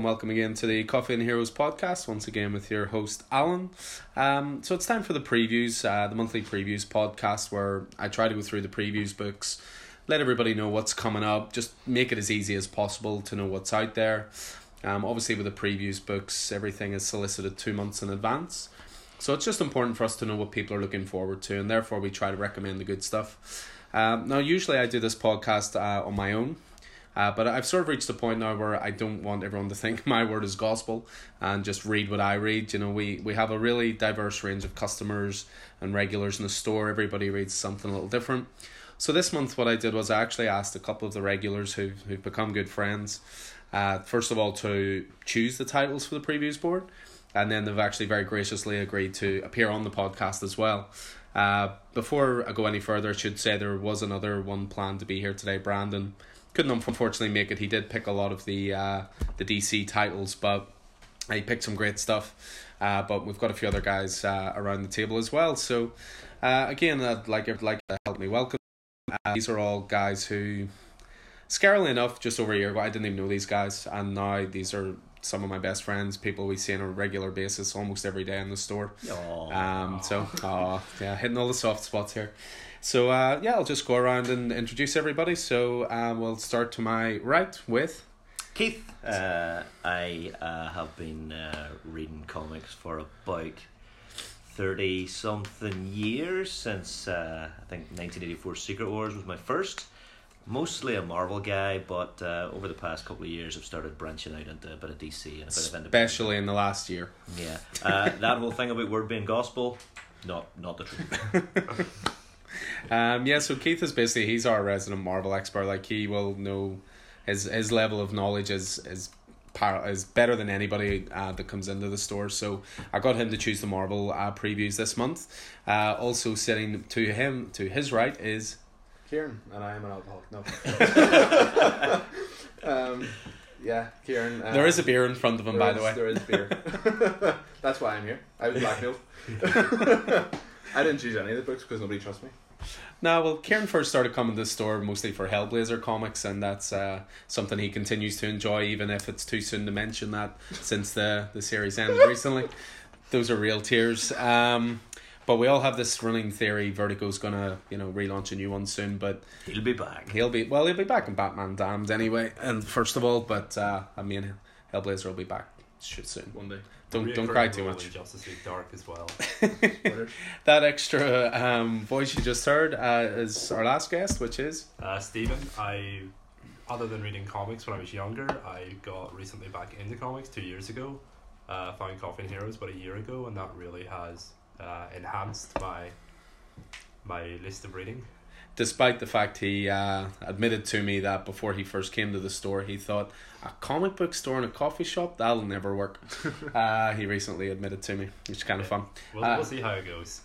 and welcome again to the Coffee and Heroes podcast. Once again with your host Alan. Um, so it's time for the previews, uh, the monthly previews podcast, where I try to go through the previews books, let everybody know what's coming up, just make it as easy as possible to know what's out there. Um, obviously with the previews books, everything is solicited two months in advance, so it's just important for us to know what people are looking forward to, and therefore we try to recommend the good stuff. Um, now, usually I do this podcast uh, on my own. Uh, but I've sort of reached a point now where I don't want everyone to think my word is gospel and just read what I read. You know, we, we have a really diverse range of customers and regulars in the store. Everybody reads something a little different. So this month, what I did was I actually asked a couple of the regulars who've, who've become good friends, uh, first of all, to choose the titles for the previews board. And then they've actually very graciously agreed to appear on the podcast as well. Uh, before I go any further, I should say there was another one planned to be here today, Brandon couldn't unfortunately make it. He did pick a lot of the uh, the DC titles, but he picked some great stuff. Uh, but we've got a few other guys uh, around the table as well. So uh, again, I'd like I'd like to help me welcome. Uh, these are all guys who, scarily enough, just over a year ago, I didn't even know these guys, and now these are some of my best friends, people we see on a regular basis, almost every day in the store. Aww. Um, so, uh, yeah, hitting all the soft spots here. So uh, yeah, I'll just go around and introduce everybody. So uh, we'll start to my right with Keith. Uh, I uh, have been uh, reading comics for about thirty something years since uh, I think nineteen eighty four Secret Wars was my first. Mostly a Marvel guy, but uh, over the past couple of years, I've started branching out into a bit of DC and a bit of especially in the last year. Yeah, uh, that whole thing about word being gospel, not not the truth. Um, yeah, so Keith is basically he's our resident Marvel expert. Like he will know his his level of knowledge is is par- is better than anybody uh, that comes into the store. So I got him to choose the Marvel uh, previews this month. Uh, also sitting to him to his right is Kieran, and I am an alcoholic. No. um, yeah, Kieran. Uh, there is a beer in front of him, by there the way. is- There is beer. That's why I'm here. I was blackmailed. I didn't choose any of the books because nobody trusts me. No, well, Kieran first started coming to the store mostly for Hellblazer comics, and that's uh, something he continues to enjoy, even if it's too soon to mention that since the, the series ended recently. Those are real tears. Um, but we all have this running theory Vertigo's gonna, you know, relaunch a new one soon, but He'll be back. he'll be well, he'll be back in Batman Damned anyway. And first of all, but uh, I mean, Hellblazer will be back sh- soon. One day. Don't don't cry too much. Justice League Dark as well. That extra um, voice you just heard uh, is our last guest, which is Uh, Stephen, I, other than reading comics when I was younger, I got recently back into comics two years ago. Uh, found Coffee and Heroes about a year ago, and that really has uh, enhanced my my list of reading. Despite the fact he uh, admitted to me that before he first came to the store, he thought a comic book store and a coffee shop that'll never work. uh, he recently admitted to me, which is kind of fun. We'll, Uh, we'll see how it goes.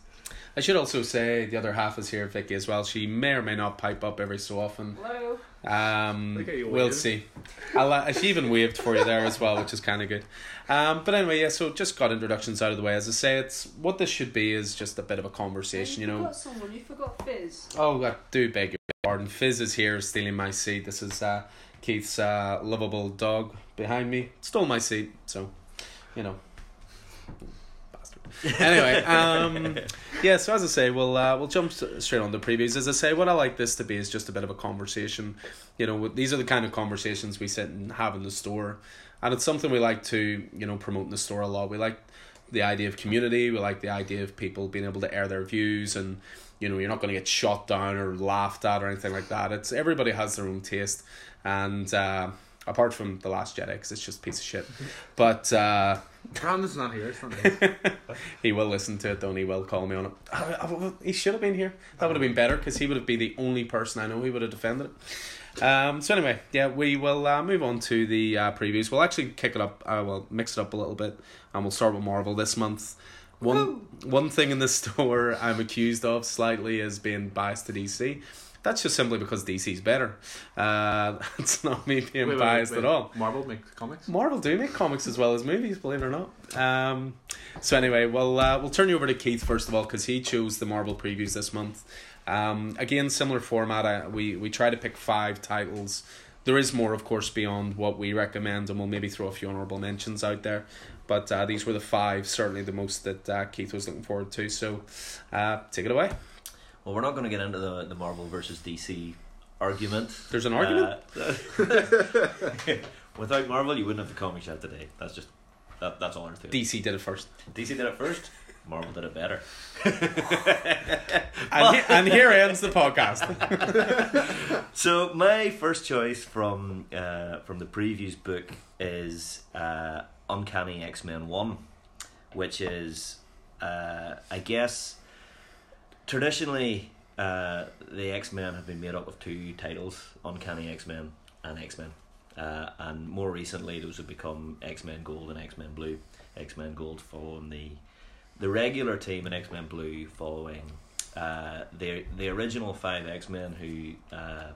I should also say the other half is here, Vicky, as well. She may or may not pipe up every so often. Hello. Um, Look at you we'll see. I'll, uh, she even waved for you there as well, which is kind of good. Um, but anyway, yeah. So just got introductions out of the way. As I say, it's what this should be is just a bit of a conversation, you you know. someone. You forgot Fizz. Oh, I do beg your pardon. Fizz is here stealing my seat. This is uh, Keith's uh, lovable dog behind me. Stole my seat, so, you know. Anyway, um, yeah, so as I say, we'll, uh, we'll jump straight on the previews. As I say, what I like this to be is just a bit of a conversation. You know, these are the kind of conversations we sit and have in the store. And it's something we like to, you know, promote in the store a lot. We like the idea of community. We like the idea of people being able to air their views and you know you're not going to get shot down or laughed at or anything like that. It's everybody has their own taste, and uh, apart from the Last Jedi, 'cause it's just a piece of shit. But uh, Brandon's not here. Not me. he will listen to it, though, and he will call me on it. Ah, ah, He should have been here. That would have been better because he would have been the only person I know who would have defended it. Um, so anyway, yeah, we will uh, move on to the uh, previews. We'll actually kick it up. Uh, will mix it up a little bit, and we'll start with Marvel this month. One one thing in the store I'm accused of slightly is being biased to DC. That's just simply because DC's better. Uh, it's not me being Wait, wait, biased wait. at all. Marvel makes comics. Marvel do make comics as well as movies, believe it or not. Um, so anyway, well, uh, we'll turn you over to Keith first of all because he chose the Marvel previews this month. Um, again, similar format. Uh, we we try to pick five titles there is more, of course, beyond what we recommend, and we'll maybe throw a few honourable mentions out there. But uh, these were the five, certainly the most that uh, Keith was looking forward to. So uh, take it away. Well, we're not going to get into the, the Marvel versus DC argument. There's an argument? Uh, without Marvel, you wouldn't have the comic shop today. That's just that, that's all to it. DC did it first. DC did it first. Marvel did it better. And, he- and here ends the podcast. So my first choice from uh, from the previews book is uh, Uncanny X Men One, which is uh, I guess traditionally uh, the X Men have been made up of two titles: Uncanny X Men and X Men, uh, and more recently those have become X Men Gold and X Men Blue. X Men Gold following the the regular team and X Men Blue following uh, the the original five X Men who uh,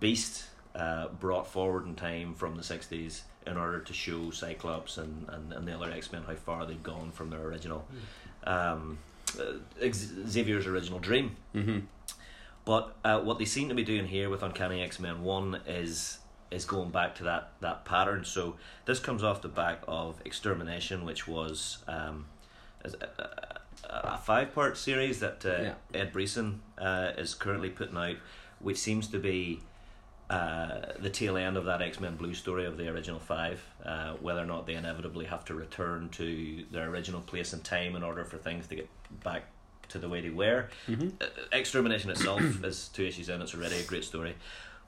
Beast uh, brought forward in time from the sixties in order to show Cyclops and, and, and the other X Men how far they'd gone from their original. Um, uh, X- Xavier's original dream. hmm But uh, what they seem to be doing here with Uncanny X Men One is is going back to that that pattern. So this comes off the back of Extermination, which was um, is a, a, five part series that uh, Yeah. Ed Brisson uh, is currently putting out, which seems to be. Uh, the tail end of that X Men Blue story of the original five, uh, whether or not they inevitably have to return to their original place and time in order for things to get back to the way they were. hmm Uh, Extermination itself is two issues in. It's already a great story,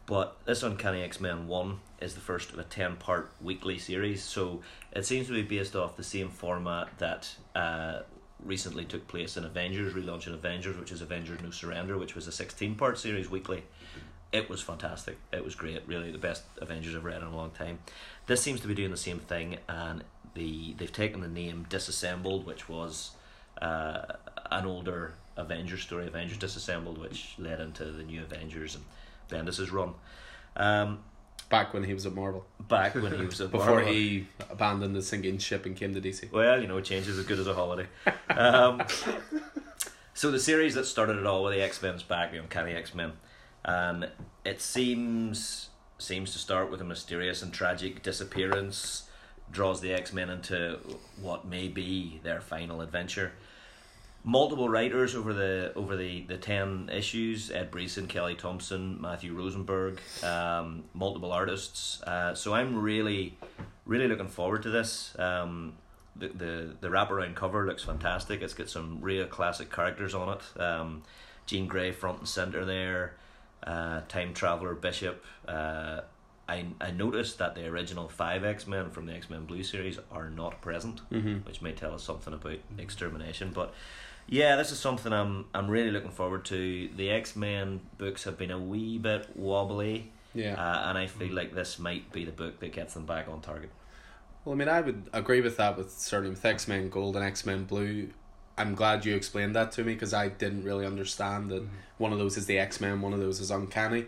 but this Uncanny X Men One is the first of a ten part weekly series. So it seems to be based off the same format that uh, recently took place in Avengers, relaunching Avengers, which is Avengers No Surrender, which was a sixteen part series weekly. It was fantastic. It was great. Really, the best Avengers I've read in a long time. This seems to be doing the same thing, and the they've taken the name Disassembled, which was uh, an older Avengers story, Avengers Disassembled, which led into the new Avengers and Bendis's run. Um, Back when he was at Marvel. back when he was a Before Marvel- he abandoned the sinking ship and came to DC. Well, you know, change is as good as a holiday. Um, so the series that started it all with the X Men's back, the Uncanny X Men, and it seems seems to start with a mysterious and tragic disappearance, draws the X Men into what may be their final adventure. Multiple writers over the over the, the ten issues: Ed Brisson, Kelly Thompson, Matthew Rosenberg, um, multiple artists. Uh, so I'm really, really looking forward to this. Um, the the the wraparound cover looks fantastic. It's got some real classic characters on it. Um, Jean Grey front and center there. Uh, time traveler Bishop. Uh, I I noticed that the original five X Men from the X Men Blue series are not present, hmm which may tell us something about extermination. But yeah, this is something I'm I'm really looking forward to. The X Men books have been a wee bit wobbly, Yeah. uh, and I feel like this might be the book that gets them back on target. Well, I mean, I would agree with that. With certainly with X Men Gold and X Men Blue, I'm glad you explained that to me because I didn't really understand that one of those is the X Men, one of those is Uncanny.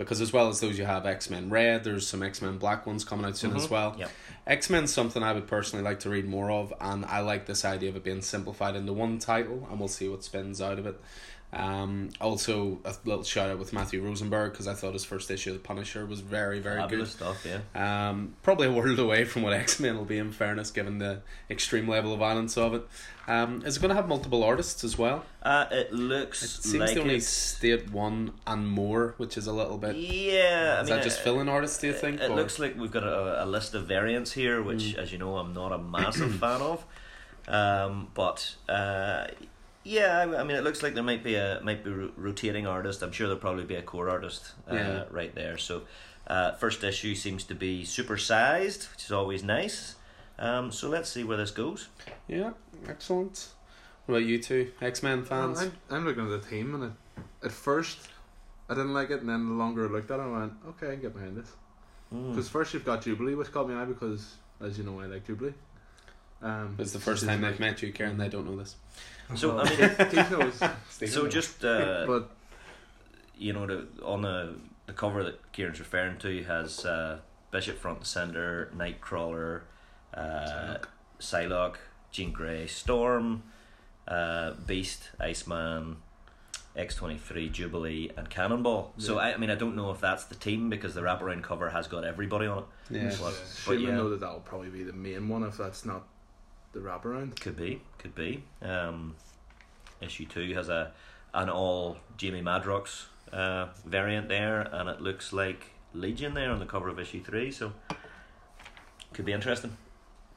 Because as well as those, you have X Men Red. There's some X Men Black ones coming out soon as Mhm. well. Yep. X Men's something I would personally like to read more of, and I like this idea of it being simplified into one title, and we'll see what spins out of it. Um, also, a little shout out with Matthew Rosenberg because I thought his first issue of The Punisher was very, very good. Stuff, yeah. Um, probably a world away from what X Men will be, in fairness, given the extreme level of violence of it. Um, is it going to have multiple artists as well? Uh, it looks It seems like to only state one and more, which is a little bit. Yeah, I is mean, that just uh, filling artists? Do you It, think? it or- looks like we've got a, a list of variants here, which, as you know, I'm not a massive fan of. Um, but uh, yeah, I, I mean, it looks like there might be a might be ro- rotating artist. I'm sure there'll probably be a core artist uh, Yeah. right there. So, uh, first issue seems to be supersized, which is always nice. Um, so let's see where this goes. Yeah, excellent. What about you two X Men Well, fans? I'm, I'm looking at the team, and it, at first I didn't like it, and then the longer I looked at it, I went, okay, I can get behind this. Mm. Because first you've got Jubilee, which caught me eye because, as you know, I like Jubilee. Um, it's the first time my- they've met you, Karen. They don't know this. So I mean, so just uh, but you know, the, on the the cover that Kieran's referring to has uh, Bishop front and center, Nightcrawler, uh, Psylocke, Jean Grey, Storm, uh, Beast, Iceman, X twenty three, Jubilee, and Cannonball. So I, I mean, I don't know if that's the team because the wraparound cover has got everybody on it. Yeah. But, but yeah, know that that'll probably be the main one if that's not the wraparound? could be, could be. Um, issue two has a an all Jamie Madrox uh, variant there, and it looks like Legion there on the cover of issue three. So could be interesting.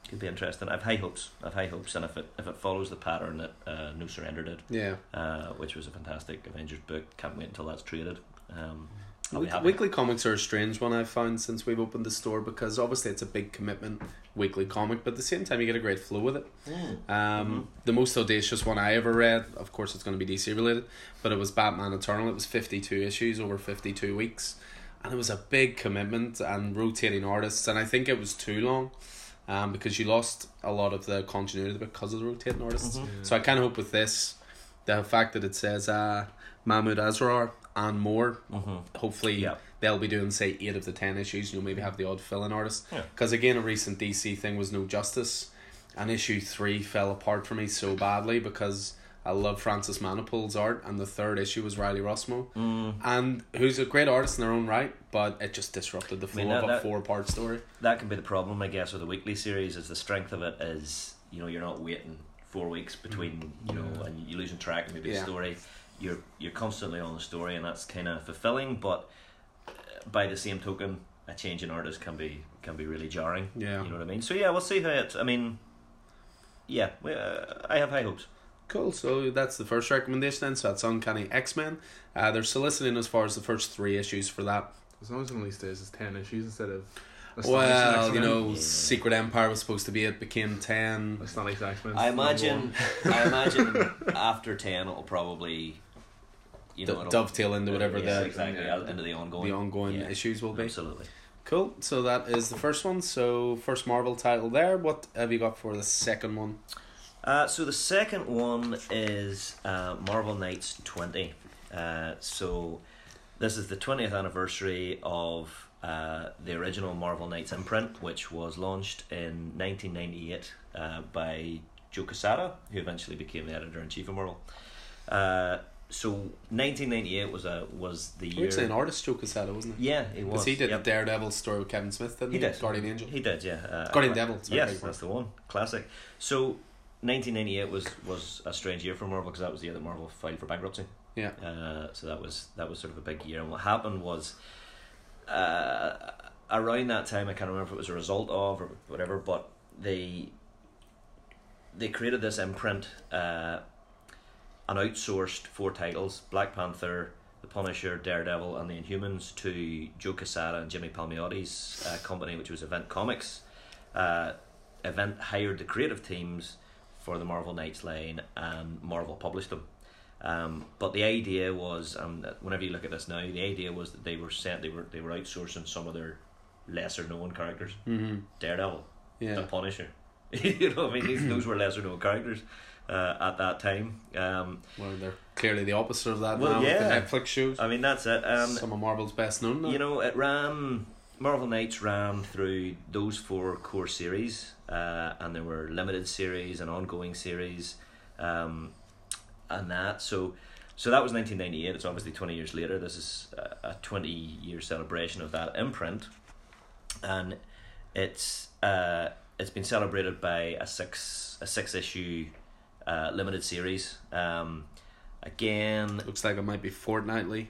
Could be interesting. I've high hopes. I've high hopes, and if it if it follows the pattern that uh, No Surrender did, Yeah. uh, which was a fantastic Avengers book, can't wait until that's traded. Um, I'll be Week- weekly comics are a strange one I've found since we've opened the store because obviously it's a big commitment, weekly comic, but at the same time you get a great flow with it. Mm. Um, The most audacious one I ever read, of course, it's going to be DC related, but it was Batman Eternal. It was 52 issues over 52 weeks, and it was a big commitment and rotating artists, and I think it was too long um, because you lost a lot of the continuity because of the rotating artists. Mhm. So I kind of hope with this, the fact that it says uh, Mahmud Asrar and more, Mhm. hopefully Yeah. they'll be doing say eight of the ten issues. You'll maybe have the odd fill-in artist. Yeah. Because again, a recent DC thing was No Justice, and issue three fell apart for me so badly because I love Francis Manapul's art, and the third issue was Riley Rossmo, Mm. and who's a great artist in their own right, but it just disrupted the I flow mean, that- of a four-part story. that can be the problem, I guess, with the weekly series. Is the strength of it is you know you're not waiting four weeks between you know Yeah. and you're losing track of maybe Yeah. the story. You're you're constantly on the story, and that's kind of fulfilling. But uh, by the same token, a change in artist can be can be really jarring. Yeah. You know what I mean? So yeah, we'll see how it. I mean, yeah, we, uh, I have high hopes. Cool. So that's the first recommendation. Then, so that's Uncanny X Men. Uh, they're soliciting as far as the first three issues for that. As long as it only stays as 10 issues instead of. Well, you know, Yeah. Secret Empire was supposed to be it, became ten. Astonishing X-Men. I imagine. I imagine after ten, it'll probably. You know, do- it'll- dovetail into whatever yeah, the exactly Yeah. into the ongoing the ongoing yeah, issues will be. Absolutely. Cool. So that is the first one. So first Marvel title there. What have you got for the second one? Uh, so the second one is uh, Marvel Knights 20. Uh, so this is the 20th anniversary of uh, the original Marvel Knights imprint, which was launched in 1998 uh, by Joe Quesada, who eventually became the editor in chief of Marvel. Uh, so 1998 was a was the year. Originally an artist Joe Quesada, wasn't it? Yeah, he was. He did yep. the Daredevil story with Kevin Smith, didn't He he? did. Guardian Angel. He did, yeah. Uh, Guardian Devil, sorry, yes, that's the one. Classic. So, 1998 was was a strange year for Marvel because that was the year that Marvel filed for bankruptcy. Yeah. Uh, so that was that was sort of a big year. And what happened was, uh, around that time, I can't remember if it was a result of or whatever, but they they created this imprint, uh, and outsourced four titles: Black Panther, The Punisher, Daredevil, and The Inhumans to Joe Quesada and Jimmy Palmiotti's uh, company, which was Event Comics. Uh, Event hired the creative teams for the Marvel Knights line, and Marvel published them. Um, but the idea was, um, whenever you look at this now, the idea was that they were sent, they were they were outsourcing some of their lesser known characters. Mm-hmm. Daredevil, the Punisher. you know, I mean, these, those were lesser known characters uh, at that time. Um, Well, they're clearly the opposite of that Well, now yeah. with the Netflix shows. I mean, that's it. Um, Some of Marvel's best known. Now. you know, it ran. Marvel Knights ran through those four core series, uh, and there were limited series and ongoing series, um, and that. So, so that was nineteen ninety eight. It's obviously twenty years later. This is a, a twenty year celebration of that imprint, and it's uh, it's been celebrated by a six a six issue uh, limited series. Um, again, Looks like it might be fortnightly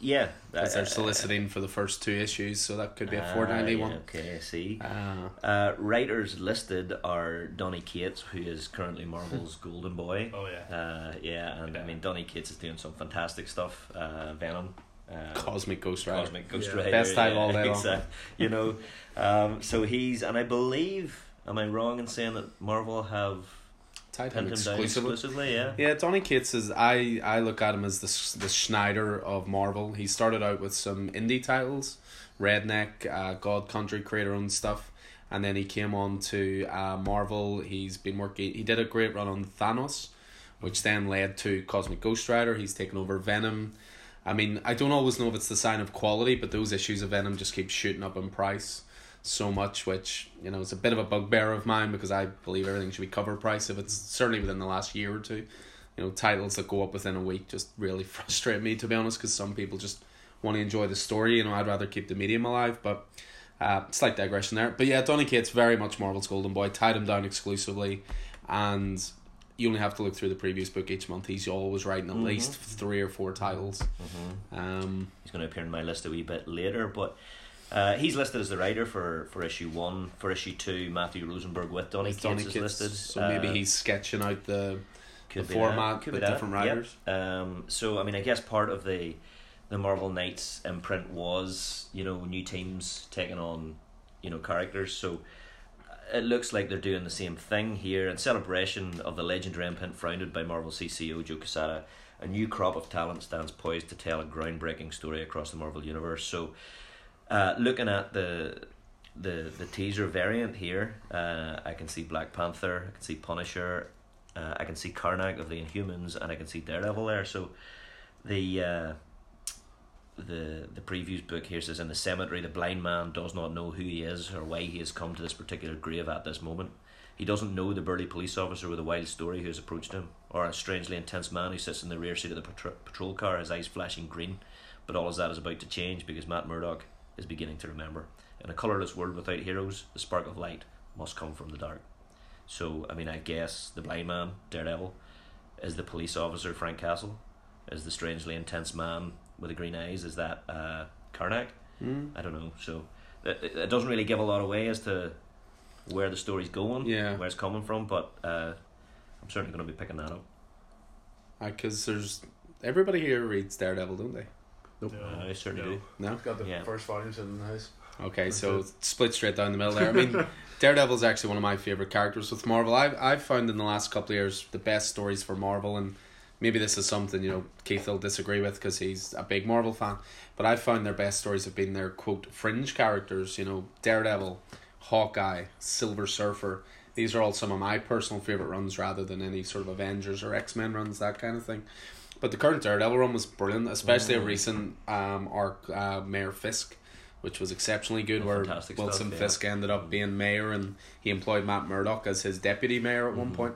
yeah, because they're uh, soliciting for the first two issues, so that could be a Ah, fortnightly yeah, one. Okay, I see. Uh, Uh, writers listed are Donny Cates, who is currently Marvel's Golden Boy. Oh yeah. Uh, yeah, and I mean Donny Cates is doing some fantastic stuff. Uh, Venom, uh, Cosmic Ghost Rider. Cosmic Ghost Yeah. Rider, Best time yeah, all day long. exact- You know, um, so he's and I believe, am I wrong in saying that Marvel have Tied him pinned him down exclusively. exclusively? Yeah. Yeah, Donny Cates is I I look at him as the the Snyder of Marvel. He started out with some indie titles, Redneck, uh, God Country, creator owned stuff, and then he came on to uh, Marvel. He's been working. He did a great run on Thanos, which then led to Cosmic Ghost Rider. He's taken over Venom. I mean, I don't always know if it's the sign of quality, but those issues of Venom just keep shooting up in price so much, which you know is a bit of a bugbear of mine because I believe everything should be cover price if it's certainly within the last year or two. you know titles that go up within a week just really frustrate me to be honest because some people just want to enjoy the story. You know, I'd rather keep the medium alive, but. Uh, slight digression there, but yeah, Donny Cates very much Marvel's golden boy. Tied him down exclusively, and you only have to look through the previews book each month. He's always writing at Mhm. least three or four titles. Mm-hmm. Um, He's going to appear in my list a wee bit later, but uh, he's listed as the writer for, for issue one. For issue two, Matthew Rosenberg with Donny Cates Donny is listed. so maybe Uh, he's sketching out the could the be format that, could with be that, different yep. Um, so I mean, I guess part of the the Marvel Knights imprint was you know new teams taking on you know characters. So uh, it looks like they're doing the same thing here in celebration of the legendary imprint founded by Marvel CCO Joe Quesada. A new crop of talent stands poised to tell a groundbreaking story across the Marvel universe. So, uh, looking at the the the teaser variant here, uh, I can see Black Panther, I can see Punisher, uh, I can see Karnak of the Inhumans, and I can see Daredevil there. So, the uh, the the previews book here says in the cemetery, the blind man does not know who he is or why he has come to this particular grave at this moment. He doesn't know the burly police officer with a wild story who has approached him, or a strangely intense man who sits in the rear seat of the patro- patrol car, his eyes flashing green. But all of that is about to change because Matt Murdock is beginning to remember. In a colourless world without heroes, the spark of light must come from the dark. So, I mean, I guess the blind man, Daredevil, is the police officer, Frank Castle, is the strangely intense man with the green eyes, is that uh, Karnak? Mm. I don't know. So, it, it doesn't really give a lot away as to where the story's going, Yeah. where it's coming from, but uh, I'm certainly going to be picking that up. Because there's everybody here reads Daredevil, don't they? No. Uh, I certainly No. do. No. I've got the Yeah. first volume sitting in the house. Okay, That's so it. split straight down the middle there. I mean, Daredevil's actually one of my favorite characters with Marvel. I've I've found in the last couple of years the best stories for Marvel, and maybe this is something you know Keith will disagree with because he's a big Marvel fan. But I've found their best stories have been their quote fringe characters. You know, Daredevil, Hawkeye, Silver Surfer. These are all some of my personal favorite runs, rather than any sort of Avengers or X Men runs, that kind of thing. But the current Daredevil run was brilliant, especially a Mm. recent um arc, uh, Mayor Fisk, which was exceptionally good. Where Wilson stuff, yeah. Fisk ended up being mayor, and he employed Matt Murdock as his deputy mayor at one Mhm. point.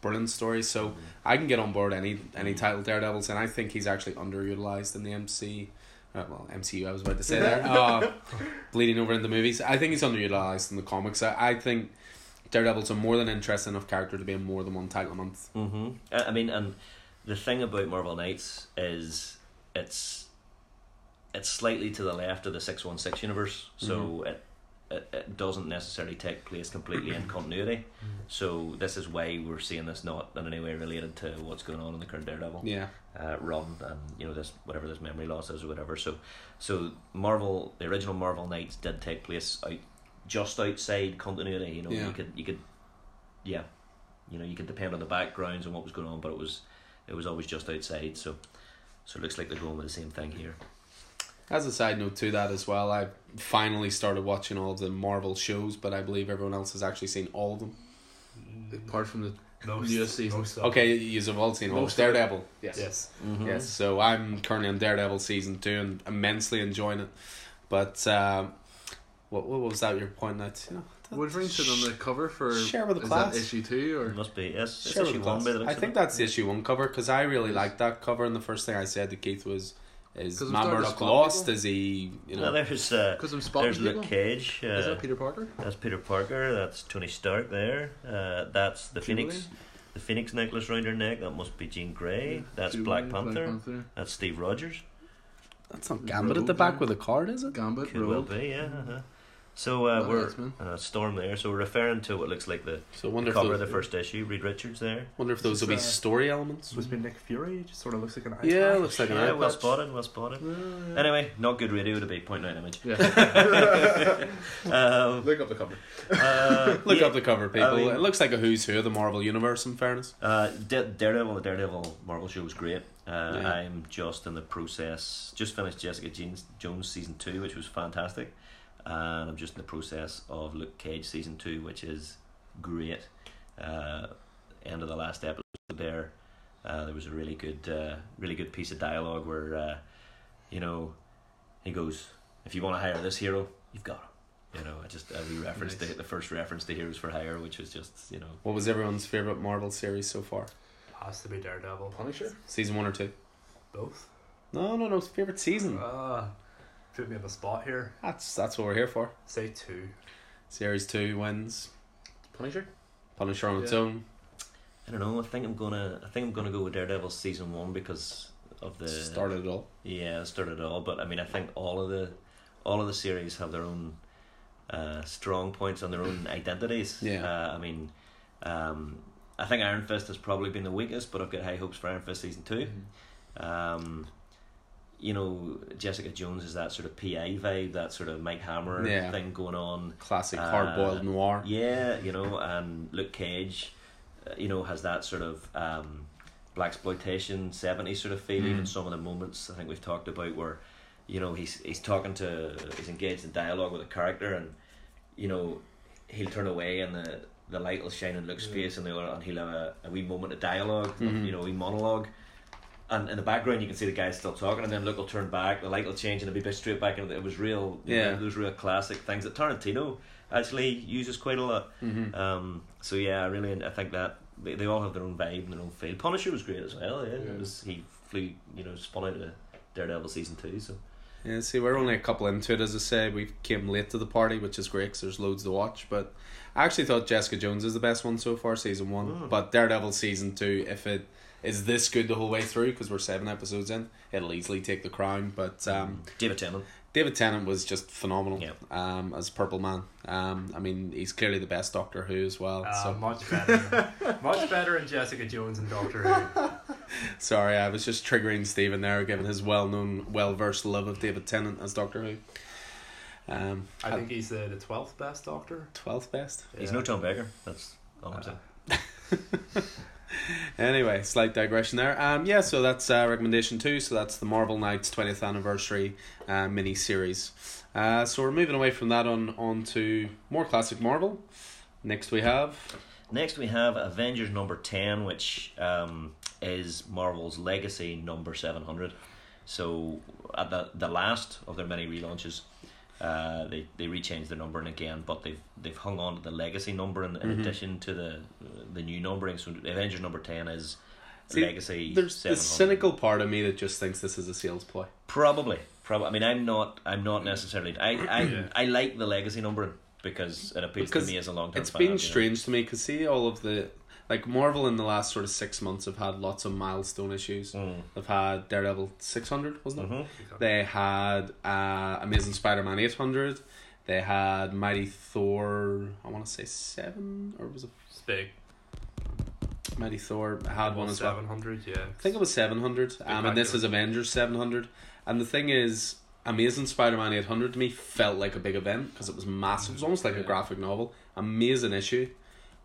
Brilliant story. So I can get on board any any title Daredevils, and I think he's actually underutilized in the MC. Uh, well, MCU, I was about to say there. Uh, bleeding over into movies. I think he's underutilized in the comics. I, I think Daredevil's a more than interesting enough character to be in more than one title a month. Mm-hmm. I I mean, and the thing about Marvel Knights is it's it's slightly to the left of the six one six universe, so it, it it doesn't necessarily take place completely in continuity. So this is why we're seeing this not in any way related to what's going on in the current Daredevil Yeah. uh, run and you know this whatever this memory loss is or whatever. So so Marvel the original Marvel Knights did take place out just outside continuity. You know Yeah. you could you could yeah you know you could depend on the backgrounds and what was going on, but it was it was always just outside. So so it looks like they're going with the same thing here. As a side note to that as well, I finally started watching all of the Marvel shows, but I believe everyone else has actually seen all of them. Apart from the Most, Newest season. most Okay, you've all seen all of Most. Daredevil. yes. Yes. Mm-hmm. Yes, so I'm currently on Daredevil season two and immensely enjoying it. But um, what what was that your point? pointing at? You know, that- Wolverine sitting on the cover for Share with the is class. that issue two or It must be yes. It's Share with issue the one class. by the looks I of think it. that's the issue one cover because I really liked that cover, and the first thing I said to Keith was, "Is 'Cause I'm Matt starting to Murdock spot lost? people. Is he? You Well, know, there's uh, because I'm spotting there's people. Luke Cage. Uh, is that Peter Parker? That's Peter Parker. That's Tony Stark. There. Uh, that's the Phoenix. The Phoenix necklace around her neck. That must be Jean Grey. That's Jubilee, Black Panther. That's Steve Rogers. that's not Gambit at the back with a card, is it? Gambit, Could well Rogue. be. Yeah. Uh-huh. So uh, Lot we're X-Men. uh, Storm there. So we're referring to what looks like the So I wonder if cover those, of the first issue. Reed Richards there. wonder if those will be uh, story elements. Supposed to be Nick Fury. It just sort of looks like an eye Yeah, patch. looks like an yeah, eye well patch. spotted. Well spotted. Anyway, not good radio to be pointing out an image. Yeah. Um, Look up the cover. uh, Look yeah, up the cover, people. I mean- it looks like a who's who of the Marvel universe. In fairness, Uh, Daredevil, the Daredevil Marvel show was great. Uh, Yeah. I'm just in the process, just finished Jessica Jones, Jones season two, which was fantastic, and I'm just in the process of Luke Cage season two, which is great. Uh, end of the last episode there, uh, there was a really good, uh, really good piece of dialogue where, uh, you know, he goes, "If you want to hire this hero, you've got him." You know, I just uh, we referenced Nice. the, the first reference to Heroes for Hire, which was just you know what was everyone's favorite Marvel series so far? has to be Daredevil. Punisher. Season one or two? Both. No, no, no. Favorite season. Uh, put me on the spot here. That's that's what we're here for. Say two. Series two wins. Punisher. Punisher on its Yeah. own. I don't know. I think I'm gonna. I think I'm gonna go with Daredevil season one because of the Started it all. Yeah, it started it all. But I mean, I think all of the, all of the series have their own, uh, strong points and their own identities. Yeah. Uh, I mean, um, I think Iron Fist has probably been the weakest, but I've got high hopes for Iron Fist season 2 Mm-hmm. Um, you know, Jessica Jones is that sort of PI vibe, that sort of Mike Hammer Yeah. thing going on. Classic Uh, hard boiled noir. Yeah, you know, and Luke Cage, uh, you know, has that sort of um, blaxploitation '70s sort of feel. Mm. Even some of the moments I think we've talked about where, you know, he's he's talking to, he's engaged in dialogue with a character, and you know, he'll turn away and the the light will shine in Luke's Yeah. face, and they'll and he'll have a, a wee moment of dialog Mhm. you know, a wee monologue. And in the background, you can see the guy still talking, and then Luke will turn back, the light will change, and it'll be back straight back. And it was real, you know, Yeah. those real classic things that Tarantino actually uses quite a lot. Mm-hmm. Um, so yeah, I really, I think that they, they all have their own vibe and their own feel. Punisher was great as well. Yeah, Yeah. It was he flew, you know, spun out of Daredevil season two. So Yeah, see, we're only a couple into it, as I say. We came late to the party, which is great because there's loads to watch. But I actually thought Jessica Jones is the best one so far, season one. Mm. But Daredevil season two, if it is this good the whole way through, because we're seven episodes in, it'll easily take the crown. But um, David Tennant, David Tennant was just phenomenal Yeah. um, as Purple Man. Um, I mean, he's clearly the best Doctor Who as well. Uh, so much better. much better in Jessica Jones and Doctor Who. sorry, I was just triggering Stephen there, given his well-known, well-versed love of David Tennant as Doctor Who. Um, I think he's the the twelfth best Doctor. twelfth best. he's no Tom Baker. That's all I'm Uh, saying. Anyway, slight digression there. Um, yeah, so that's uh, recommendation two. So that's the Marvel Knights twentieth anniversary uh, mini series. Uh, so we're moving away from that on on to more classic Marvel. Next we have Next, we have Avengers number 10, which um, is Marvel's legacy number 700. So, at the, the last of their many relaunches, uh, they, they rechanged the numbering again, but they've they've hung on to the legacy number in, in Mhm. addition to the the new numbering. So, Avengers number 10 is See, legacy there's the cynical part of me that just thinks this is a sales ploy. Probably, probably. I mean, I'm not. I'm not necessarily. I I, Yeah. I like the legacy numbering because it appeals Because to me as a long term. It's fan, been you know. strange to me because see all of the like Marvel in the last sort of six months have had lots of milestone issues. Mm. They've had Daredevil six hundred, wasn't it? Mhm. They had uh, Amazing Spider-Man 800. They had Mighty Thor, I want to say 7 or was it It's big. Mighty Thor had one as well. Seven hundred. Yeah. I think it was 700. Um, and this is Avengers 700. And the thing is Amazing Spider-Man 800 to me felt like a big event because it was massive. It was almost like a graphic novel. Amazing issue.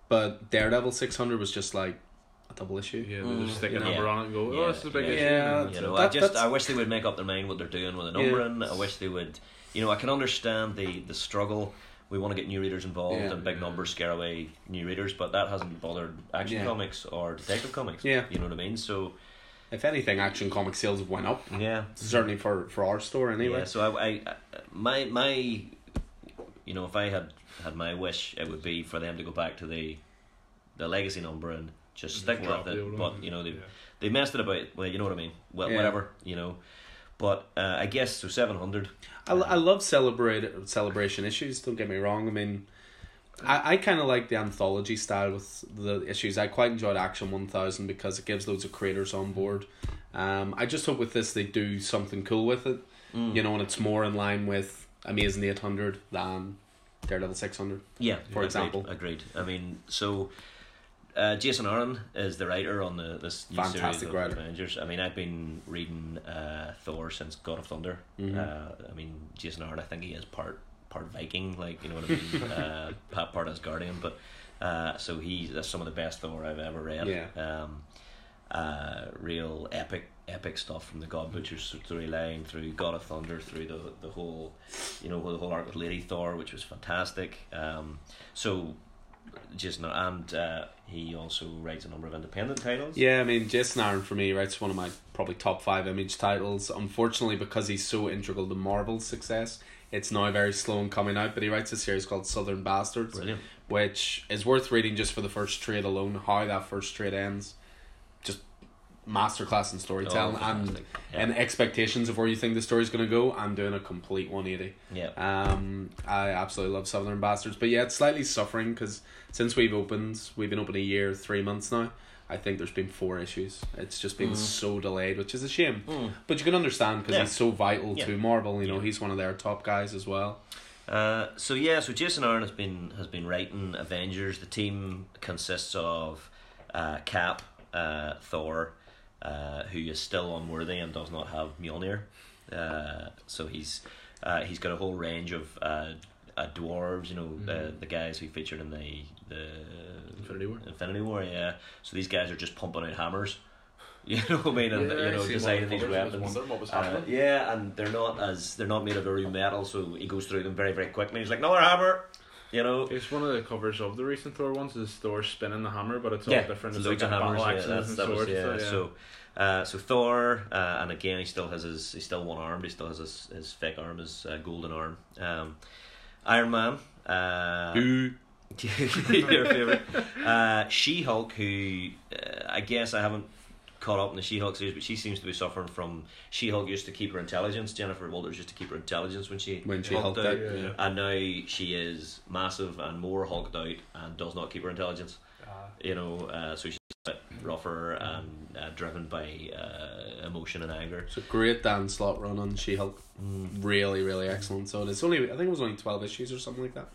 But Daredevil 600 was just like a double issue. Yeah, they Mm. just stick a number on it and go, Yeah. oh, this is a big Yeah. issue. Yeah. You that's know, it. I just I wish they would make up their mind what they're doing with the Yeah. numbering. I wish they would, you know, I can understand the the struggle. We want to get new readers involved Yeah. and big numbers scare away new readers, but that hasn't bothered Action Yeah. Comics or Detective Comics. Yeah. you know what I mean. So If anything, Action Comic sales have went up. yeah, Certainly for, for our store anyway. yeah. So I, I, I my my, you know, if I had had my wish, it would be for them to go back to the the legacy number and just stick Drop with the it. But you know, they Yeah. they messed it about. Well, you know what I mean. Well, Yeah. whatever. You know. But uh, I guess so. Seven hundred. I, I love celebrate celebration issues. Don't get me wrong. I mean, I, I kind of like the anthology style with the issues. I quite enjoyed Action One Thousand because it gives loads of creators on board. Um, I just hope with this they do something cool with it. Mm. You know, and it's more in line with Amazing Eight Hundred than Daredevil Six Hundred. Yeah, for agreed, example. Agreed. I mean, so uh, Jason Aaron is the writer on the this new Fantastic series of writer. Avengers. I mean, I've been reading uh, Thor since God of Thunder. Mhm. Uh, I mean, Jason Aaron. I think he is part part Viking, like you know what I mean, uh, part Asgardian. But uh, so he's that's some of the best Thor I've ever read. Yeah. Um, uh, real epic epic stuff from the God Butchers through storyline through God of Thunder through the the whole you know the whole arc with Lady Thor which was fantastic um so just no and uh, he also writes a number of independent titles Yeah, I mean, Jason Aaron for me writes one of my probably top five image titles. Unfortunately, because he's so integral to Marvel's success, it's now very slow in coming out. But he writes a series called Southern Bastards. brilliant which is worth reading just for the first trade alone. How that first trade ends, masterclass in storytelling Oh, and. Yeah. and expectations of where you think the story's going to go I'm doing a complete 180. Yeah. Um, I absolutely love Southern Bastards, but yeah, it's slightly suffering because since we've opened, we've been open a year, three months now. I think there's been four issues. It's just been so delayed, which is a shame. Mm. But you can understand because Yeah. he's so vital Yeah. to Marvel. You know, he's one of their top guys as well. Uh, so yeah, so Jason Aaron has been has been writing Avengers. The team consists of uh, Cap, uh, Thor, uh, who is still unworthy and does not have Mjolnir. Uh, so he's uh, he's got a whole range of uh, uh, dwarves. You know, uh, the guys who featured in the the Infinity War. Infinity War. Yeah. So these guys are just pumping out hammers. You know what I mean? And, you know, designing these weapons. Wondering what was Uh, yeah, and they're not as they're not made of very metal, so he goes through them very very quickly. He's like, another hammer, you know. It's one of the covers of the recent Thor ones. Is Thor spinning the hammer, but it's Yeah, all different. It's loads like of battle hammers. Yeah, axes that's, and that was swords. yeah. and stuff, So, uh, so Thor, uh, and again, he still has his he's still one armed. He still has his, his fake arm, his uh, golden arm. Um, Iron Man. Uh, Who your favorite. Uh, She Hulk, who uh, I guess I haven't caught up in the She Hulk series, but she seems to be suffering from. She Hulk used to keep her intelligence. Jennifer Walters used to keep her intelligence when she when she hulked hulked out. out. Yeah. Yeah. And now she is massive and more hulked out and does not keep her intelligence. Uh, You know, uh, so she's a bit rougher and uh, driven by uh, emotion and anger. It's a great Dan Slott run on She Hulk. Really, really excellent. So it's only I think it was only twelve issues or something like that,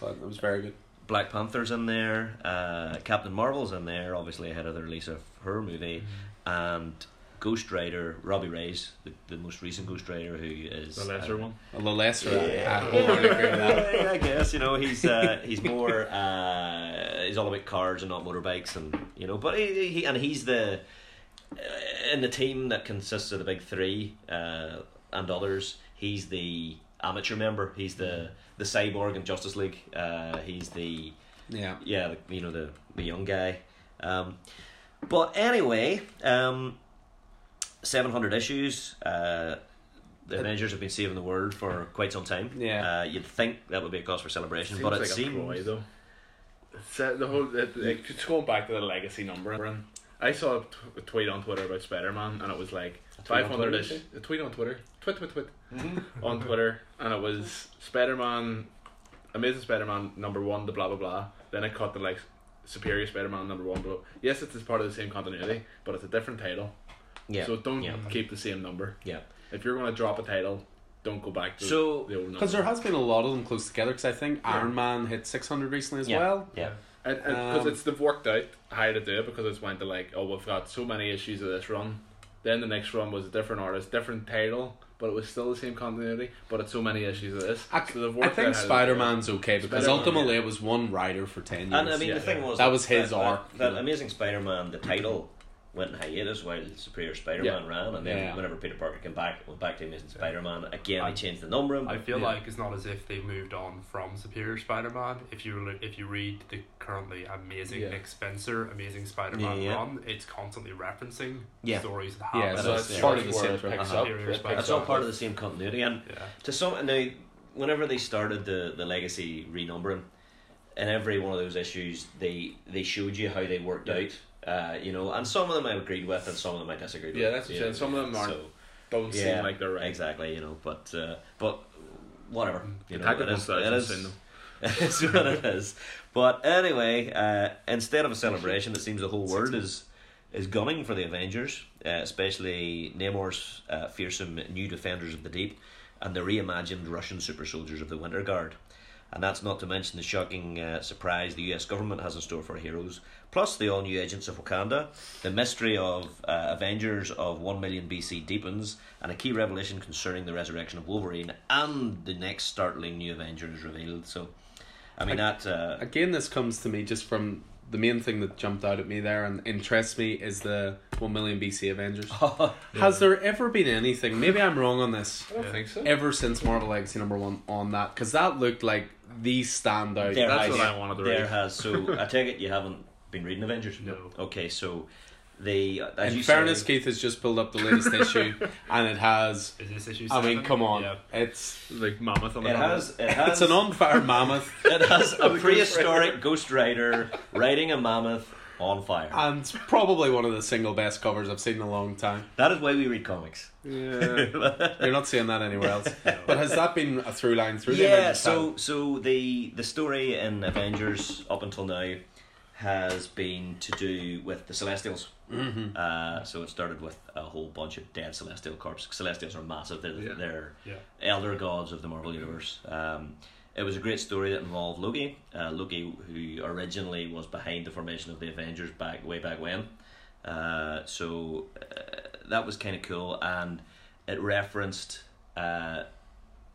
but it was very good. Black Panther's in there, uh, Captain Marvel's in there, obviously ahead of the release of her movie, and Ghost Rider, Robbie Reyes, the, the most recent Ghost Rider, who is The lesser uh, one. A little lesser. Yeah. I wholeheartedly agree that. I guess you know he's uh, he's more uh, he's all about cars and not motorbikes and you know but he, he and he's the uh, in the team that consists of the big three uh, and others he's the amateur member he's the the cyborg in Justice League uh, he's the Yeah. yeah the, you know the the young guy um, but anyway um, 700 issues uh, the Avengers have been saving the world for quite some time. Yeah. Uh, you'd think that would be a cause for celebration, Seems but it like seems. ploy, though. It's, uh, the whole it, it, it's going back to the legacy number. I saw a, t- a tweet on Twitter about Spider Man, and it was like tweet on five hundred ish. A tweet on Twitter, twit twit twit, on Twitter, and it was Spider Man, Amazing Spider Man number one, the blah blah blah. Then it cut the like Superior Spider Man number one. Blah. Yes, it's part of the same continuity, but it's a different title. Yeah. So don't yeah. keep the same number. Yeah. If you're going to drop a title, don't go back to So- the old number. Because there has been a lot of them close together. Because I think Iron Man hit six hundred recently as Yeah. well. Yeah. And because Um, it's they've worked out how to do it because it's went to like oh we've got so many issues of this run, then the next run was a different artist, different title, but it was still the same continuity. But it's so many issues of this. I, so I think how to do Spider it. Man's okay because Spider-Man, ultimately yeah. it was one writer for ten years. And I mean, Yeah, the thing was That was his that, arc, That, you. Amazing Spider-Man, the title went in hiatus while Superior Spider-Man Yeah. ran, and then Yeah. whenever Peter Parker came back, went back to Amazing Spider-Man again. I- they changed the numbering. I feel Yeah. like it's not as if they moved on from Superior Spider-Man. If you if you read the currently amazing. Nick Spencer Amazing Spider-Man Yeah, yeah. run, it's constantly referencing Yeah. stories that Yeah, so that's part of the same Uh-huh. up. Superior It Spider-Man. picks That's all part of the same continuity, and to some now whenever they started the the legacy renumbering in every one of those issues they they showed you how they worked out uh, you know and some of them I agreed with and some of them I disagreed Yeah, with Yeah, that's what you I'm saying. know. Some of them aren't- so, Don't yeah, seem like they're right. exactly you know but uh, but whatever you know Attack it is, it 1000 is, it's what it is but anyway uh, instead of a celebration it seems the whole world is is gunning for the Avengers, uh, especially Namor's uh, fearsome new defenders of the deep and the reimagined Russian super soldiers of the Winter Guard. And that's not to mention the shocking uh, surprise the US government has in store for heroes, plus the all new agents of Wakanda. The mystery of uh, Avengers of 1 million BC deepens, and a key revelation concerning the resurrection of Wolverine and the next startling new Avenger is revealed. So, I mean, that. Uh, Again, this comes to me just from the main thing that jumped out at me there and interests me is the one million BC Avengers. Has there ever been anything? Maybe I'm wrong on this. I don't think so. Ever since Marvel Legacy number one on that because that looked like the standout. There That's has, what I wanted to There read. has. So I take it you haven't been reading Avengers. No. Okay, so they. As In you fairness, say, Keith has just pulled up the latest issue, and it has. Is this issue? I mean, come on, Yeah. it's Like mammoth on the it has. It has. it's an on fire mammoth. It has a prehistoric Ghost Rider riding a mammoth on fire. And it's probably one of the single best covers I've seen in a long time. that is why we read comics. Yeah. You're not seeing that anywhere else. But has that been a through line through the yeah, Avengers so title? so the the story in Avengers up until now has been to do with the Celestials. Mm-hmm. Uh, so it started with a whole bunch of dead Celestial corpses. Celestials are massive. They're, Yeah. they're Yeah. elder gods of the Marvel universe. Um, it was a great story that involved Loki. Uh, Loki, who originally was behind the formation of the Avengers back way back when. Uh, so uh, that was kind of cool, and it referenced uh,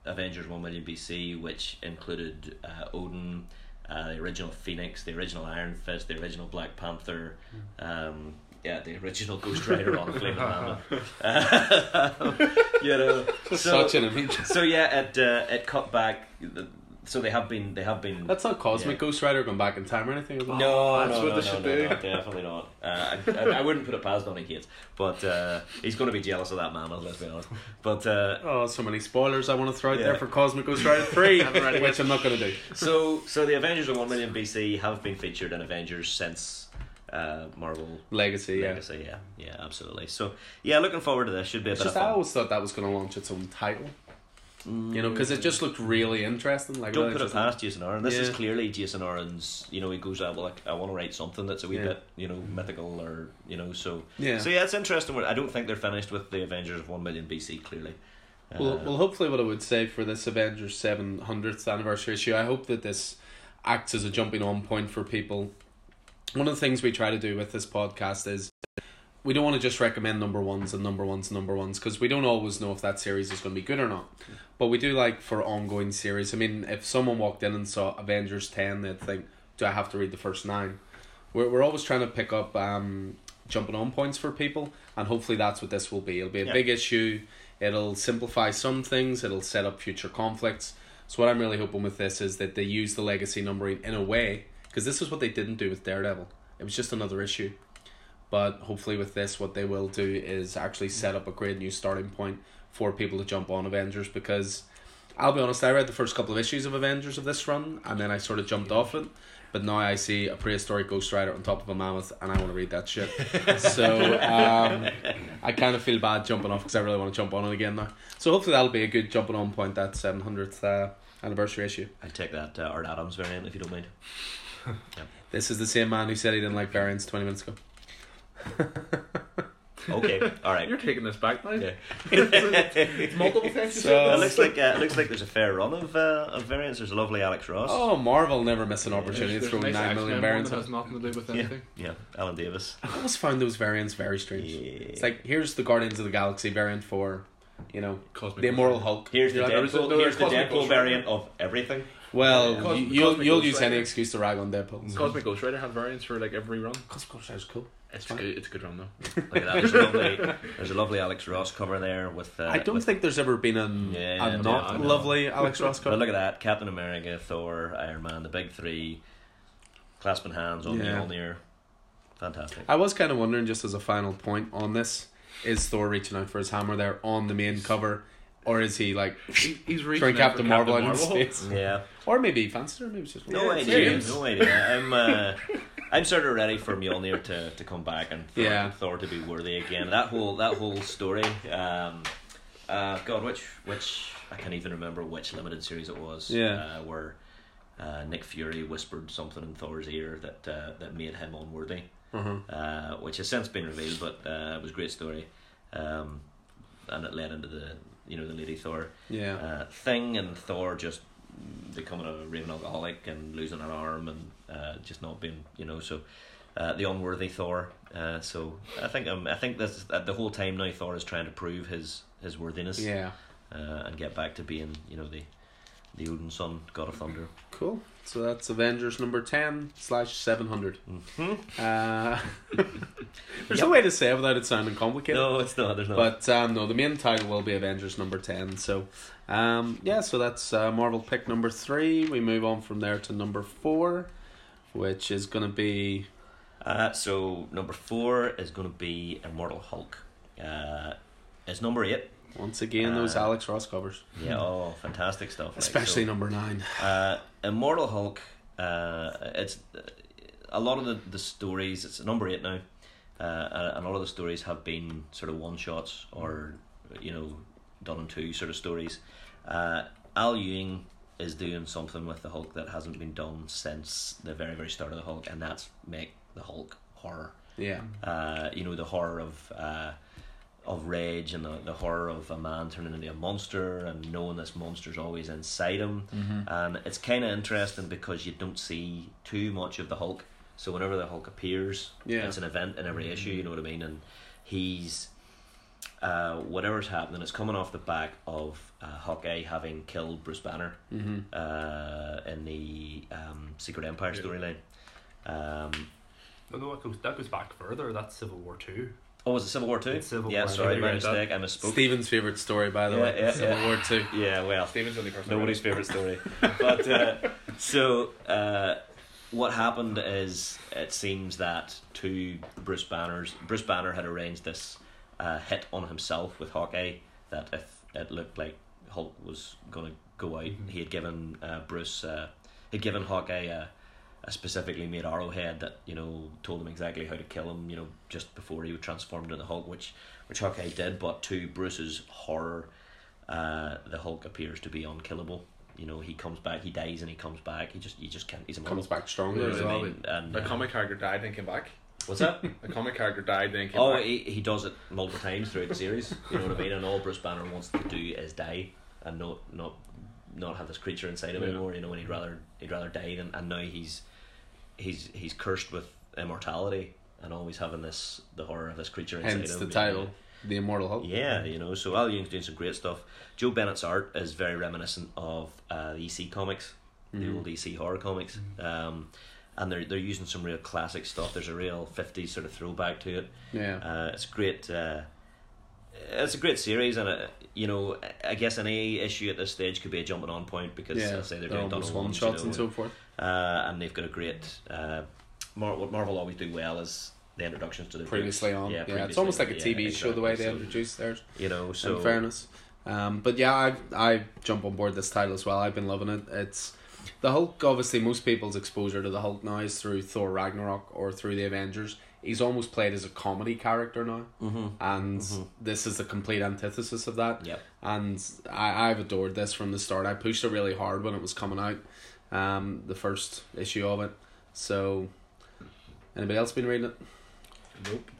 Avengers One Million BC, which included uh, Odin, uh, the original Phoenix, the original Iron Fist, the original Black Panther. Um, yeah, the original Ghost Rider on a flaming mammoth. you know, so, Such an image. so yeah, it uh, it cut back. the- So they have been they have been. That's not Cosmic Yeah. Ghost Rider going back in time or anything. is it? no, that's no, what no, they no, should no, do. no, definitely not. Uh, I, I, I wouldn't put it past Donny Cates, but uh, he's going to be jealous of that man. Let's be honest. But uh, Oh, so many spoilers I want to throw out Yeah. there for Cosmic Ghost Rider 3, Haven't read it which I'm not going to do. so so the Avengers of one million BC have been featured in Avengers since uh, Marvel Legacy, yeah. Legacy. Yeah, yeah, absolutely. So yeah, looking forward to this. Should be a It's bit just of I always thought that was going to launch its own title. You know, because it just looked really interesting. Like Don't put it past Jason Aaron. This is clearly Jason Aaron's. You know, he goes out. Well, like, I want to write something that's a wee Yeah. bit, you know, mythical or you know. So Yeah. So yeah, it's interesting. I don't think they're finished with the Avengers of one million BC. Clearly. Well, Uh, well, hopefully, what I would say for this Avengers 700th anniversary issue, I hope that this acts as a jumping on point for people. One of the things we try to do with this podcast is we don't want to just recommend number ones and number ones and number ones because we don't always know if that series is going to be good or not. But we do like for ongoing series. I mean, if someone walked in and saw Avengers 10, they'd think, do I have to read the first nine? We're, we're always trying to pick up um, jumping on points for people, and hopefully that's what this will be. It'll be a Yeah. big issue. It'll simplify some things. It'll set up future conflicts. So what I'm really hoping with this is that they use the legacy numbering in a way because this is what they didn't do with Daredevil. It was just another issue. But hopefully with this, what they will do is actually set up a great new starting point for people to jump on Avengers because I'll be honest, I read the first couple of issues of Avengers of this run and then I sort of jumped off it. But now I see a prehistoric Ghost Rider on top of a mammoth and I want to read that shit. so um, I kind of feel bad jumping off because I really want to jump on it again now. So hopefully that'll be a good jumping on point, that 700th uh, anniversary issue. I'd take that uh, Art Adams variant if you don't mind. This is the same man who said he didn't like variants 20 minutes ago. Okay, all right. You're taking this back now. Yeah. It's multiple times. you So- said it looks like uh, it looks like there's a fair run of uh, of variants. There's a lovely Alex Ross. Oh, Marvel never miss an opportunity to There's throw a nice 9 X-Men million one variants that has nothing to do with anything. yeah. Alan Davis. I always found those variants very strange. Yeah. It's like here's the Guardians of the Galaxy variant for, you know, Cosmic the Immortal Ghost Hulk. Here's the You're like, there was a- Deadpool. there Here's was the Cosmic Deadpool Ghost variant of everything. Well, Cos- you, you'll Cosmic you'll Ghost use any excuse to rag on Deadpool. Rider. Cosmic Ghost Rider had variants for like every run. Cosmic Ghost Rider's cool. It's good. It's a good run though. Look at that. There's a lovely, there's a lovely Alex Ross cover there with. Uh, I don't with, think there's ever been a, Yeah, a no, not lovely Alex Ross cover. But look at that: Captain America, Thor, Iron Man, the big three, clasping hands on Yeah. Mjolnir. Fantastic. I was kind of wondering, just as a final point on this, is Thor reaching out for his hammer there on the main cover, or is he like He, he's reaching throwing out for Captain Marvel out in Marvel. space? Yeah. Or maybe he fancied her, maybe it's just No Yeah, idea. No idea. I'm. Uh, I'm sort of ready for Mjolnir to, to come back and for Yeah. Thor to be worthy again. That whole that whole story. Um, uh, God, which which I can't even remember which limited series it was. Yeah. Uh, where uh, Nick Fury whispered something in Thor's ear that uh, that made him unworthy. Uh-huh. uh, which has since been revealed, but uh, it was a great story, um, and it led into the you know the Lady Thor Yeah. uh, thing, and Thor just becoming a raving alcoholic and losing an arm and uh, just not being you know so. Uh, the unworthy Thor. Uh, so I think um, I think this uh, the whole time now Thor is trying to prove his his worthiness yeah. uh, and get back to being you know the the Odin son, God of Thunder. Cool. So that's Avengers number 10 slash 700. Mm-hmm. Uh, there's Yep. no way to say it without it sounding complicated. No, it's not. There's not. But um, no, the main title will be Avengers number 10. So, um, yeah, so that's uh, Marvel pick number 3. We move on from there to number 4, which is going to be. Uh, so number four is going to be Immortal Hulk. Uh, it's number eight. Once again, those Uh, Alex Ross covers. Yeah, oh, fantastic stuff! like, Especially so, number 9. uh, Immortal Hulk. Uh, it's a lot of the, the stories. It's number eight now, uh, and a lot of the stories have been sort of one shots or you know done in two sort of stories. Uh, Al Ewing is doing something with the Hulk that hasn't been done since the very very start of the Hulk, and that's make the Hulk horror. Yeah. Uh, you know the horror of. Uh, of rage and the, the horror of a man turning into a monster and knowing this monster's always inside him Mm-hmm. and it's kind of interesting because you don't see too much of the Hulk so whenever the Hulk appears Yeah. it's an event in every issue you know what I mean and he's uh, whatever's happening it's coming off the back of uh, Hawkeye having killed Bruce Banner Mm-hmm. uh, in the um, Secret Empire storyline um, No, no, that goes that goes back further. That's Civil War Two. oh was it Civil War 2? Civil yeah War, sorry my you're right, mistake I misspoke Steven's favorite story, by the Yeah, way. yeah, Civil yeah. War Two. yeah well Steven's the only person. Nobody's favorite story. but uh, so uh, what happened is it seems that two Bruce Banners, Bruce Banner had arranged this uh, hit on himself with Hawkeye that if it looked like Hulk was going to go out, he had given uh, Bruce, uh, he'd given Hawkeye a, a specifically made arrowhead that you know told him exactly how to kill him. You know, just before he would transform into the Hulk, which which Hawkeye did. But to Bruce's horror, uh, the Hulk appears to be unkillable. You know, he comes back, he dies, and he comes back. He just, he just can't. He's a Comes back stronger Yeah, as You know what I mean? And, The uh, comic character died and came back. What's that? a comic character died then came oh, back. he, he does it multiple times throughout the series. You know what I mean? And all Bruce Banner wants to do is die and not not not have this creature inside him Yeah. anymore. You know, and he'd rather he'd rather die than. And now he's he's he's cursed with immortality and always having this the horror of this creature inside Hence him. the you know. title, The Immortal Hulk. Yeah, you know, so Al Ewing's doing some great stuff. Joe Bennett's art is very reminiscent of uh, the EC comics, the Mhm. old EC horror comics. Um, and they're they're using some real classic stuff. There's a real 50s sort of throwback to it. Yeah. Uh, it's great. Uh, it's a great series, and uh, you know, I guess any issue at this stage could be a jumping on point because yeah. I say they're, they're doing Donald one shots you know, and so forth. uh, and they've got a great. Uh, Mar- what Marvel always do well is the introductions to the Previously on. Yeah, yeah, it's almost like a TV show the way they introduce theirs. You know, so in fairness. Um, but yeah, I I jump on board this title as well. I've been loving it. It's the Hulk. Obviously, most people's exposure to the Hulk now is through Thor Ragnarok or through the Avengers. He's almost played as a comedy character now, hmm and Mhm. this is the complete antithesis of that. Yep. And I I've adored this from the start. I pushed it really hard when it was coming out, um, the first issue of it. So, anybody else been reading it? Nope.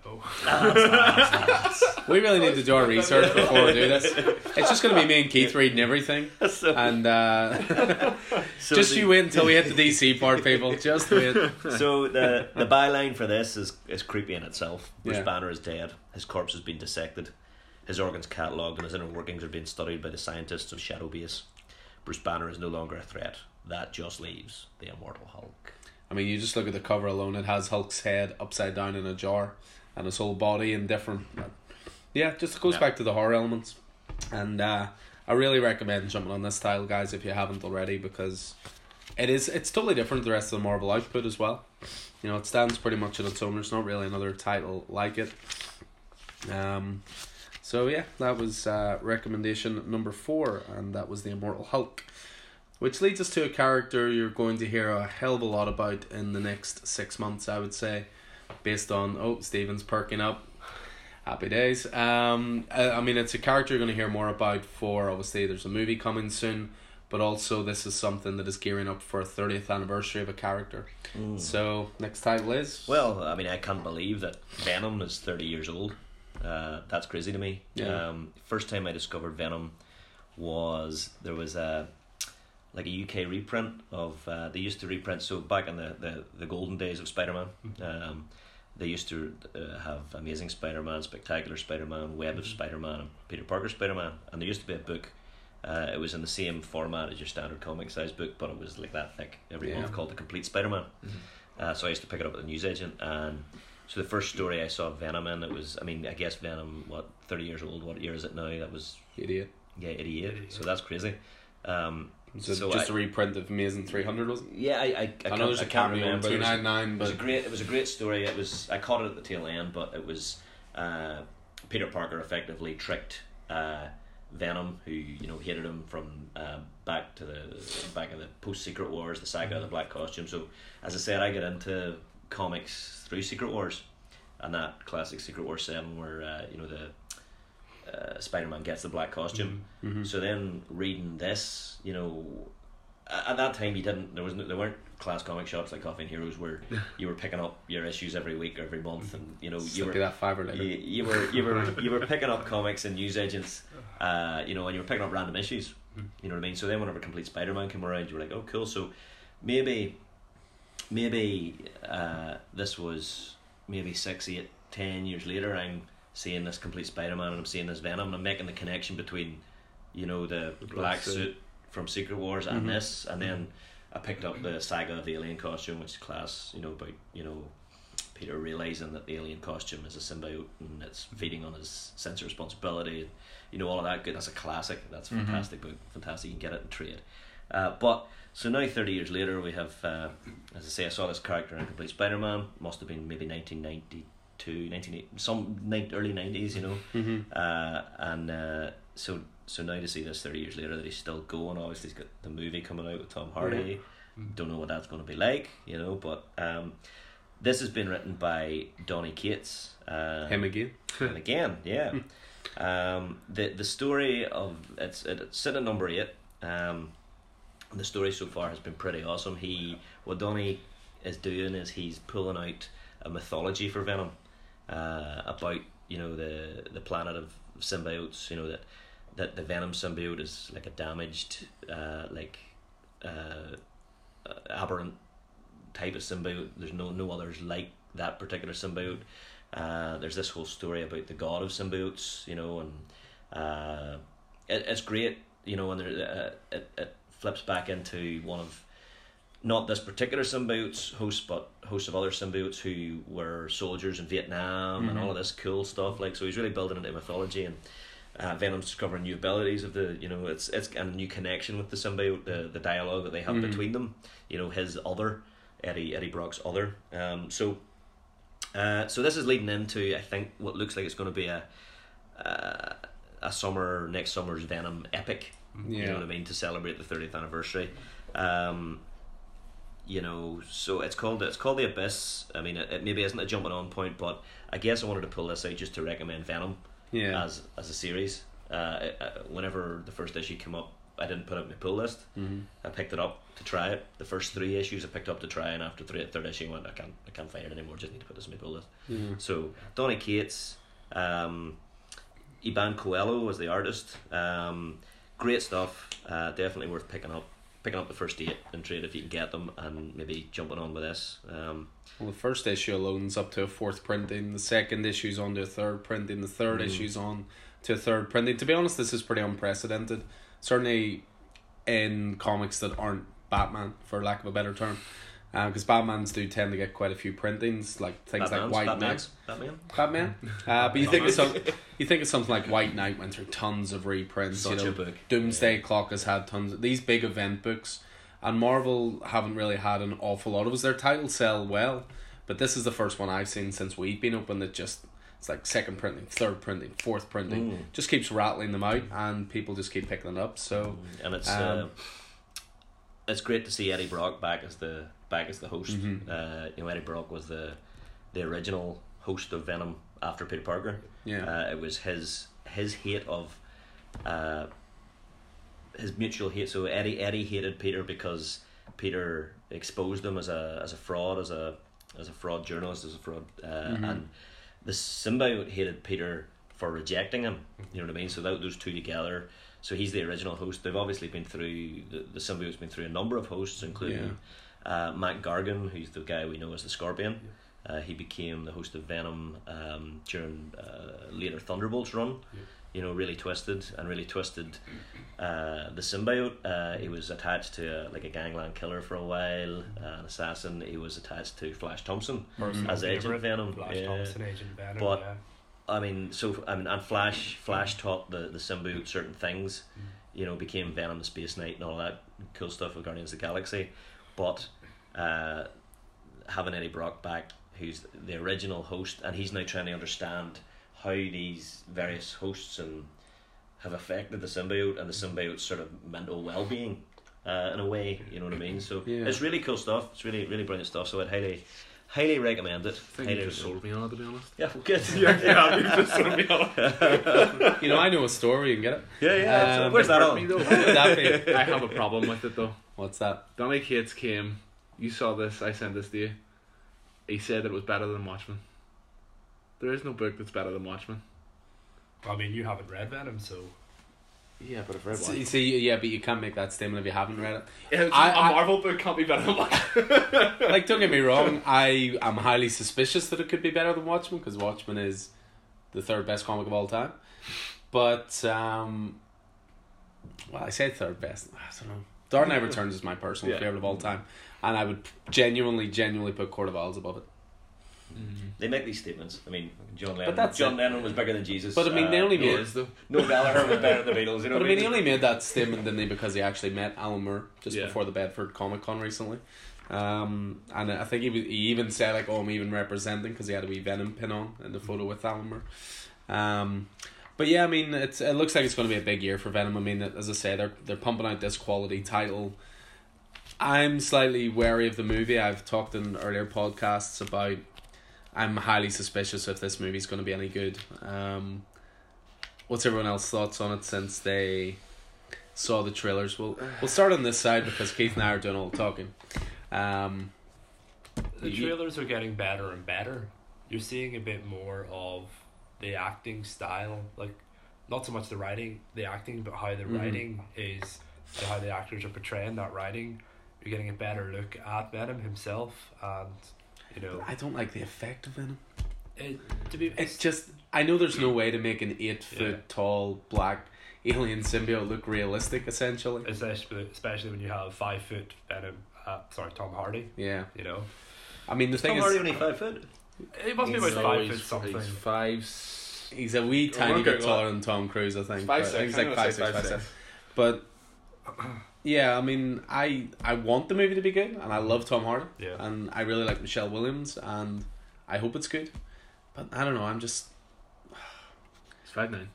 We really need to do our research before we do this. It's just going to be me and Keith reading everything, so, and uh, so just the, you wait until we hit the DC part, people. Just wait. So the the byline for this is is creepy in itself. Bruce Yeah. Banner is dead. His corpse has been dissected. His organs catalogued and his inner workings are being studied by the scientists of Shadow Base. Bruce Banner is no longer a threat. That just leaves the immortal Hulk. I mean, you just look at the cover alone; it has Hulk's head upside down in a jar, and his whole body in different. Yeah, just goes Yeah. back to the horror elements, and uh, I really recommend jumping on this title, guys, if you haven't already, because it is it's totally different to the rest of the Marvel output as well. You know, it stands pretty much on its own. There's not really another title like it. Um, so yeah, that was uh, recommendation number four, and that was the Immortal Hulk, which leads us to a character you're going to hear a hell of a lot about in the next six months. I would say, based on oh Steven's perking up, happy days. Um, I, I mean it's a character you're going to hear more about for obviously there's a movie coming soon, but also this is something that is gearing up for a thirtieth anniversary of a character. So next title is Well, I mean, I can't believe that Venom is thirty years old. Uh, that's crazy to me. Yeah. Um, first time I discovered Venom was there was a like a UK reprint of uh, they used to reprint so back in the, the, the golden days of Spider Man. Um, they used to uh, have Amazing Spider Man, Spectacular Spider Man, Web of Spider Man, and Peter Parker Spider Man, and there used to be a book. Uh, it was in the same format as your standard comic size book, but it was like that thick every Yeah. month called the Complete Spider Man. Uh, so I used to pick it up at the newsagent, and so the first story I saw Venom in, it was I mean I guess Venom what thirty years old. What year is it now? That was idiot. yeah eighty eight. So that's crazy. Um, So, So just I- a reprint of Amazing Three Hundred, was it? yeah, I I, I, I, know there's a can't cameo in remember. two nine nine, it was a but great. It was a great story. It was. I caught it at the tail end, but it was uh, Peter Parker effectively tricked uh, Venom, who you know hated him from uh, back to the back of the post Secret Wars, the saga of the Black Costume. So as I said, I got into comics through Secret Wars, and that classic Secret Wars seven where uh, you know the uh, Spider Man gets the black costume. Mhm. So then reading this, you know, at that time you didn't there was no, there weren't class comic shops like Coffee and Heroes where you were picking up your issues every week or every month, and you know you were you that fiver you, later. you were you were you were picking up comics and newsagents, uh, you know, and you were picking up random issues. You know what I mean? So then, whenever Complete Spider Man came around, you were like, "Oh, cool." So maybe, maybe uh, this was maybe six, eight, ten years later. I'm seeing this Complete Spider Man and I'm seeing this Venom, and I'm making the connection between, you know, the, The black black suit. suit from Secret Wars and Mhm. this, and then I picked up the saga of the alien costume, which is class. You know about you know Peter realizing that the alien costume is a symbiote and it's feeding on his sense of responsibility. and You know all of that good. That's a classic. That's a Mhm. fantastic book. Fantastic. You can get it in trade. Uh, but so now thirty years later, we have, uh, as I say, I saw this character in Complete Spider-Man. Must have been maybe 1992, 1980, some ni- early nineties. You know, Mhm. uh, and uh, so so now to see this thirty years later that he's still going. Obviously, he's got the movie coming out with Tom Hardy. Don't know what that's going to be like, you know. But um, this has been written by Donny Cates. Uh, Him again. and again, yeah. um, the the story of it's it's sitting at number eight. Um, the story so far has been pretty awesome. He what Donny is doing is he's pulling out a mythology for Venom uh, about you know the the planet of symbiotes. You know that that the Venom symbiote is like a damaged uh, like uh, aberrant type of symbiote. There's no no others like that particular symbiote. Uh, there's this whole story about the god of symbiotes, you know, and uh, it, it's great, you know, and there, uh, it, it flips back into one of not this particular symbiote's host, but hosts of other symbiotes who were soldiers in Vietnam and all of this cool stuff. Like, so he's really building into mythology and. Uh, Venom's discovering new abilities of the, you know, it's it's and a new connection with the symbiote, the the dialogue that they have Mhm. between them. You know, his other, Eddie Eddie Brock's other. Um, so uh, so this is leading into I think what looks like it's going to be a uh, a summer next summer's Venom epic. yeah. You know what I mean to celebrate the thirtieth anniversary. Um, you know, so it's called it's called the Abyss. I mean, it, it maybe isn't a jumping on point, but I guess I wanted to pull this out just to recommend Venom Yeah. as as a series. Uh, uh, whenever the first issue came up, I didn't put it in my pull list. Mhm. I picked it up to try it. The first three issues I picked up to try, and after three, third issue, I went, I can't, I can't find it anymore. Just need to put this in my pull list. Yeah. So Donny Cates, um, Iban Coello was the artist. Um, great stuff. Uh, definitely worth picking up. Picking up the first eight and trade if you can get them, and maybe jumping on with this. Um, Well, the first issue alone's up to a fourth printing. The second issue's on to a third printing. The third Mm. issue's on to a third printing. To be honest, this is pretty unprecedented. Certainly in comics that aren't Batman, for lack of a better term. Because Batmans do tend to get quite a few printings, like things Batman's, like White Batman's, Knight. Batman. Batman. Uh, but you think of some, you think of something like White Knight went through tons of reprints. Such you know, a book. Doomsday Clock has had tons of these big event books, and Marvel haven't really had an awful lot of us. Their titles sell well, but this is the first one I've seen since we've been open that just it's like second printing, third printing, fourth printing, Mm. just keeps rattling them out, and people just keep picking it up. So and it's Um, uh, it's great to see Eddie Brock back as the back as the host. Mhm. Uh, you know, Eddie Brock was the the original host of Venom after Peter Parker. yeah, Uh, it was his his hate of uh, his mutual hate. So Eddie Eddie hated Peter because Peter exposed him as a as a fraud, as a as a fraud journalist, as a fraud, uh, Mhm. and the symbiote hated Peter for rejecting him. You know what I mean? So that those two together. So he's the original host. They've obviously been through the, the symbiote's been through a number of hosts, including uh, Mac Gargan, who's the guy we know as the Scorpion. Uh, he became the host of Venom um, during uh, later Thunderbolts run. Yeah. You know, really twisted and really twisted. Uh, the symbiote. Uh, he was attached to uh, like a gangland killer for a while, uh, an assassin. He was attached to Flash Thompson. Personal As Agent Venom, Flash yeah. Thompson, Agent Venom. But- yeah. I mean, so I mean, and Flash, Flash taught the the symbiote certain things. You know, became Venom, the Space Knight, and all that cool stuff with Guardians of the Galaxy. But uh, having Eddie Brock back, who's the original host, and he's now trying to understand how these various hosts and have affected the symbiote and the symbiote's sort of mental well being. Uh, in a way, you know what I mean. So Yeah. it's really cool stuff. It's really, really brilliant stuff. So I'd highly, highly recommend it. I think Highly you just sold me on it, to be honest. Yeah, well, good. yeah, yeah, you just sold me on it. You know, I know a story. You can get it. yeah, yeah. so Um, where's that hurt on? me, though. That be? I have a problem with it though. What's that? Donny Cates came. You saw this. I sent this to you. He said that it was better than Watchmen. There is no book that's better than Watchmen. I mean, you haven't read Venom, so Yeah, but I've read one. See, see, yeah, but you can't make that statement if you haven't read it. Yeah, I- a I- Marvel book can't be better than Watchmen. Like, don't get me wrong, I am highly suspicious that it could be better than Watchmen because Watchmen is the third best comic of all time. But, um, well, I say third best. I don't know. Dark Knight Returns is my personal Yeah. favorite of all time, and I would genuinely, genuinely put Court of Owls above it. They make these statements. I mean, John Lennon. that's John it. Lennon was bigger than Jesus. But, I mean, they only uh, made- It is though. Noel Gallagher was better than the Beatles. You know But I mean, he only made that statement, didn't he, because he actually met Alan Moore just Yeah. before the Bedford Comic Con recently. Um, and I think he, was, he even said, like, oh, I'm even representing because he had a wee Venom pin on in the photo with Alan Moore. Um, but yeah, I mean, it's it looks like it's going to be a big year for Venom. I mean, as I say, they're, they're pumping out this quality title. I'm slightly wary of the movie. I've talked in earlier podcasts about I'm highly suspicious if this movie's going to be any good. Um, what's everyone else's thoughts on it since they saw the trailers? We'll we'll start on this side because Keith and I are doing all the talking. Um, the trailers are getting better and better. You're seeing a bit more of the acting style, like not so much the writing, the acting, but how the Mhm. writing is, and how the actors are portraying that writing. You're getting a better look at Venom himself, and you know, I don't like the effect of Venom. it, to be It's just I know there's no way to make an eight foot Yeah. tall black alien symbiote look realistic. Essentially, especially especially when you have five foot Venom. Uh, sorry, Tom Hardy. yeah. You know, I mean, the Tom thing Hardy is, only five foot. It must be about five he's- foot something. He's five. he's a wee tiny okay, bit well, taller than Tom Cruise. I think. Five but I think six. he's like gonna five say six, five five six. six. But yeah, I mean, I I want the movie to be good, and I love Tom Hardy, Yeah. and I really like Michelle Williams, and I hope it's good. But I don't know. I'm just He's five nine.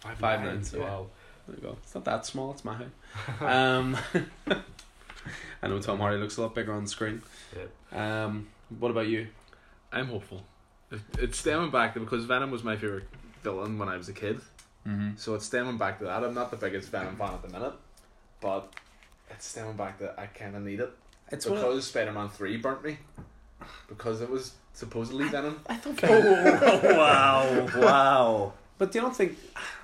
Five, Five nine, nine, so- Wow. there you go. It's not that small. It's my height. um, I know Tom Hardy looks a lot bigger on screen. Yeah. Um, what about you? I'm hopeful. It's stemming back to because Venom was my favorite villain when I was a kid. Mm-hmm. So it's stemming back to that. I'm not the biggest Venom fan at the minute, but it's stemming back to I kind of need it It's because what Spider Man Three burnt me because it was supposedly Venom. I thought. Oh, wow, wow. But do you don't think?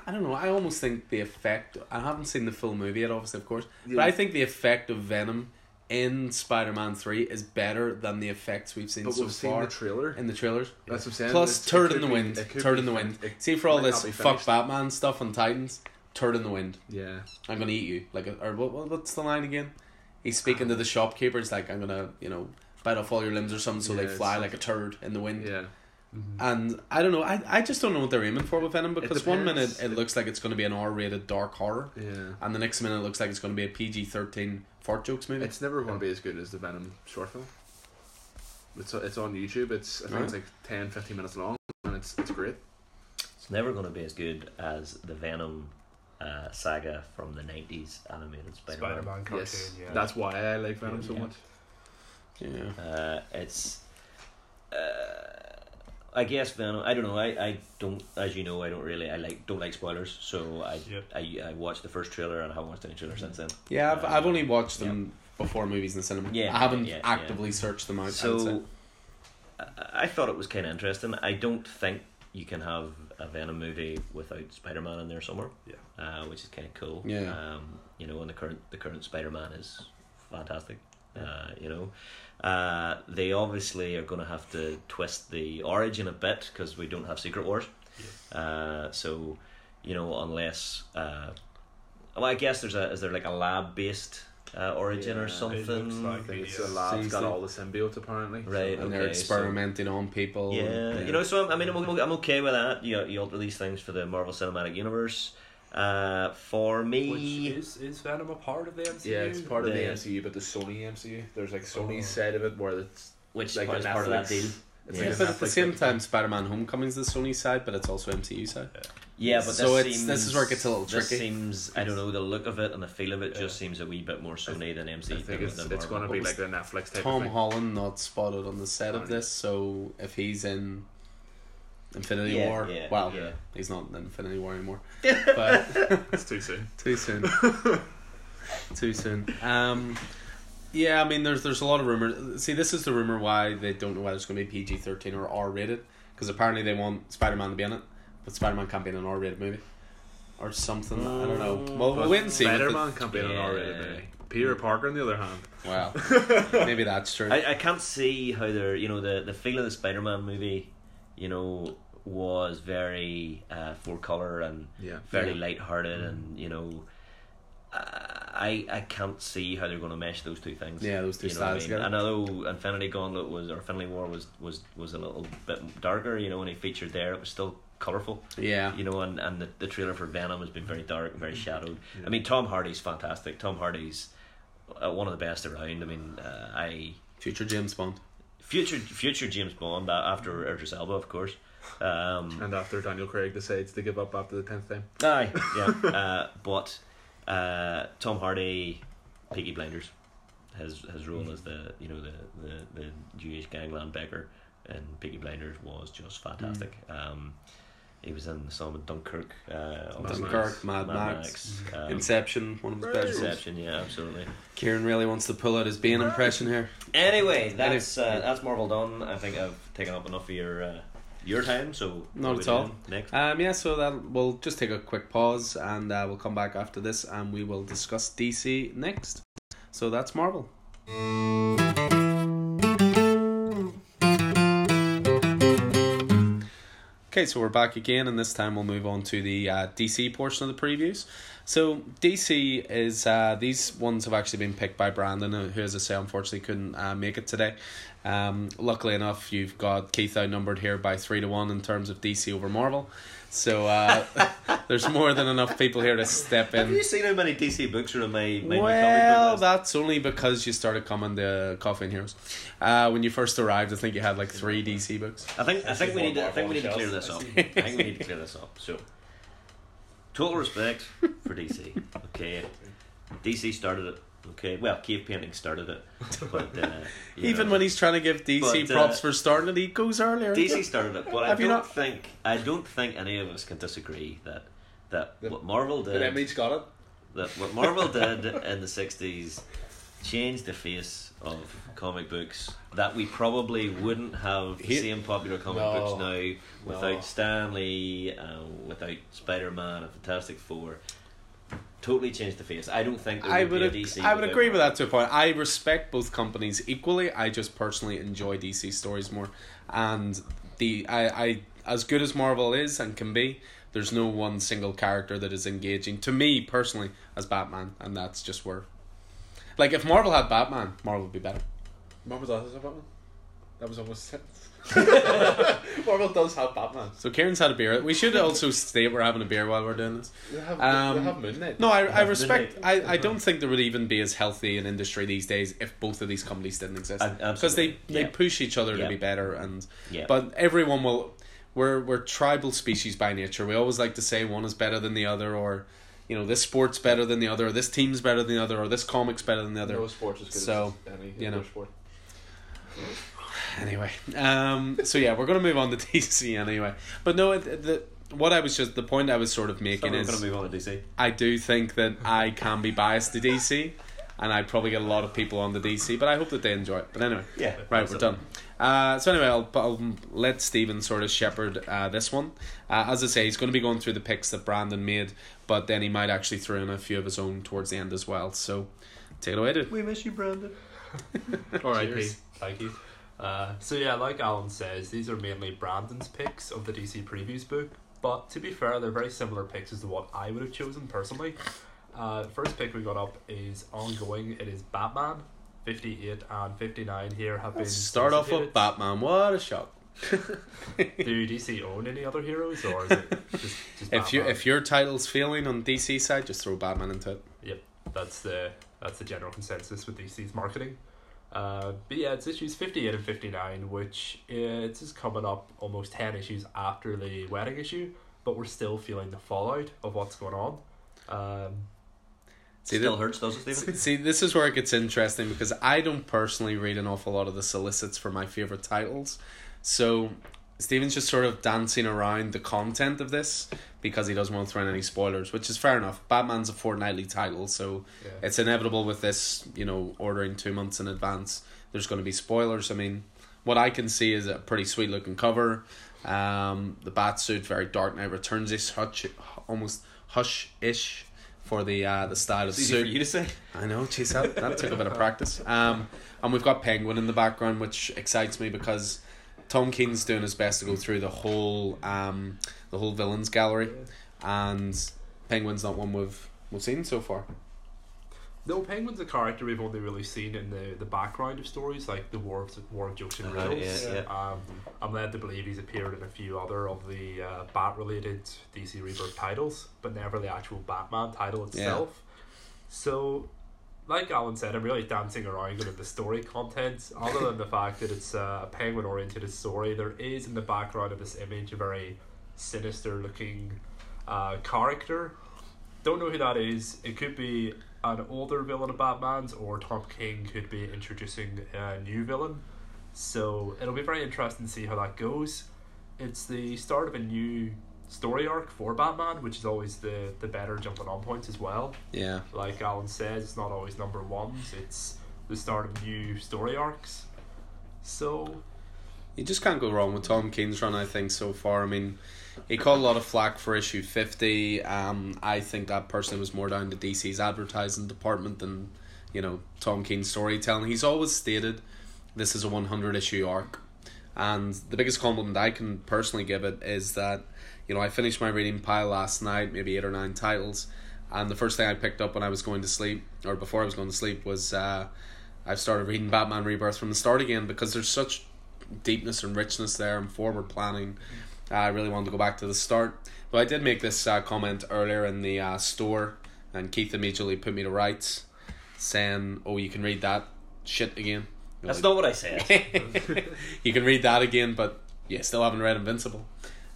I don't know. I almost think the effect. I haven't seen the full movie yet, obviously, of course. But I think the effect of Venom in Spider-Man Three is better than the effects we've seen But so we've seen far the trailer. in the trailers. That's what I'm saying. Plus, It's- turd in the be- wind. it Turd in the wind. it See, for all this fuck. Batman stuff on Titans, turd in the wind. Yeah. I'm gonna eat you. Like, uh, or what? what- What's the line again? He's speaking to the shopkeepers like, "I'm gonna, you know, bite off all your limbs or something, so Yeah, they fly like a turd in the wind." Yeah. Mm-hmm. And I don't know. I, I just don't know what they're aiming for with Venom because one depends. minute it looks like it's going to be an R-rated dark horror, Yeah. and the next minute it looks like it's going to be a PG-13 fart jokes movie. It's never going to be as good as the Venom short film. It's it's on YouTube. It's I think it's like 10, 15 minutes long, and it's it's great. It's never going to be as good as the Venom uh, saga from the 90s animated Spider Man. Spider Man cartoon. yes, yeah. that's why I like Venom so Yeah. much. yeah. Uh, it's. Uh, I guess Venom. I don't know. I, I don't, as you know, I don't really. I like don't like spoilers. So I Yep. I, I watched the first trailer and I haven't watched any trailer since then. Yeah, I've, Uh, I've only watched them before movies in the cinema. Yeah, I haven't yeah, yeah. actively searched them out. I would say. So I, I thought it was kind of interesting. I don't think you can have a Venom movie without Spider Man in there somewhere. Yeah. Uh, which is kind of cool. Yeah. Um, you know, and the current the current Spider Man is fantastic. Uh, you know, uh, they obviously are going to have to twist the origin a bit because we don't have Secret Wars. Uh, so, you know, unless uh, well, I guess there's a is there like a lab based uh, origin Yeah, or it something? looks I think it's Yeah. a lab's Seems got all the symbiotes apparently. Right, and they're okay, so- experimenting on people. Yeah, and- you know, so I'm, I mean, I'm, o- I'm okay with that. You you alter these things for the Marvel Cinematic Universe. Uh, for me, Which is is Venom a part of the MCU? Yeah, it's part of the The- MCU, but the Sony MCU. There's like Sony's Oh. side of it where it's which like is the part of that Netflix- deal. It's Yeah. like a but at the Netflix same thing. time, Spider Man Homecoming's the Sony side, but it's also MCU side. Yeah, but So this it's- seems, this is where it gets a little This tricky. seems I don't know the look of it and the feel of it Yeah. just seems a wee bit more Sony than MC. I think than, it's, than it's going to be like a Netflix type Tom of thing. Holland not spotted on the set of this, so if he's in Infinity Yeah, War, yeah, well, yeah. he's not in Infinity War anymore. but It's too soon. too soon. too soon. Um, yeah, I mean, there's there's a lot of rumors. See, this is the rumor why they don't know whether it's going to be PG thirteen or R rated, because apparently they want Spider Man to be in it, but Spider Man can't be in an R rated movie, or something. I don't know. Well, we'll wait and see. Spider Man can't be in an R-rated movie. Peter Parker, on the other hand, Wow, maybe that's true. I, I can't see how they're you know the the feel of the Spider Man movie, you know, was very uh, full color and yeah, very Yeah. light-hearted and you know. I I can't see how they're going to mesh those two things. Yeah, those two you know what I styles mean? together. And although Infinity Gauntlet was or Infinity War was was was a little bit darker, you know, when he featured there, it was still colorful. yeah, you know, and, and the, the trailer for Venom has been very dark and very shadowed. I mean, Tom Hardy's fantastic. Tom Hardy's uh, one of the best around. I mean, uh, I future James Bond. Future future James Bond after Idris Elba, of course. Um, and after Daniel Craig decides to give up after the tenth time, aye, yeah, uh, but uh, Tom Hardy, Peaky Blinders, his his role as the you know the the, the Jewish gangland beggar in Peaky Blinders was just fantastic. Um, he was in some of Dunkirk, uh. Dunkirk, Mad Max, um, Inception, one of his best roles. Inception, yeah, absolutely. Kieran really wants to pull out his Bane impression here. Anyway, that's uh, that's Marvel done. I think I've taken up enough of your uh, your time, so Not at we all. doing Next, Um, yeah, so that we'll just take a quick pause and uh, we'll come back after this and we will discuss DC next. So that's Marvel. Okay, so we're back again, and this time we'll move on to the uh, DC portion of the previews. So DC is uh, these ones have actually been picked by Brandon, who, as I say, unfortunately couldn't uh, make it today. Um, luckily enough, you've got Keith outnumbered here by three to one in terms of DC over Marvel. So uh, there's more than enough people here to step in. have you seen how many DC books are in my my, Well, that's only because you started coming to Coffee and Heroes. Uh, when you first arrived, I think you had like three DC books. I think I I think we need to, I think we need to clear this up. I think we need to clear this up. So, total respect for DC. Okay, DC started it. Okay, well, Cave Painting started it, but uh, Even know. when he's trying to give DC But, uh, props for starting it, he goes earlier. DC started it, but I Have you don't not- think I don't think any of us can disagree that that The- what Marvel did Emily's got it. that what Marvel did in the sixties changed the face of comic books that we probably wouldn't have the He- same popular comic No. books now without No. Stan Lee, uh, without Spider Man and Fantastic Four. Totally changed the face. I don't think I would, would be a ag- I would agree with that to a point. I respect both companies equally. I just personally enjoy DC stories more, and the I, I as good as Marvel is and can be. There's no one single character that is engaging to me personally as Batman, and that's just where. Like if Marvel had Batman, Marvel would be better. Marvel does have Batman. That was almost it. Marvel does have Batman. So Kieran's had a beer. We should also state we're having a beer while we're doing this. They have, Um, they have Moon Knight. No, I, I respect. I, I don't think there would even be as healthy an industry these days if both of these companies didn't exist. Ab- Because they, they Yeah. push each other Yeah. to be better, and Yeah. but everyone will. We're we're tribal species by nature. We always like to say one is better than the other, or you know this sport's better than the other, or this team's better than the other, or this comic's better than the other. No sports as good So, as any you know. sport. Anyway, um, so yeah, we're gonna move on to DC anyway. But no, it, the what I was just the point I was sort of So making we're is going to move on to DC. I do think that I can be biased to DC, and I probably get a lot of people on the DC, but I hope that they enjoy it. But anyway, Yeah, right, we're done. Uh, so anyway, I'll, I'll let Stephen sort of shepherd uh, this one. Uh, as I say, he's going to be going through the picks that Brandon made, but then he might actually throw in a few of his own towards the end as well. So take it away, dude. We miss you, Brandon. R.I.P. Cheers. Thank you. Uh, so yeah, like Alan says, these are mainly Brandon's picks of the DC previews book. But to be fair, they're very similar picks as to what I would have chosen personally. Uh, first pick we got up is ongoing. It is Batman. Fifty eight and fifty nine here have been Let's start off with. Batman. What a shock! Do DC own any other heroes, or is it just, just If you if your title's failing on DC side, just throw Batman into it. Yep, that's the that's the general consensus with DC's marketing. Uh, but yeah, it's issues 58 and 59, which uh, it's just coming up almost 10 issues after the wedding issue, but we're still feeling the fallout of what's going on. Um, See, Still hurts, does it, Stephen? See, this is where it gets interesting because I don't personally read an awful lot of the solicits for my favorite titles. So Steven's just sort of dancing around the content of this because he doesn't want to throw in any spoilers, which is fair enough. Batman's a fortnightly title, so yeah. it's inevitable with this, you know, ordering two months in advance. There's going to be spoilers. I mean, what I can see is a pretty sweet looking cover. Um, the bat suit, very Dark Knight Returns ish, hush, almost hush ish for the uh, the style of It's easy suit. you to say. I know, geez, that, that took a bit of practice. Um, and we've got Penguin in the background, which excites me because Tom King's doing his best to go through the whole um, the whole villains gallery, and Penguin's not one we've we've seen so far. No, Penguin's a character we've only really seen in the, the background of stories, like the War of, War of Jokes and Uh-huh, Riddles. yeah, yeah. Um, I'm led to believe he's appeared in a few other of the uh, Bat related DC Rebirth titles, but never the actual Batman title itself. So, like Alan said, I'm really dancing around with the story content, other than the fact that it's a penguin oriented story. There is in the background of this image a very sinister looking uh, character. Don't know who that is. It could be an older villain of Batman's, or Tom King could be introducing a new villain. So it'll be very interesting to see how that goes. It's the start of a new story arc for Batman, which is always the, the better jumping on points as well. Yeah, Like Alan says, it's not always number ones, it's the start of new story arcs. So, you just can't go wrong with Tom King's run. I think so far. I mean, he caught a lot of flack for issue fifty. Um, I think that personally was more down to DC's advertising department than you know Tom King's storytelling. He's always stated this is a one hundred issue arc, and the biggest compliment I can personally give it is that you know I finished my reading pile last night, maybe eight or nine titles, and the first thing I picked up when I was going to sleep or before I was going to sleep was uh, I've started reading Batman Rebirth from the start again because there's such deepness and richness there and forward planning. I really wanted to go back to the start. But I did make this uh, comment earlier in the uh, store, and Keith immediately put me to rights, saying, "Oh, you can read that shit again." That's not what I said. you can read that again, but yeah, still haven't read Invincible.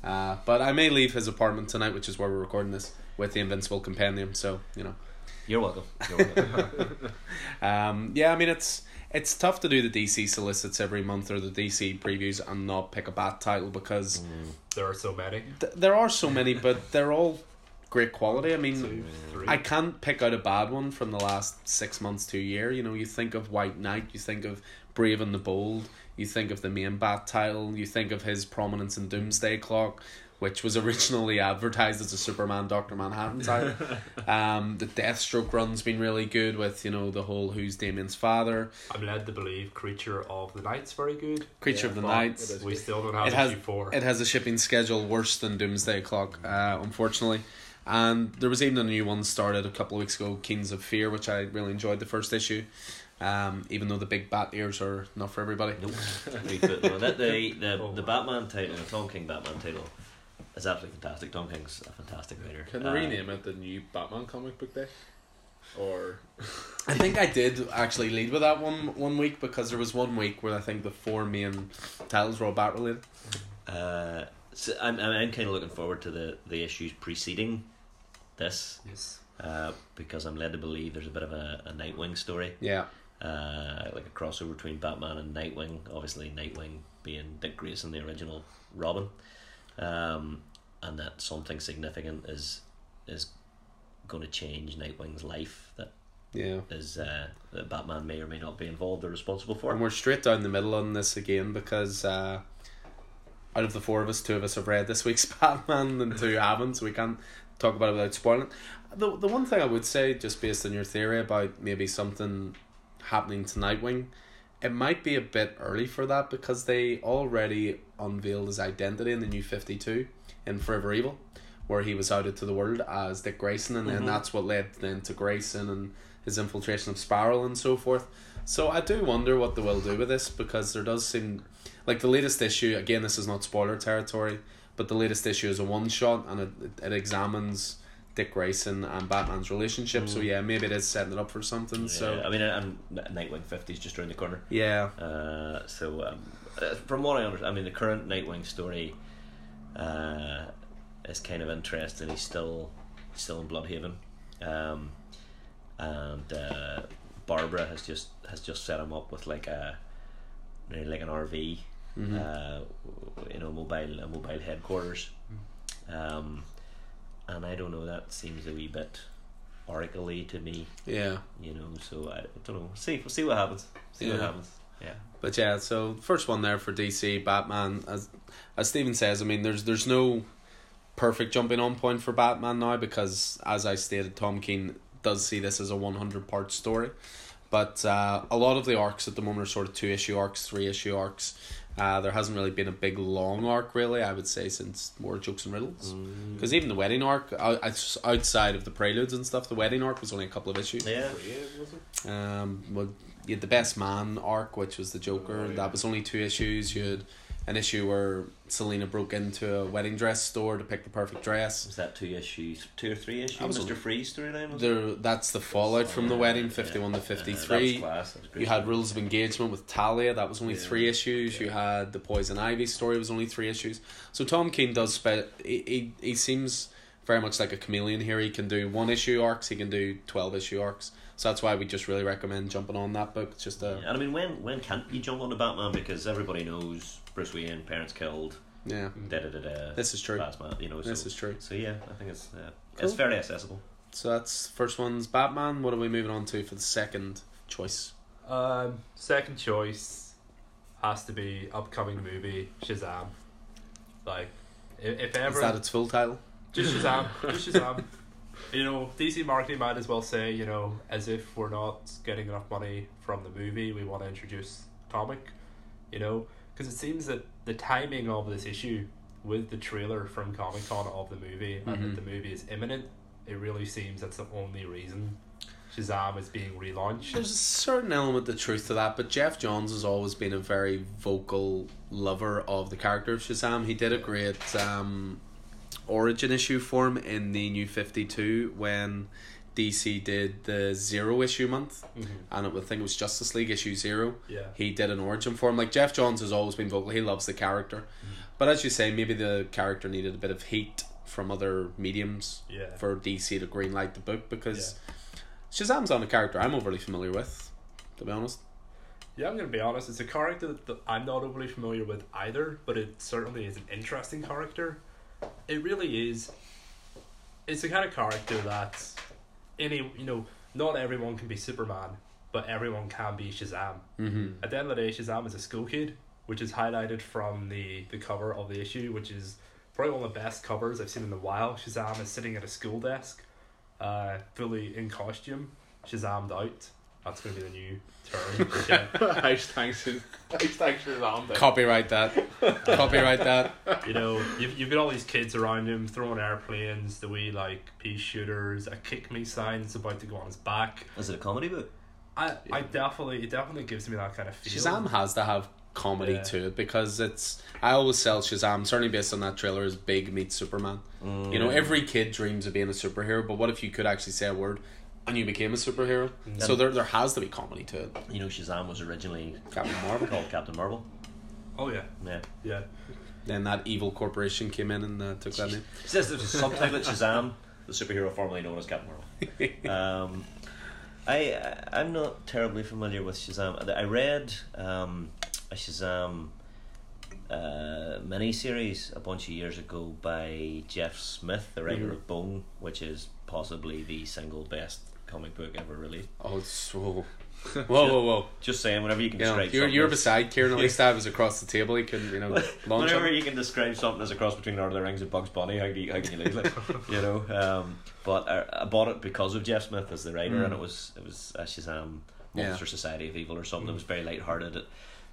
Uh, but I may leave his apartment tonight, which is where we're recording this, with the Invincible Compendium. So you know, You're welcome. You're welcome. um, yeah, I mean it's it's tough to do the DC solicits every month or the DC previews and not pick a bat title because mm. there are so many. th- there are so many, but they're all great quality. I mean, Two. I can't pick out a bad one from the last six months to a year. You know, you think of White Knight, you think of Brave and the Bold, you think of the main Bat title, you think of his prominence in Doomsday Clock, which was originally advertised as a Superman Doctor Manhattan title. um, the Deathstroke run's been really good with you know the whole Who's Damian's father, I'm led to believe Creature of the Night's very good. Creature Yeah, of the but Night. it is We good. still don't have It has- issue four. It has a shipping schedule worse than Doomsday Clock, uh, unfortunately. And there was even a new one started a couple of weeks ago, Kings of Fear, which I really enjoyed the first issue. Um, even though the big bat ears are not for everybody. Nope. We put- no, that the the, Oh, the. Batman title, the Tom King Batman title, is absolutely fantastic. Tom King's a fantastic writer. Can they Uh, rename it the new Batman comic book day? Or I think I did actually lead with that one one week because there was one week where I think the four main titles were all bat related. Uh, so I'm I'm, I'm kind of looking forward to the the issues preceding this yes. uh, because I'm led to believe there's a bit of a, a Nightwing story, Yeah. uh, like a crossover between Batman and Nightwing. Obviously, Nightwing being Dick Grayson, the original Robin, um, and that something significant is is going to change Nightwing's life. That Yeah. is uh, that Batman may or may not be involved or responsible for. And we're straight down the middle on this again because uh, out of the four of us, two of us have read this week's Batman and two haven't, so we can't talk about it without spoiling. The the one thing I would say, just based on your theory about maybe something happening to Nightwing, it might be a bit early for that because they already unveiled his identity in the new Fifty Two in Forever Evil, where he was outed to the world as Dick Grayson, and then Mhm. that's what led then to Grayson and his infiltration of Spiral and so forth. So I do wonder what they will do with this because there does seem like the latest issue. Again, this is not spoiler territory, but the latest issue is a one shot and it, it examines Dick Grayson and Batman's relationship. So Mm. yeah, maybe it is setting it up for something. So I mean, and Nightwing 50 is just around the corner. yeah, Uh, so, um, from what I understand, I mean, the current Nightwing story uh, is kind of interesting. He's still still in Blüdhaven, um, and uh, Barbara has just has just set him up with like a like an RV, Mhm. uh, you know, mobile a mobile headquarters. Um, and I don't know. That seems a wee bit oracle-y to me, yeah. you know. So I don't know. See, we'll see what happens. See what happens. Yeah. But yeah, so first one there for DC Batman as as Steven says, I mean there's there's no perfect jumping on point for Batman now because as I stated Tom King does see this as a 100 part story. But uh, a lot of the arcs at the moment are sort of two issue arcs, three issue arcs. Uh, there hasn't really been a big long arc really, I would say since more jokes and riddles. Mm. Because even the wedding arc, out- outs- outside of the preludes and stuff, the wedding arc was only a couple of issues. Yeah. was it? Um, well, you had the best man arc, which was the Joker. Oh, yeah. That was only two issues. You had an issue where Selina broke into a wedding dress store to pick the perfect dress. Was that two issues, two or three issues? That was Mr. a- Freeze storyline. There, that's the fallout from the Yeah, wedding, yeah. fifty-one to Uh, that was fifty-three. class, that You had rules of engagement with Talia. That was only Yeah. three issues. You had the poison ivy story. Was only three issues. So Tom King does spe- he, he he seems very much like a chameleon here. He can do one issue arcs. He can do twelve issue arcs. So that's why we just really recommend jumping on that book. It's just a And I mean, when when can't you jump on onto Batman because everybody knows Bruce Wayne, parents killed, yeah. da da da da. This is true. Batman, you know. So, This is true. So yeah, I think it's uh, Cool. it's fairly accessible. So that's first one's Batman. What are we moving on to for the second choice? Um, second choice has to be upcoming movie Shazam. Like, if, if ever Is that its full title? just Shazam, just Shazam. You know, DC marketing might as well say, you know, as if we're not getting enough money from the movie, we want to introduce comic. You know, because it seems that the timing of this issue with the trailer from Comic Con of the movie and Mhm. that the movie is imminent, it really seems that's the only reason Shazam is being relaunched. There's a certain element of truth to that, but Geoff Johns has always been a very vocal lover of the character of Shazam. He did a great um, origin issue form in the New Fifty Two when DC did the zero issue month, Mhm. and it, I think it was Justice League issue zero. Yeah. he did an origin form. Like Geoff Johns has always been vocal. He loves the character, but as you say, maybe the character needed a bit of heat from other mediums Yeah. for DC to greenlight the book because Shazam's not a character I'm overly familiar with, to be honest. Yeah, I'm gonna be honest. It's a character that I'm not overly familiar with either, but it certainly is an interesting character. It really is. It's the kind of character that any you know, not everyone can be Superman, but everyone can be Shazam. Mm-hmm. At the end of the day, Shazam is a school kid, which is highlighted from the the cover of the issue, which is probably one of the best covers I've seen in a while. Shazam is sitting at a school desk, uh, fully in costume, Shazammed out. That's gonna be the new term. Yeah. Hashtag Shaz- hashtag Shazam. then. Copyright that. Copyright that. you know, you've, you've got all these kids around him throwing airplanes, the wee like pea shooters, a kick me sign that's about to go on his back. Is it a comedy book? I, I definitely it definitely gives me that kind of feel. Shazam has to have comedy Yeah. to it because it's. I always sell Shazam, certainly based on that trailer, as big meets Superman. You know, mm. every kid dreams of being a superhero, but what if you could actually say a word and you became a superhero? So there, there has to be comedy to it. You know, Shazam was originally Captain Marvel. called Captain Marvel. Oh yeah, Yeah. yeah. Then that evil corporation came in and uh, took that name. It says there's a subtitle Shazam, the superhero formerly known as Captain Marvel. um, I I- I'm not terribly familiar with Shazam. I read um, a Shazam uh, miniseries a bunch of years ago by Jeff Smith, the writer Mhm. of Bone, which is possibly the single best comic book ever released. Oh, it's so. Whoa, whoa, whoa! Just saying, whenever you can You know, describe you're you're beside Kieran. At least I was across the table. He can, you know, Whenever you can describe something as a cross between Lord of the Rings and Bugs Bunny, how can you, how can you lose it? you know. Um, but I, I bought it because of Jeff Smith as the writer, Mm. and it was it was a Shazam Yeah. Monster Society of Evil or something. It was very light-hearted. It,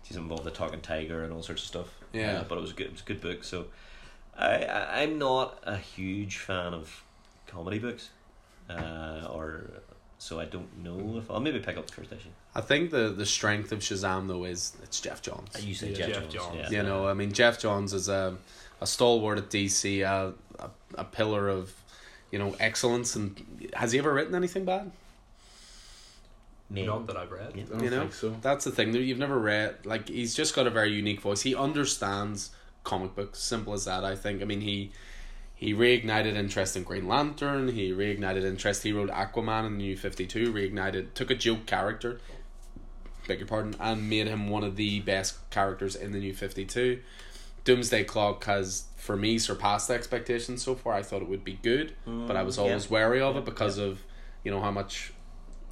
she's involved the talking tiger and all sorts of stuff. Yeah. Uh, but it was a good. It was a good book. So, I, I I'm not a huge fan of comedy books, uh, or so I don't know if I'll maybe pick up the first issue. I think the the strength of Shazam though is it's Geoff Johns. You say Yeah, Jeff, Geoff Johns. Johns. Yeah. You know, I mean, Geoff Johns is a a stalwart at DC, a a, a pillar of, you know, excellence. And has he ever written anything bad? Name. Not that I've read. Yeah. I you know, so. that's the thing. You've never read like he's just got a very unique voice. He understands comic books. Simple as that. I think. I mean, he he reignited interest in Green Lantern. He reignited interest. He wrote Aquaman in the New Fifty Two. Reignited took a joke character, beg your pardon, and made him one of the best characters in the New Fifty Two. Doomsday Clock has, for me, surpassed expectations so far. I thought it would be good, but I was Mm, yeah. always wary of it because of, you know, how much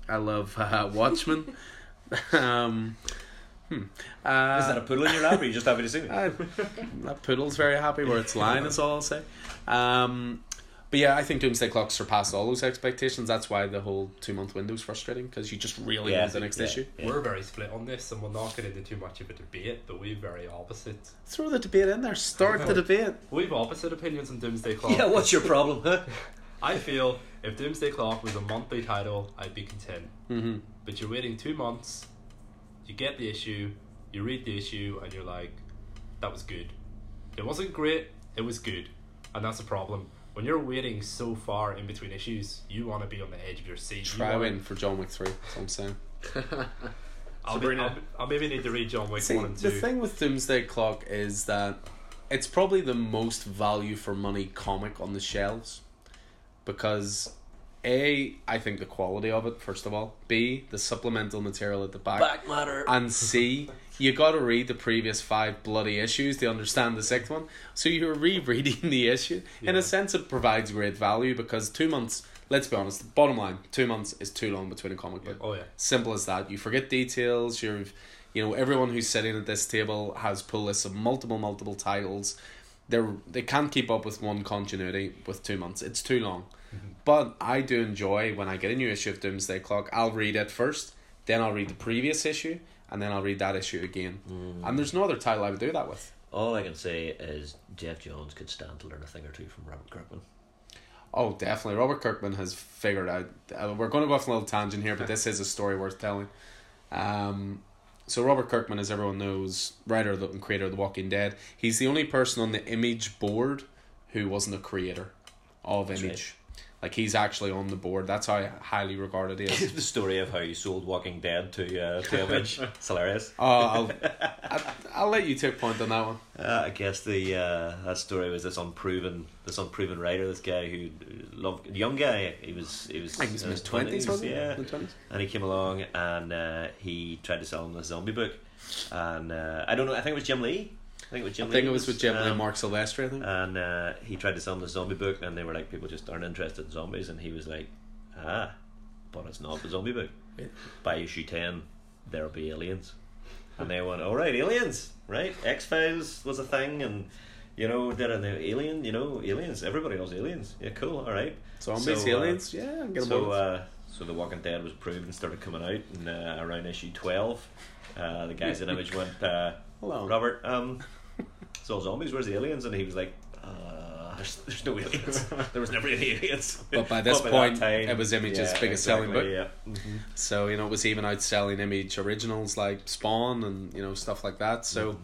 I love uh, Watchmen. um, hmm. uh, Is that a poodle in your lap or are you just happy to see me? I, that poodle's very happy where it's lying is all I'll say. Um, but yeah, I think Doomsday Clock surpassed all those expectations. That's why the whole two month window is frustrating because you just really Yeah, want the next yeah, issue. yeah. We're very split on this, and we'll not get into too much of a debate, but we're very opposite. Throw the debate in there. Start the debate. We've opposite opinions on Doomsday Clock. Yeah, what's your problem, huh? I feel if Doomsday Clock was a monthly title, I'd be content. Mm-hmm. But you're waiting two months, you get the issue, you read the issue, and you're like, that was good. It wasn't great, it was good. And that's a problem. When you're waiting so far in between issues, you want to be on the edge of your seat. You Try wanna- win for John Wick 3. That's what I'm saying. I'll, be, Sabrina. I'll, I'll maybe need to read John Wick See, 1 and the thing with Doomsday Clock is that it's probably the most value for money comic on the shelves because A, I think the quality of it, first of all. B, the supplemental material at the back. Back matter. And C, you got to read the previous five bloody issues to understand the sixth one. So you're rereading the issue. In a sense, it provides great value because two months, let's be honest, bottom line, two months is too long between a comic book. Oh, yeah. Simple as that. You forget details. You're, you know, everyone who's sitting at this table has pull lists of multiple, multiple titles. They're they can't keep up with one continuity with two months. It's too long. But I do enjoy when I get a new issue of Doomsday Clock. I'll read it first, then I'll read the previous issue, and then I'll read that issue again. And there's no other title I would do that with. All I can say is Geoff Johns could stand to learn a thing or two from Robert Kirkman. Oh, definitely. Robert Kirkman has figured out. Uh, we're going to go off a little tangent here, but this is a story worth telling. Um, so Robert Kirkman, as everyone knows, writer and creator of The Walking Dead, he's the only person on the Image board who wasn't a creator of Image. Like he's actually on the board. That's how highly regarded he is. the story of how you sold Walking Dead to uh, to Image. it's hilarious. Oh, I'll, I'll, I'll let you take point on that one. Uh, I guess the uh, that story was this unproven this unproven writer, this guy who loved young guy. He was he was I he's in his twenties, yeah. And he came along and uh, he tried to sell him a zombie book, and uh, I don't know. I think it was Jim Lee. I think it was Jim I Lee. think it was with Jim Lee um, and Marc Silvestri. I think. And uh, he tried to sell him the zombie book, and they were like, people just aren't interested in zombies. And he was like, ah, but it's not the zombie book. Yeah. By issue 10, there'll be aliens. And they went, all right, aliens, right? X Files was a thing, and you know, did an alien, you know, aliens. Everybody knows aliens. Yeah, cool, all right. Zombies, so, uh, aliens. yeah, I'm getting So, uh, so The Walking Dead was proved and started coming out, and uh, around issue 12, uh, the guys at Image went, uh, Hello. Robert, um, it's all zombies. Where's the aliens? And he was like, uh, there's, there's no aliens. there was never any aliens. But by this that point, it was Image's yeah, biggest selling book. exactly, Yeah. So you know, it was even outselling Image originals like Spawn and you know stuff like that. So,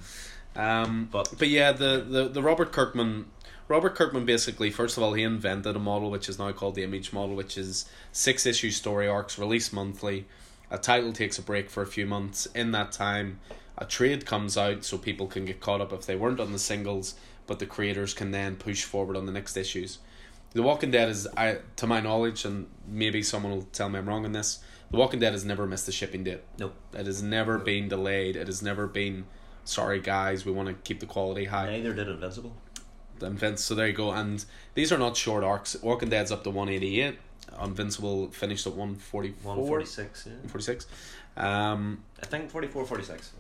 um, But- but yeah, the, the the Robert Kirkman. Robert Kirkman basically, first of all, he invented a model which is now called the Image model, which is six issue story arcs released monthly. A title takes a break for a few months. In that time, a trade comes out so people can get caught up if they weren't on the singles, but the creators can then push forward on the next issues. The Walking Dead is, I, to my knowledge, and maybe someone will tell me I'm wrong on this. The Walking Dead has never missed a shipping date. Nope. It has never been delayed. It has never been. Sorry, guys, we want to keep the quality high. Neither did Invincible. Invinci- so there you go. And these are not short arcs. Walking Dead's up to 188. Invincible finished at 144. 146, yeah. 146. Um, I think 44, 46.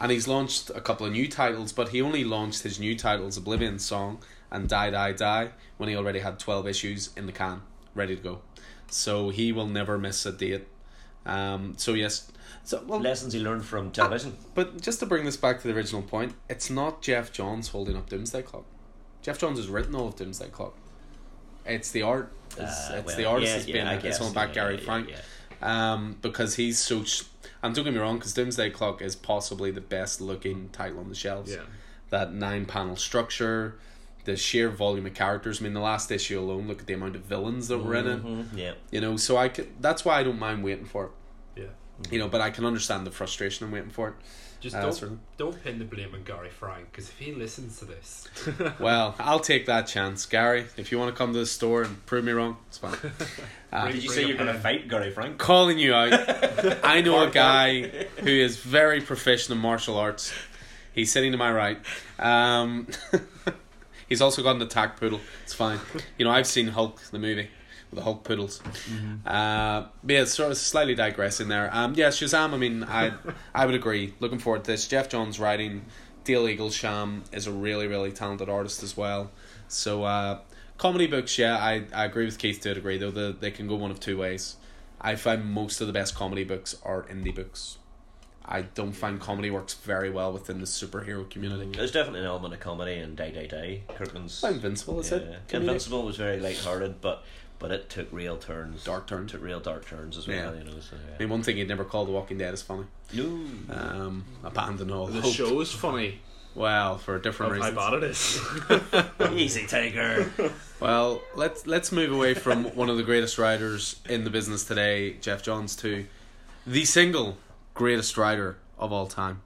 and he's launched a couple of new titles, but he only launched his new titles, Oblivion Song and Die Die Die, when he already had 12 issues in the can, ready to go. So he will never miss a date. Um, so, yes. So, well, Lessons he learned from television. but just to bring this back to the original point, it's not Geoff Johns holding up Doomsday Clock. Geoff Johns has written all of Doomsday Clock. It's the art. It's, Uh, it's well, the artist yeah, that's yeah, been it's on back yeah, Gary Frank. Um, because he's so. And don't get me wrong, because Doomsday Clock is possibly the best looking title on the shelves. Yeah. That nine panel structure, the sheer volume of characters. I mean, the last issue alone, look at the amount of villains that were in it. Mhm, Yeah. You know, so I could, that's why I don't mind waiting for it. Yeah. You know, but I can understand the frustration in waiting for it. Just Uh, don't sort of- don't pin the blame on Gary Frank because if he listens to this, Well, I'll take that chance, Gary. If you want to come to the store and prove me wrong, it's fine. Uh, Did you say you're going to fight Gary Frank? calling you out. I know a guy who is very proficient in martial arts. He's sitting to my right. Um, he's also got an attack poodle. It's fine. You know, I've seen Hulk, the movie, with the Hulk poodles. Uh, yeah, sort of slightly digressing there. Um, yeah, Shazam. I mean, I I would agree. Looking forward to this. Geoff Johns writing. Dale Eaglesham is a really really talented artist as well. So uh, comedy books, yeah, I, I agree with Keith to a degree though. The, they can go one of two ways. I find most of the best comedy books are indie books. I don't find comedy works very well within the superhero community. There's definitely an element of comedy in Die Die Die. Kirkman's. Invincible, is yeah. it? Comedic? Invincible was very light-hearted, but but it took real turns. Dark turns. Took real dark turns as well. Yeah. You know. So, I mean, one thing you'd never call The Walking Dead is funny. No. Um, abandon all The hope. show is funny. Well, for a different Of how reasons. bad it is. Easy Tiger. Well, let's let's move away from one of the greatest writers in the business today, Geoff Johns, to the single greatest writer of all time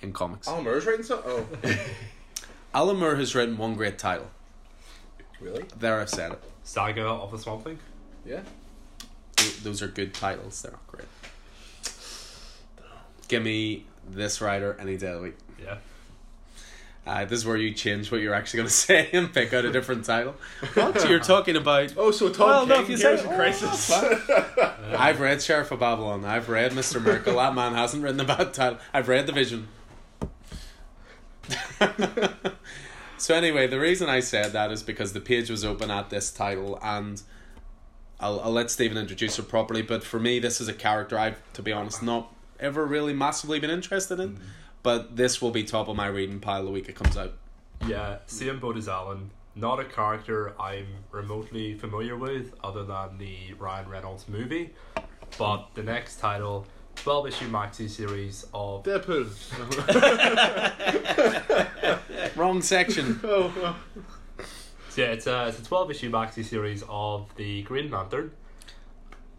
in comics. Alan Moore's writing something. Oh, Alan Moore has written one great title. really? There, I've said it. Saga of the Swamp Thing. Yeah. Those are good titles. They're not great. Give me this writer any day of the week. Yeah. Uh, this is where you change what you're actually going to say and pick out a different title. What you're talking about? Oh, so Tom Well, no, if you say- in Crisis. I've read Sheriff of Babylon. I've read Mr. Miracle. That man hasn't written a bad title. I've read The Vision. So anyway, the reason I said that is because the page was open at this title, and I'll, I'll let Stephen introduce her properly. But for me, this is a character I've, to be honest, not ever really massively been interested in. Mm. But this will be top of my reading pile the week it comes out. Yeah, same boat as Alan. Not a character I'm remotely familiar with, other than the Ryan Reynolds movie. But the next title, twelve issue maxi series of Deadpool. Wrong section. oh. So yeah, it's a it's a twelve issue maxi series of the Green Lantern,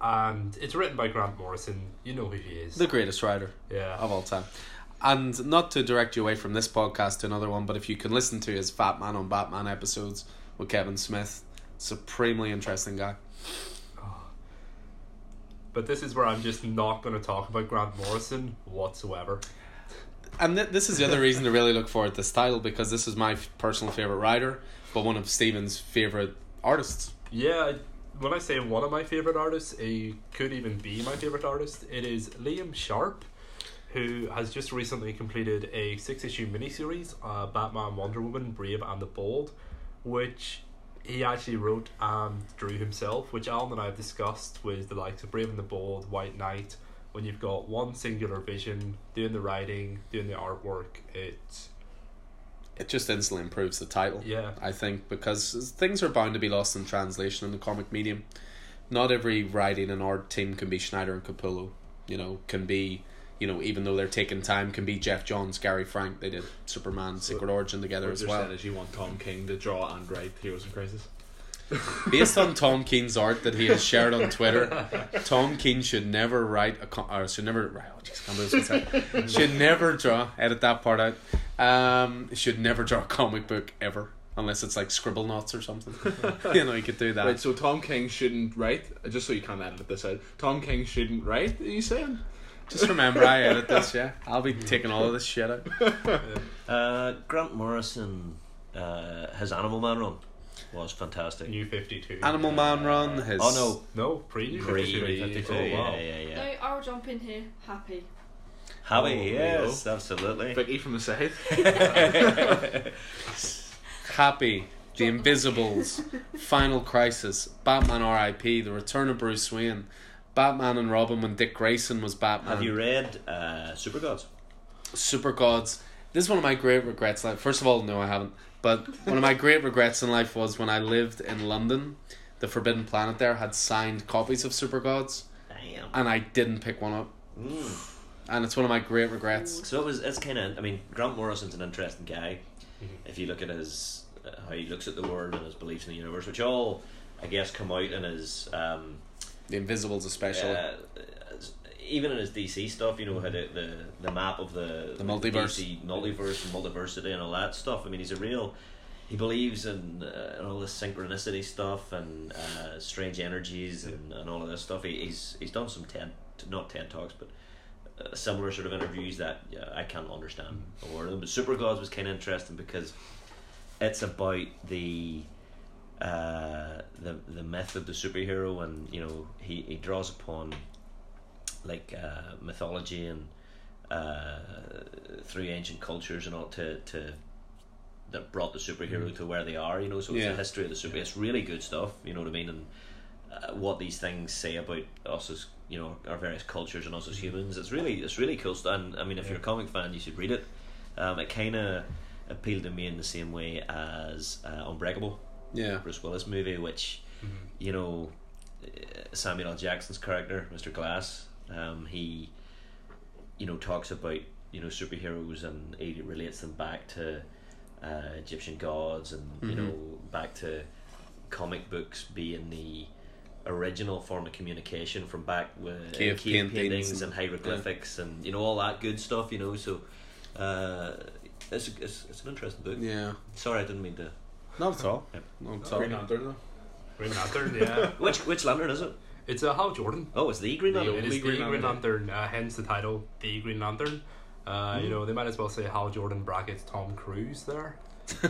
and it's written by Grant Morrison. You know who he is. The greatest writer. yeah, of all time. And not to direct you away from this podcast to another one, but if you can listen to his Fat Man on Batman episodes with Kevin Smith, supremely interesting guy. But this is where I'm just not going to talk about Grant Morrison whatsoever. And th- this is the other reason to really look forward to this title because this is my f- personal favorite writer, but one of Steven's favorite artists. Yeah, when I say one of my favorite artists, he could even be my favorite artist. It is Liam Sharp, who has just recently completed a six issue miniseries, uh, Batman, Wonder Woman, Brave and the Bold, which he actually wrote and drew himself, which Alan and I have discussed with the likes of Brave and the Bold, White Knight. When you've got one singular vision, doing the writing, doing the artwork, it's It just instantly improves the title. yeah, I think because things are bound to be lost in translation in the comic medium. Not every writing and art team can be Snyder and Capullo. You know, can be you know even though they're taking time, can be Geoff Johns, Gary Frank. They did Superman, Secret Origin together as well. is you want Tom King to draw and write Heroes in Crisis. Based on Tom King's art that he has shared on Twitter, Tom Keen should never write a com- or should never oh, jeez, can't believe what I said. should never draw edit that part out. Um, should never draw a comic book ever unless it's like Scribblenauts or something. you know, you could do that. Right, so Tom King shouldn't write. uh, Just so you can't edit this out. Tom King shouldn't write. Are you saying? Just remember, I edit this. Yeah, I'll be taking all of this shit out. Uh, Grant Morrison, uh, his Animal Man run was fantastic. New 52. Animal Man run. His Oh no, No, pre New 52. Pre- 52, oh, wow. yeah, yeah, yeah. No, I'll jump in here. Happy. Happy, Oh, there you yes, absolutely. Vicky from the side. Happy, The Invisibles, Final Crisis, Batman R.I.P., The Return of Bruce Wayne, Batman and Robin when Dick Grayson was Batman. Have you read uh, Super Gods? Super Gods. This is one of my great regrets. Like, first of all, no, I haven't. But one of my great regrets in life was when I lived in London. The Forbidden Planet there had signed copies of Super Gods, Damn. and I didn't pick one up. Mm. And it's one of my great regrets. So it was. It's kind of. I mean, Grant Morrison's an interesting guy. If you look at his uh, how he looks at the world and his beliefs in the universe, which all I guess come out in his um, The Invisibles, especially. uh, even in his DC stuff, you know, how the, the, the map of the, The multiverse. DC multiverse and multiversity and all that stuff. I mean, he's a real. He believes in, uh, in all this synchronicity stuff and uh, strange energies and, and all of this stuff. He, he's he's done some TED, not TED talks, but uh, similar sort of interviews that yeah, I can't understand a word of them. But Super Gods was kind of interesting because it's about the uh, the the myth of the superhero, and you know he, he draws upon like uh, mythology and uh, through ancient cultures and all to to that brought the superhero to where they are. You know, so it's Yeah. the history of the super. It's really good stuff. You know what I mean, and uh, what these things say about us as you know our various cultures and us as humans. It's really it's really cool stuff. And I mean, if you're a comic fan, you should read it. Um, it kind of appealed to me in the same way as uh, Unbreakable. Yeah. Bruce Willis movie, which you know uh, Samuel L. Jackson's character, Mr. Glass, um, he you know talks about you know superheroes and he relates them back to uh, Egyptian gods and you Mhm. know back to comic books being the original form of communication from back with Cave cave, paintings paintings, and- hieroglyphics and you know all that good stuff you know so uh, it's, it's, it's an interesting book Yeah. sorry I didn't mean to Not at all. Yep. Not at all. Green Lantern though. Green Lantern, yeah. which which lantern is it It's a Hal Jordan. Oh, it's the Green Lantern. It only is the Green Green Lantern. Lantern, uh, hence the title, The Green Lantern. Uh, You know, they might as well say Hal Jordan brackets Tom Cruise there.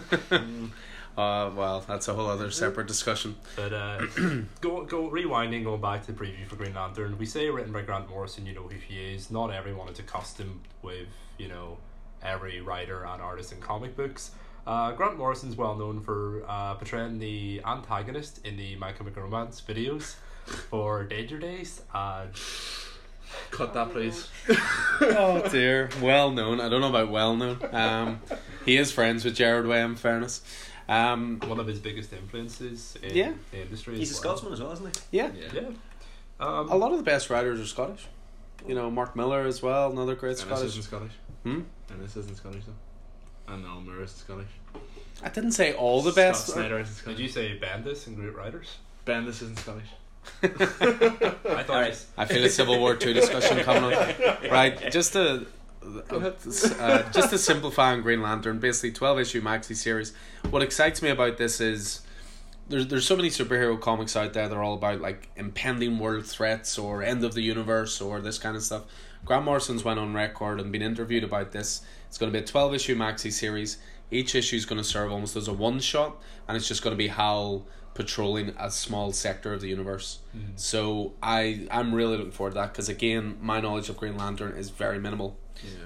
Uh, well, that's a whole other separate discussion. But uh, go go rewinding, going back to the preview for Green Lantern, we say written by Grant Morrison. You know who he is. Not everyone is accustomed with you know every writer and artist in comic books. Uh, Grant Morrison's well known for uh, portraying the antagonist in the My Chemical Romance videos for Danger Days. And Cut that, please. oh dear, well known. I don't know about well known. Um, he is friends with Gerard Way. In fairness, um, one of his biggest influences in Yeah. the industry. He's a as well. Scotsman as well, isn't he? yeah, Yeah. Um, a lot of the best writers are Scottish. You know, Mark Millar as well, another great And this Scottish. isn't Scottish. Hmm? And this isn't Scottish though. And Alan Moore isn't Scottish. I didn't say all the best. Scott Snyder isn't Did Scottish. you say Bendis and Great Writers? Bendis isn't Scottish. I thought Alright. just- I feel a Civil War Two discussion coming on. Right, just to uh, just to simplify on Green Lantern, basically twelve issue maxi series. What excites me about this is there's there's so many superhero comics out there that are all about like impending world threats or end of the universe or this kind of stuff. Grant Morrison's went on record and been interviewed about this. It's going to be a twelve issue maxi series. Each issue is going to serve almost as a one shot, and it's just going to be Hal patrolling a small sector of the universe. So I I'm really looking forward to that because again, my knowledge of Green Lantern is very minimal.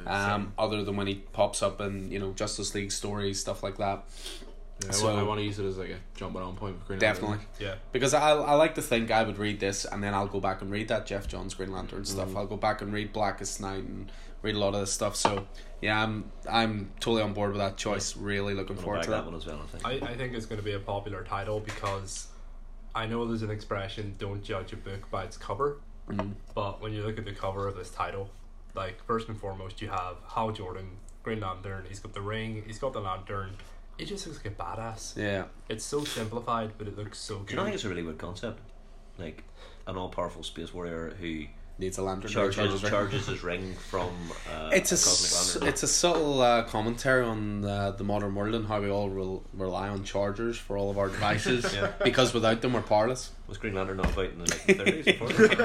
Yeah, Um, other than when he pops up in you know Justice League stories, stuff like that. yeah, I, so- want, I want to use it as like a jumping on point with Green Definitely. Lantern. yeah. Because I I like to think I would read this and then I'll go back and read that Geoff Johns Green Lantern stuff. Mm. I'll go back and read Blackest Night and read a lot of this stuff. So yeah, I'm I'm totally on board with that choice. Really looking I'll forward to that that. one as well. I think. I, I think it's going to be a popular title because I know there's an expression don't judge a book by its cover. Mm. But when you look at the cover of this title, like first and foremost, you have Hal Jordan, Green Lantern. He's got the ring. He's got the lantern. It just looks like a badass. Yeah. It's so simplified, but it looks so Do good. you know? I think it's a really good concept. Like an all-powerful space warrior who Needs a lantern. charges charges, right? charges his ring from. Uh, It's a cosmic lantern. it's a subtle uh, commentary on uh, the modern world and how we all rel- rely on chargers for all of our devices Yeah. because without them we're powerless. Was Green Lantern not about in the nineteen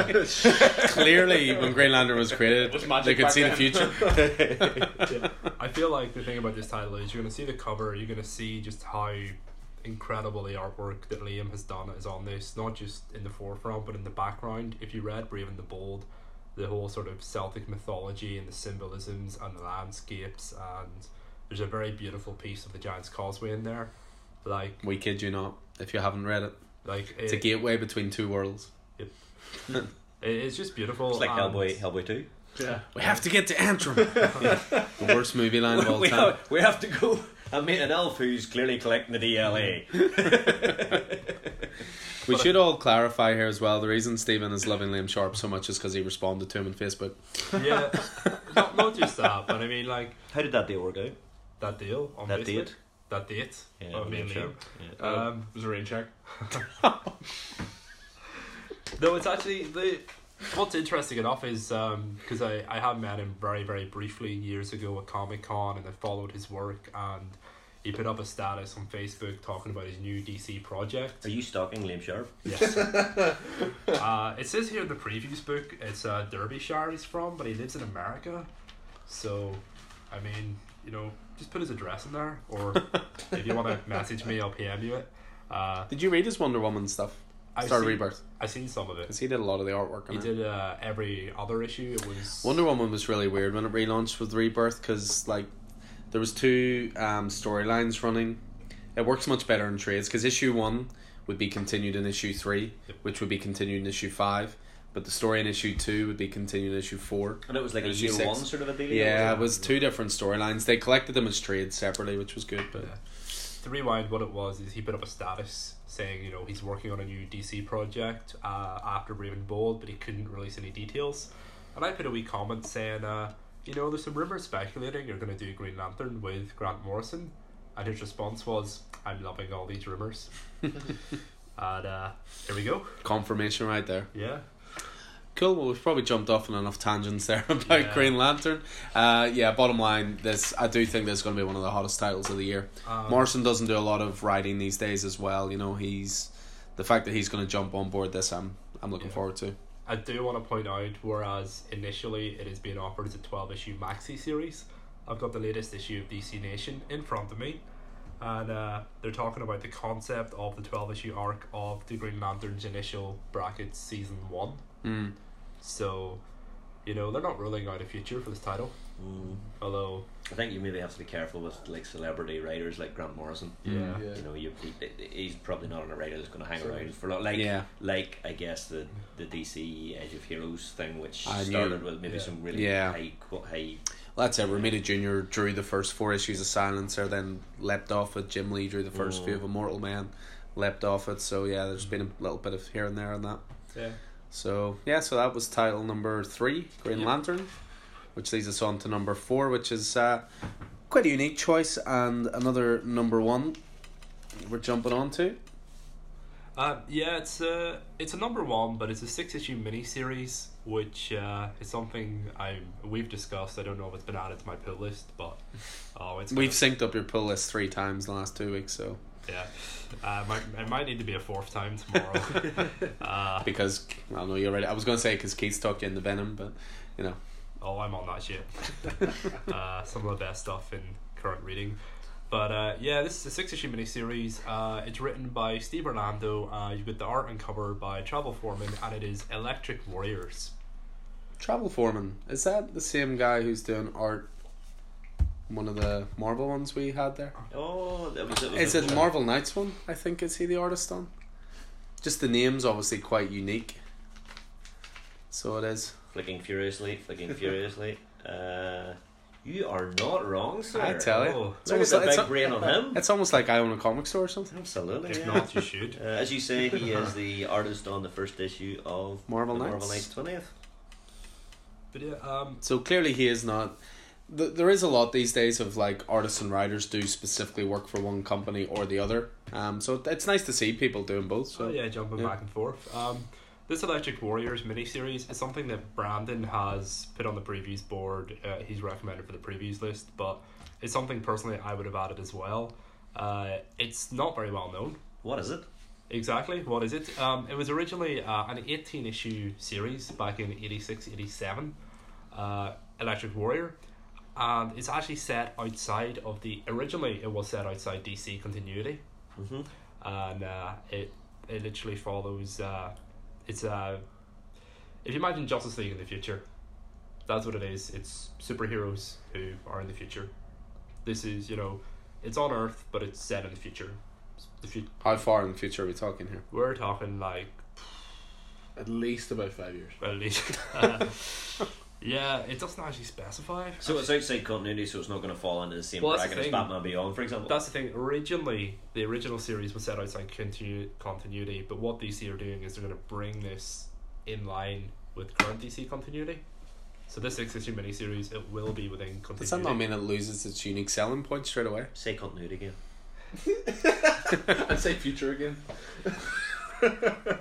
thirties? Clearly, when Green Lantern was created, was magic they could back see the future. yeah. I feel like the thing about this title is you're gonna see the cover, you're gonna see just how incredible the artwork that Liam has done is on this, not just in the forefront but in the background. If you read Brave and the Bold, the whole sort of Celtic mythology and the symbolisms and the landscapes and there's a very beautiful piece of the Giant's Causeway in there. Like We kid you not. If you haven't read it, like it's a gateway between two worlds. it- it's just beautiful. It's like and- Hellboy, Hellboy Two. Yeah. We have to get to Antrim. the worst movie line of all we, time. have, we have to go and meet an elf who's clearly collecting the DLA. We should all clarify here as well. The reason Stephen is loving Liam Sharp so much is because he responded to him on Facebook. Yeah. not, not just that, but I mean like How did that deal work out? that deal on That Facebook. date? that date. Yeah, of me and sure. Liam. Yeah. Um, it was a rain check. No, it's actually the. What's interesting enough is because I, I had met him very very briefly years ago at Comic Con and I followed his work and he put up a status on Facebook talking about his new DC project. Are you stalking Liam Sharp? Yes. uh, it says here in the previews book it's uh, Derbyshire he's from, but he lives in America. So, I mean, you know, just put his address in there, or if you want to message me, I'll PM you it. Uh, Did you read his Wonder Woman stuff? I've Star seen, Rebirth. I've seen some of it. Because he did a lot of the artwork He it. did uh, every other issue. It was Wonder Woman was really weird when it relaunched with Rebirth because like there was two um, storylines running. It works much better in trades because issue one would be continued in issue three, Yep. which would be continued in issue five, but the story in issue two would be continued in issue four. And it was like a Issue year six. one sort of a deal. Yeah, it was two different storylines. They collected them as trades separately, which was good. But Yeah. To rewind, what it was is he put up a status saying, you know, he's working on a new DC project uh, after Raven Bold, but he couldn't release any details. And I put a wee comment saying, uh, you know, there's some rumors speculating you're going to do Green Lantern with Grant Morrison. And his response was, I'm loving all these rumors. and uh, here we go. confirmation right there. Yeah. Cool. Well, we've probably jumped off on enough tangents there about Yeah. Green Lantern. Uh, yeah. Bottom line, this I do think this is going to be one of the hottest titles of the year. Um, Morrison doesn't do a lot of writing these days as well. You know, he's the fact that he's going to jump on board this. I'm I'm looking Yeah. forward to. I do want to point out, whereas initially it is being offered as a 12 issue maxi series, I've got the latest issue of DC Nation in front of me. And uh, they're talking about the concept of the 12 issue arc of the Green Lantern's initial brackets season 1. Mm. So, you know, they're not ruling out a future for this title. Mm. Although, I think you maybe have to be careful with like celebrity writers like Grant Morrison. yeah. Yeah. You know, you he, he's probably not on a writer that's going to hang Sure. around for long. Like, Yeah. like I guess the the DC Edge of Heroes thing, which I knew- started with maybe yeah. some really Yeah. high qu- high. Well, that's it. Romita Jr. drew the first four issues of Silencer, then leapt off it. Jim Lee drew the first Mm. few of Immortal Man, leapt off it. So yeah, there's been a little bit of here and there on that. Yeah. So yeah, so that was title number three, Green Yep. Lantern, which leads us on to number four, which is uh, quite a unique choice and another number one. We're jumping on to. Uh, yeah, it's a it's a number one, but it's a six issue mini series, which uh, is something I we've discussed. I don't know if it's been added to my pull list, but oh, it's We've synced up your pull list three times in the last two weeks, so yeah. Uh, might, it might need to be a fourth time tomorrow. uh, because I know you're ready. I was going to say because Keith's talked you into Venom, but you know, oh, I'm on that shit. uh, some of the best stuff in current reading. But uh, yeah, this is a six issue miniseries. Uh, it's written by Steve Orlando. Uh, you've got the art and cover by Travel Foreman, and it is Electric Warriors. Travel Foreman is that the same guy who's doing art? One of the Marvel ones we had there. Oh, that was, it was Is a- it Marvel Knights one? I think is he the artist on? Just the name's obviously quite unique. So it is. Flicking furiously, flicking furiously. Uh, you are not wrong, sir. I tell you. Oh, It's almost the like, big it's, a- brain on him. it's almost like I own a comic store or something. Absolutely. if yeah. not, you should. Uh, as you say, he is the artist on the first issue of Marvel Knights. Marvel Knights twentieth. But yeah, um, So clearly he is not. Th- There is a lot these days of like artists and writers do specifically work for one company or the other. Um, so it's nice to see people doing both. So So yeah, jumping yeah. back and forth. Um, this Electric Warriors miniseries is something that Brandon has put on the previews board. Uh, he's recommended for the previews list, but it's something personally I would have added as well. Uh, it's not very well known. What is it? Exactly, what is it? Um, it was originally uh, an 18 issue series back in 86 87, uh, Electric Warrior, and it's actually set outside of the. Originally, it was set outside DC continuity Mm-hmm. and uh, it it literally follows. Uh, it's uh, if you imagine Justice League in the future, that's what it is. It's superheroes who are in the future. This is you know, it's on Earth, but it's set in the future. The fu- how far in the future are we talking here? we're talking like At least about five years. at least. yeah, it doesn't actually specify. So it's outside continuity, so it's not going to fall into the same Well, bracket the as. Batman Beyond, for example. That's the thing. Originally, the original series was set outside continu- continuity, but what DC are doing is they're going to bring this in line with current DC continuity. So this six issue miniseries, it will be within continuity. Does that not mean it loses its unique selling point straight away? Say continuity again. I'd say future again.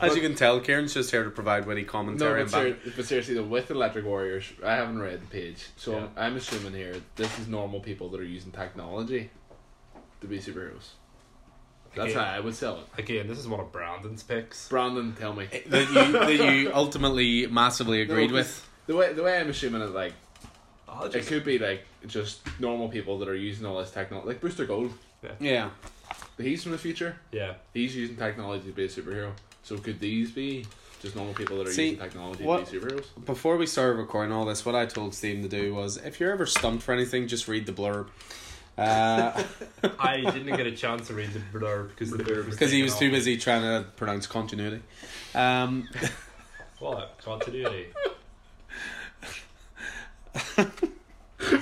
As you can tell, Kieran's just here to provide witty No, commentary. but, ser- but seriously, though, with Electric Warriors, I haven't read the page, so Yeah. I'm assuming here this is normal people that are using technology to be superheroes. That's Okay. how I would sell it. Again, this is one of Brandon's picks. Brandon, tell me. Eh, that you that you ultimately massively agreed No, with. The way the way I'm assuming it, like I'll it could be like just normal people that are using all this technology, like Booster Gold. Yeah. He's from the future. yeah. He's using technology to be a superhero. So could these be just normal people that are See, using technology what- to be superheroes? Before we started recording all this, what I told Stephen to do was, if you're ever stumped for anything, just read the blurb. Uh, I didn't get a chance to read the blurb because the blurb because he was off too me. busy trying to pronounce continuity. Um, What continuity? is,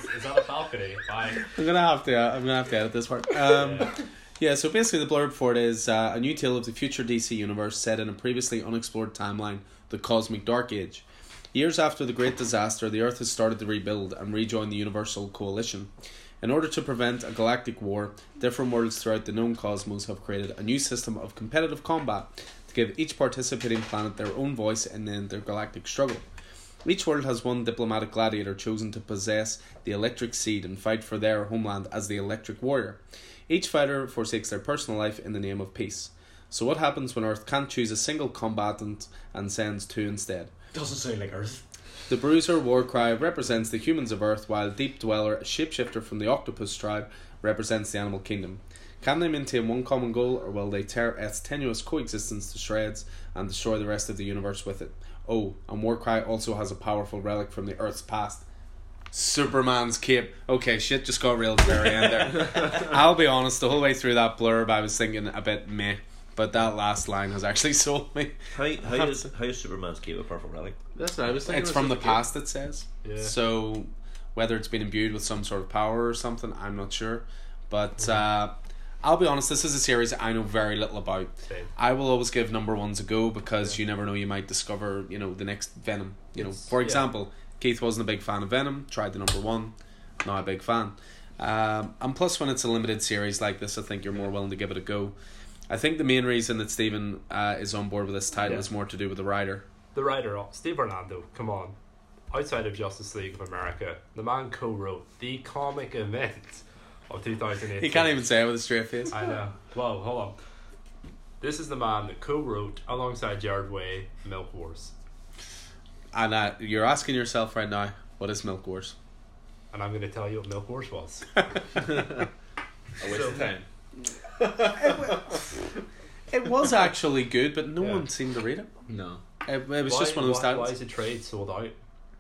is that a balcony? Bye. I'm gonna have to. I'm gonna have to edit this part. Um, Yeah. Yeah. So basically, the blurb for it is uh, a new tale of the future DC universe set in a previously unexplored timeline, the Cosmic Dark Age. Years after the Great Disaster, the Earth has started to rebuild and rejoin the Universal Coalition. In order to prevent a galactic war, different worlds throughout the known cosmos have created a new system of competitive combat to give each participating planet their own voice in the intergalactic struggle. Each world has one diplomatic gladiator chosen to possess the electric seed and fight for their homeland as the Electric Warrior. Each fighter forsakes their personal life in the name of peace. So, what happens when Earth can't choose a single combatant and sends two instead? Doesn't sound like Earth. The Bruiser Warcry represents the humans of Earth, while Deep Dweller, a shapeshifter from the Octopus tribe, represents the animal kingdom. Can they maintain one common goal, or will they tear Earth's tenuous coexistence to shreds and destroy the rest of the universe with it? Oh, and Warcry also has a powerful relic from the Earth's past. Superman's cape. Okay, shit just got real at the very end there. I'll be honest, the whole way through that blurb, I was thinking a bit meh, but that last line has actually sold me. How have how, is, how is Superman's cape a perfect relic? That's what I was thinking. It's from the just a past, it says. Yeah. So whether it's been imbued with some sort of power or something, I'm not sure. But uh, I'll be honest, this is a series I know very little about. Same. I will always give number ones a go because you never know you might discover, you know, the next Venom. You know, It's- for yeah. Keith wasn't a big fan of Venom, tried the number one, not a big fan. Um, and plus, when it's a limited series like this, I think you're more willing to give it a go. I think the main reason that Stephen uh, is on board with this title Yeah. is more to do with the writer. The writer, Steve Orlando, come on. Outside of Justice League of America, the man co-wrote the comic event of 2018. He can't even say it with a straight face. I know. Well, hold on. This is the man that co-wrote alongside Gerard Way Milk Wars, And uh, you're asking yourself right now, what is Milk Wars? and I'm going to tell you what Milk Wars was. A waste of time. It was actually good, but no Yeah. one seemed to read it. No. It, it was why, just one of those why, why is the trade sold out?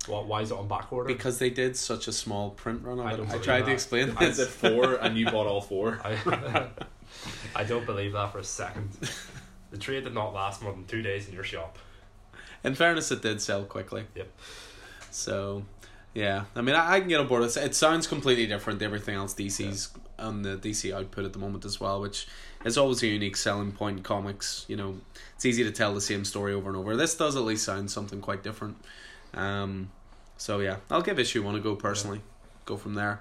Why, why is it on back order? because they did such a small print run I of don't it. I believe tried to explain I did this. four, and you bought all four. I, I don't believe that for a second. The trade did not last more than two days in your shop. In fairness, it did sell quickly. Yep. So, yeah, I mean, I, I can get on board. with it. It sounds completely different to everything else DC's on the DC output at the moment as well, which is always a unique selling point in comics. You know, it's easy to tell the same story over and over. This does at least sound something quite different. Um, so yeah, I'll give issue one a go personally. Go from there.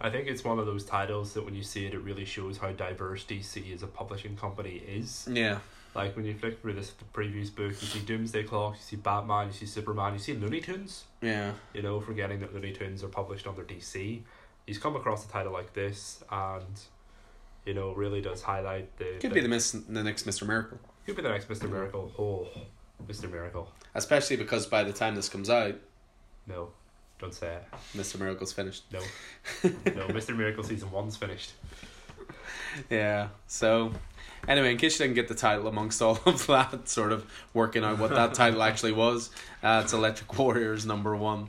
I think it's one of those titles that when you see it, it really shows how diverse DC as a publishing company is. Yeah, Like when you flick through this the previous book, you see Doomsday Clock, you see Batman, you see Superman, you see Looney Tunes. yeah. You know, forgetting that Looney Tunes are published under DC. He's come across a title like this, and you know, really does highlight the. Could be the miss the next Mister Miracle. Could be the next Mister Miracle. Oh, Mister Miracle. Especially because by the time this comes out, No, don't say it. Mister Miracle's finished. No, no. Mister Miracle season one's finished. Yeah. So, anyway, in case you didn't get the title amongst all of that, sort of working out what that title actually was, uh, it's Electric Warriors number one.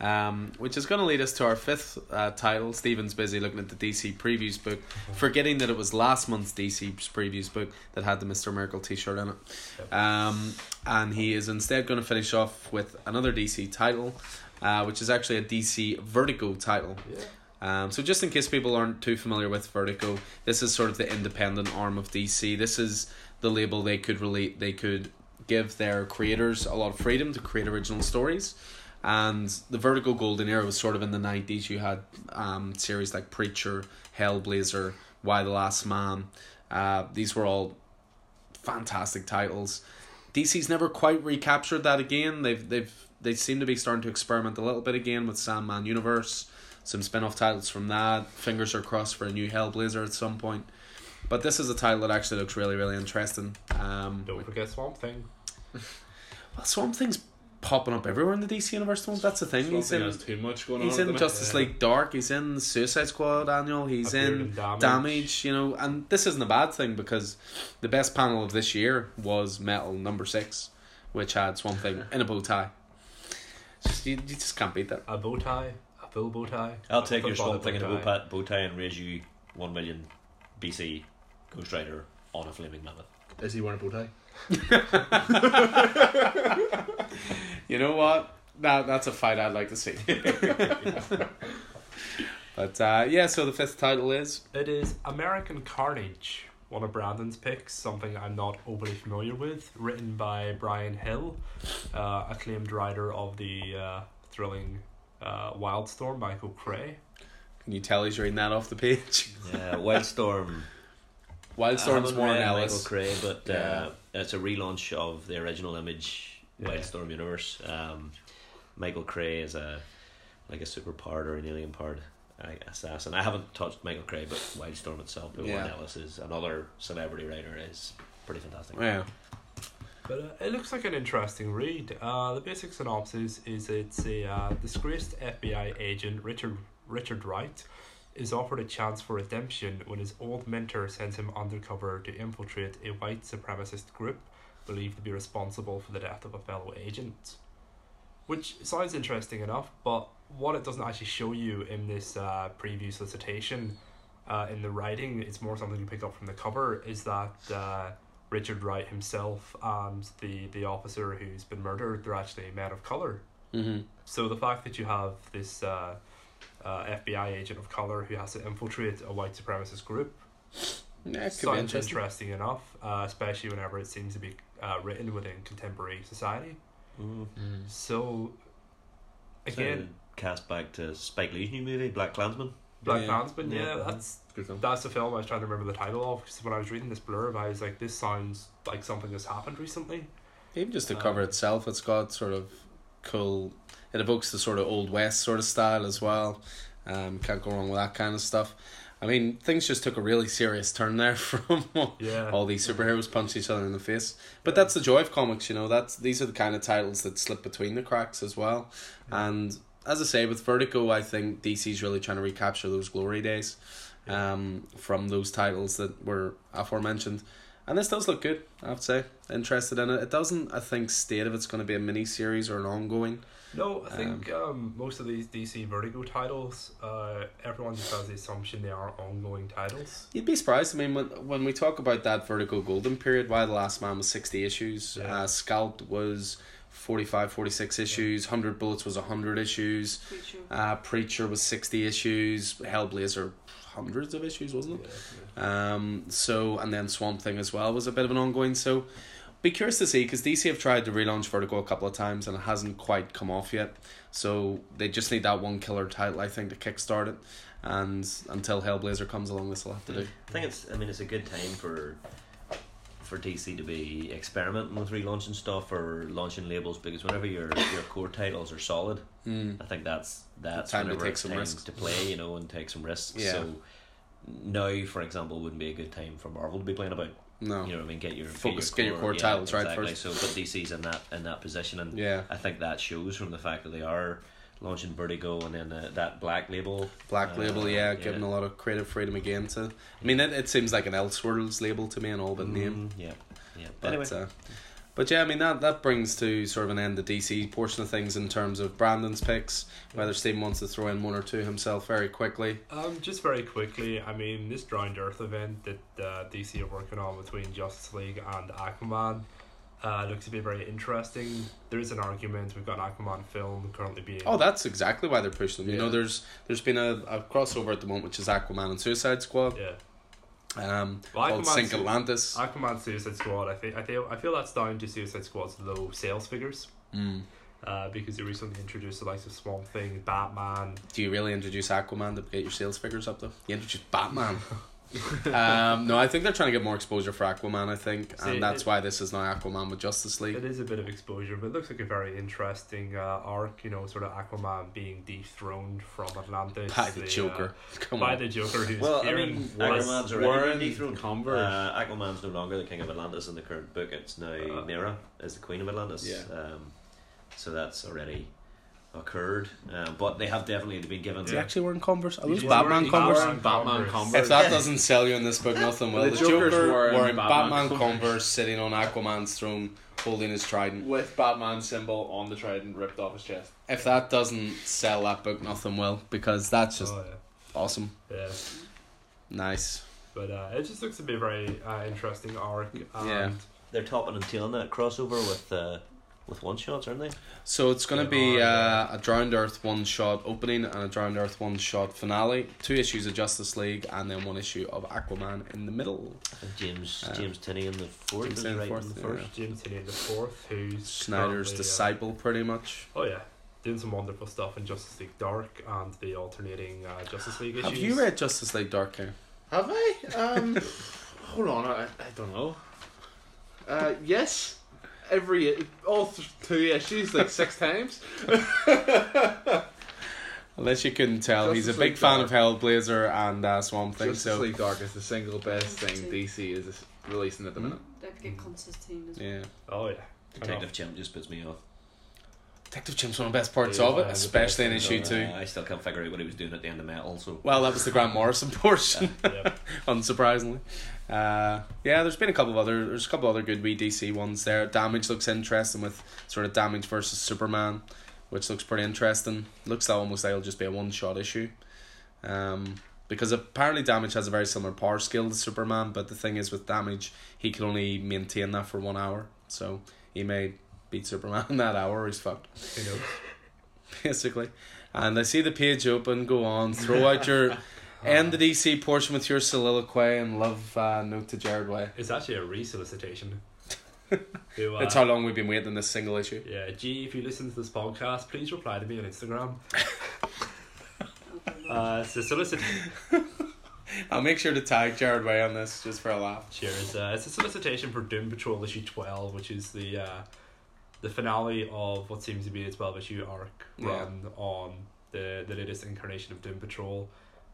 Um, which is going to lead us to our fifth uh, title. Steven's busy looking at the DC previews book, forgetting that it was last month's DC previews book that had the Mister Miracle T-shirt in it. Um, and he is instead going to finish off with another DC title, uh, which is actually a DC Vertigo title. Yeah. Um, so just in case people aren't too familiar with Vertigo, this is sort of the independent arm of DC. This is the label they could relate. They could give their creators a lot of freedom to create original stories. And the Vertigo Golden Era was sort of in the nineties. You had um series like Preacher, Hellblazer, Y: The Last Man. Uh, these were all fantastic titles. DC's never quite recaptured that again. They've they've they seem to be starting to experiment a little bit again with Sandman Universe, some spin-off titles from that. Fingers are crossed for a new Hellblazer at some point. But this is a title that actually looks really really interesting. Um, Don't forget Swamp Thing. well, Swamp Thing's popping up everywhere in the DC universe. That's the thing. Swamp He's Thing in too much going on. He's at in. Justice Yeah. League Dark. He's in Suicide Squad annual. He's Appeared in in Damage. Damage. You know, and this isn't a bad thing because the best panel of this year was Metal number six, which had Swamp Thing in a bow tie. Just, you, you just can't beat that. A bow tie, full bow tie. I'll take your football swamp thing in a bow, tie. pat, bow tie and raise you one million BC Ghost Rider on a flaming mammoth. Is he wearing a bow tie? You know what? That that's a fight I'd like to see. but uh, yeah, so the fifth title is It is American Carnage, one of Brandon's picks, something I'm not overly familiar with, written by Bryan Hill, uh, acclaimed writer of the uh, thrilling uh, Wildstorm, Michael Cray. Can you tell he's reading that off the page? Yeah, Wildstorm. Wildstorm's haven't Warren read Ellis. Michael Cray, but Yeah. uh, it's a relaunch of the original Image Yeah. Wildstorm universe. Um, Michael Cray is a like a super powered or an alien powered uh, assassin. I haven't touched Michael Cray, but Wildstorm itself, but Warren Ellis is another celebrity writer, is pretty fantastic. Yeah. But uh, it looks like an interesting read. Uh, the basic synopsis is it's a uh, disgraced FBI agent, Richard Richard Wright, is offered a chance for redemption when his old mentor sends him undercover to infiltrate a white supremacist group believed to be responsible for the death of a fellow agent. Which sounds interesting enough, but what it doesn't actually show you in this uh, preview solicitation, uh, in the writing, it's more something you pick up from the cover, is that uh, Richard Wright himself and the, the officer who's been murdered, they're actually men of colour. Mm-hmm. So the fact that you have this uh, uh, FBI agent of colour who has to infiltrate a white supremacist group Yeah, it could be sounds interesting. interesting enough, uh, especially whenever it seems to be uh, written within contemporary society. Mm. So, again, So, cast back to Spike Lee's new movie, Black Klansman. Black Yeah. Klansman, yeah, Yeah. that's Good film. that's the film I was trying to remember the title of because when I was reading this blurb, I was like, this sounds like something that's happened recently. Even just the Um, cover itself, it's got sort of cool. It evokes the sort of old west sort of style as well. Um, can't go wrong with that kind of stuff. I mean, things just took a really serious turn there from Yeah. all these superheroes punch each other in the face. But that's the joy of comics, you know. That's these are the kind of titles that slip between the cracks as well. And as I say, with Vertigo, I think DC's really trying to recapture those glory days, um, from those titles that were aforementioned. And this does look good, I have to say. Interested in it. It doesn't, I think, state if it's going to be a mini series or an ongoing. No, I think um, most of these DC Vertigo titles, uh, everyone just has the assumption they are ongoing titles. You'd be surprised. I mean, when when we talk about that Vertigo Golden period, Y: The Last Man was sixty issues, Yeah. uh, Scalped was 45, 46 issues, Hundred Bullets was hundred issues, Preacher. uh, Preacher was sixty issues, Hellblazer hundreds of issues, wasn't it? Um, so and then Swamp Thing as well was a bit of an ongoing. So be curious to see because DC have tried to relaunch Vertigo a couple of times and it hasn't quite come off yet. So they just need that one killer title, I think, to kickstart it. And until Hellblazer comes along, this will have to do. I think it's. I mean, it's a good time for for DC to be experimenting with relaunching stuff or launching labels because whenever your your core titles are solid, Mm. I think that's that's Time to whenever take it's some time risks. to play, you know, and take some risks. Yeah. So now, for example, wouldn't be a good time for Marvel to be playing about. No. You know what I mean? Get your Focus- get your core titles right first. So, but DC's in that in that position, and Yeah. I think that shows from the fact that they are launching Vertigo and then uh, that Black Label. Black uh, label, yeah, giving a lot of creative freedom again to. I mean, it, it seems like an Elseworlds label to me, an all but name. Mm, yeah, yeah. But, anyway, uh, but yeah, I mean that that brings to sort of an end the DC portion of things in terms of Brandon's picks. Whether Stephen wants to throw in one or two himself very quickly. Um, just very quickly, I mean, this Drowned Earth event that uh, DC are working on between Justice League and Aquaman uh, looks to be very interesting. There is an argument. We've got an Aquaman film currently being. Oh, that's exactly why they're pushing them. You know, there's there's been a, a crossover at the moment, which is Aquaman and Suicide Squad. yeah. Um, Well, called Aquaman Sink Su- Atlantis. Aquaman Suicide Squad. I think I feel I feel that's down to Suicide Squad's low sales figures. Mm. Uh, because they recently introduced the likes of Swamp Thing, Batman. Do you really introduce Aquaman to get your sales figures up though? You introduce Batman. um, no, I think they're trying to get more exposure for Aquaman. I think, See, and that's it- why this is now Aquaman with Justice League. It is a bit of exposure, but it looks like a very interesting uh, arc. You know, sort of Aquaman being dethroned from Atlantis By the uh, Joker. Come by on. the Joker, who's Well, I mean, Aquaman's already dethroned. Converse. Uh, Aquaman's no longer the king of Atlantis in the current book. It's now Uh, Mera is the queen of Atlantis. Yeah. Um, so that's already occurred. Um, but they have definitely been given. Is he actually wearing Converse? Are those He's Batman Converse? Batman Batman Converse. Converse. If that doesn't sell you in this book, nothing will. The The, Joker's Joker wearing wearing Batman Batman Converse. Converse sitting on Aquaman's throne holding his trident. with Batman's symbol on the trident ripped off his chest. If that doesn't sell that book, nothing will because that's just Oh, awesome. yeah. yeah. Nice. But uh, it just looks to be a very uh, interesting arc. And Yeah. They're topping and tailing that crossover with uh, with one shots, aren't they? So it's going to be are, uh, a Drowned Earth one shot opening and a Drowned Earth one shot finale. Two issues of Justice League and then one issue of Aquaman in the middle. I think James Uh, James Tynion in the fourth James is Tynion in the right fourth, in the yeah. first. Jim Tynion the fourth, who's Snyder's currently, uh, disciple, pretty much. oh yeah, doing some wonderful stuff in Justice League Dark and the alternating uh, Justice League issues. Have you read Justice League Dark? King? Have I? Um, hold on, I, I don't know. Uh, yes, every all th- two issues like six times. Unless you couldn't tell, he's a big League fan Dark. of Hellblazer and uh, Swamp Thing. Justice So League Dark is the single best thing DC is releasing at the Hmm? minute. Don't forget Constantine as well. yeah, Oh yeah, Detective Chimp just puts me off. Detective Chimps one of the best parts Yeah, of it, one of the especially in best, issue Uh, two. I still can't figure out what he was doing at the end of Metal. So Well, that was the Grant Morrison portion. yeah. unsurprisingly. Uh, yeah, there's been a couple of other there's a couple other good wee DC ones there. Damage looks interesting with sort of Damage versus Superman, which looks pretty interesting. Looks almost like it'll just be a one shot issue. Um, because apparently Damage has a very similar power skill to Superman, but the thing is with Damage, he can only maintain that for one hour. So he may beat Superman in that hour or he's fucked Who knows? basically. And I see the page open. Go on, throw out your end the DC portion with your soliloquy and love uh, note to Gerard Way. It's actually a re-solicitation. Who, uh, It's how long we've been waiting this single issue. Yeah, G, if you listen to this podcast, please reply to me on Instagram. Uh, it's a solicit. I'll make sure to tag Gerard Way on this just for a laugh. Cheers. Uh, it's a solicitation for Doom Patrol issue twelve, which is the uh, the finale of what seems to be a twelve issue arc Yeah. run on the the latest incarnation of Doom Patrol.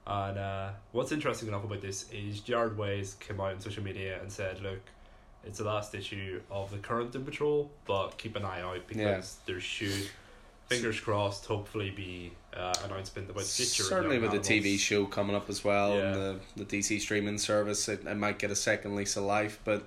And uh, what's interesting enough about this is Gerard Way's came out on social media and said, "Look, it's the last issue of the current Doom Patrol, but keep an eye out because there should, fingers crossed, hopefully be uh, announcement about the future. Certainly with the. TV show coming up as well and the, the DC streaming service, it, it might get a second lease of life. But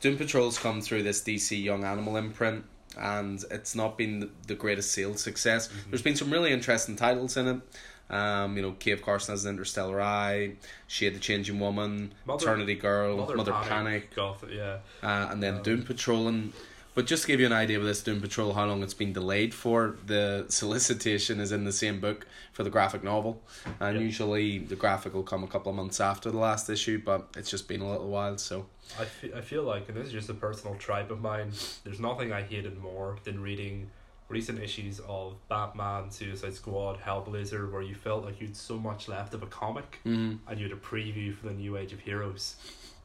Doom Patrol's come through this DC Young Animal imprint and it's not been the- the greatest sales success. Mm-hmm. There's been some really interesting titles in it. Um, you know, Cave Carson has an Interstellar Eye, Shade the Changing Woman, Mother- Eternity Girl, Mother, Mother, Panic, Panic, Goth- yeah. uh, and then Um, Doom Patrol. And but just to give you an idea of this Doom Patrol, how long it's been delayed for, the solicitation is in the same book for the graphic novel, and Yeah. usually the graphic will come a couple of months after the last issue, but it's just been a little while. So I fe- I feel like, and this is just a personal tribe of mine, there's nothing I hated more than reading recent issues of Batman, Suicide Squad, Hellblazer, where you felt like you had so much left of a comic mm, and you had a preview for the new age of heroes.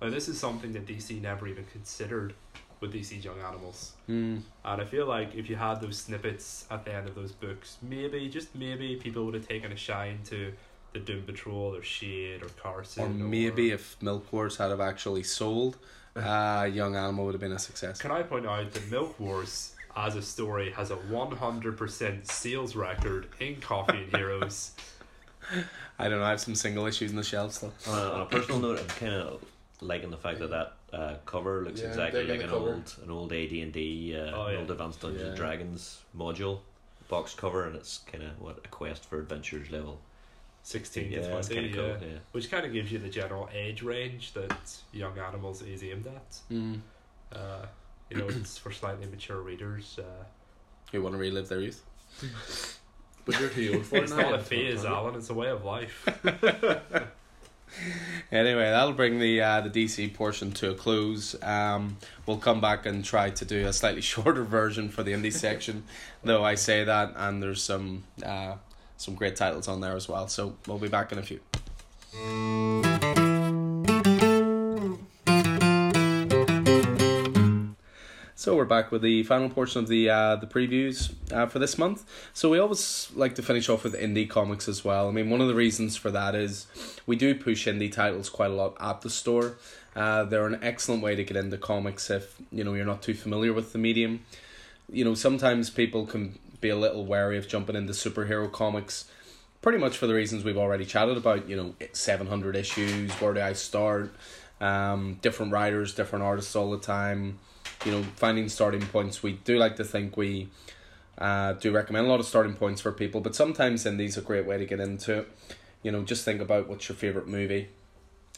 Now, this is something that DC never even considered with DC's Young Animals. mm, And I feel like if you had those snippets at the end of those books, maybe, just maybe, people would have taken a shine to the Doom Patrol or Shade or Carson. or maybe if Milk Wars had have actually sold, uh, Young Animal would have been a success. Can I point out that Milk Wars as a story has a 100% sales record in Coffee and Heroes. I don't know. I have some single issues in the shelves though. on a, on a personal note, I'm kind of liking the fact that that uh, cover looks Yeah, exactly like an cover. old an old AD and D, uh, Oh, yeah. old Advanced Dungeons and Yeah. Dragons module box cover, and it's kind of what a quest for adventures level. 16 yeah, to 20, kind of cool. yeah. Yeah. Which kind of gives you the general age range that Young Animals is aimed at. Mm. Uh, you know, it's for slightly mature readers. Uh, Who want to relive their youth? But you're too old for it it's not a phase, Alan, it's a way of life. Anyway, that'll bring the uh, the DC portion to a close. Um, we'll come back and try to do a slightly shorter version for the indie section, though I say that, and there's some uh, some great titles on there as well. So we'll be back in a few. So we're back with the final portion of the uh, the previews uh, for this month. So we always like to finish off with indie comics as well. I mean, one of the reasons for that is we do push indie titles quite a lot at the store. Uh, they're an excellent way to get into comics if you know you're not too familiar with the medium. You know, sometimes people can be a little wary of jumping into superhero comics, pretty much for the reasons we've already chatted about. You know, seven hundred issues. Where do I start? Um, different writers, different artists all the time you know, finding starting points. We do like to think we uh, do recommend a lot of starting points for people, but sometimes indie's a great way to get into it. You know, just think about what's your favorite movie.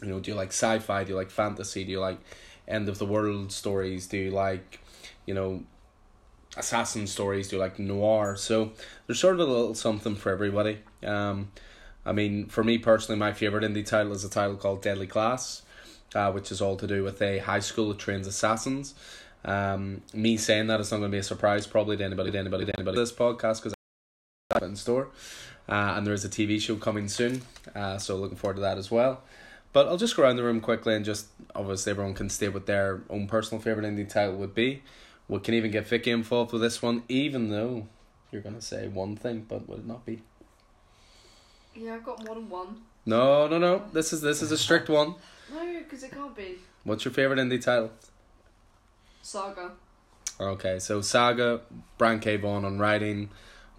You know, do you like sci-fi? Do you like fantasy? Do you like end of the world stories? Do you like, you know, assassin stories? Do you like noir? So there's sort of a little something for everybody. Um, I mean, for me personally, my favorite indie title is a title called Deadly Class, uh, which is all to do with a high school that trains assassins. Um, me saying that it's not going to be a surprise probably to anybody, to anybody, to anybody. This podcast because I have it in store, uh, and there is a TV show coming soon. Uh, so looking forward to that as well. But I'll just go around the room quickly and just obviously everyone can state what their own personal favorite indie title would be. We can even get Vicky involved with this one, even though you're gonna say one thing, but would it not be? Yeah, I've got more than one. No, no, no. This is this is a strict one. No, because it can't be. What's your favorite indie title? Saga. Okay, so Saga, Brian K. Vaughan on writing.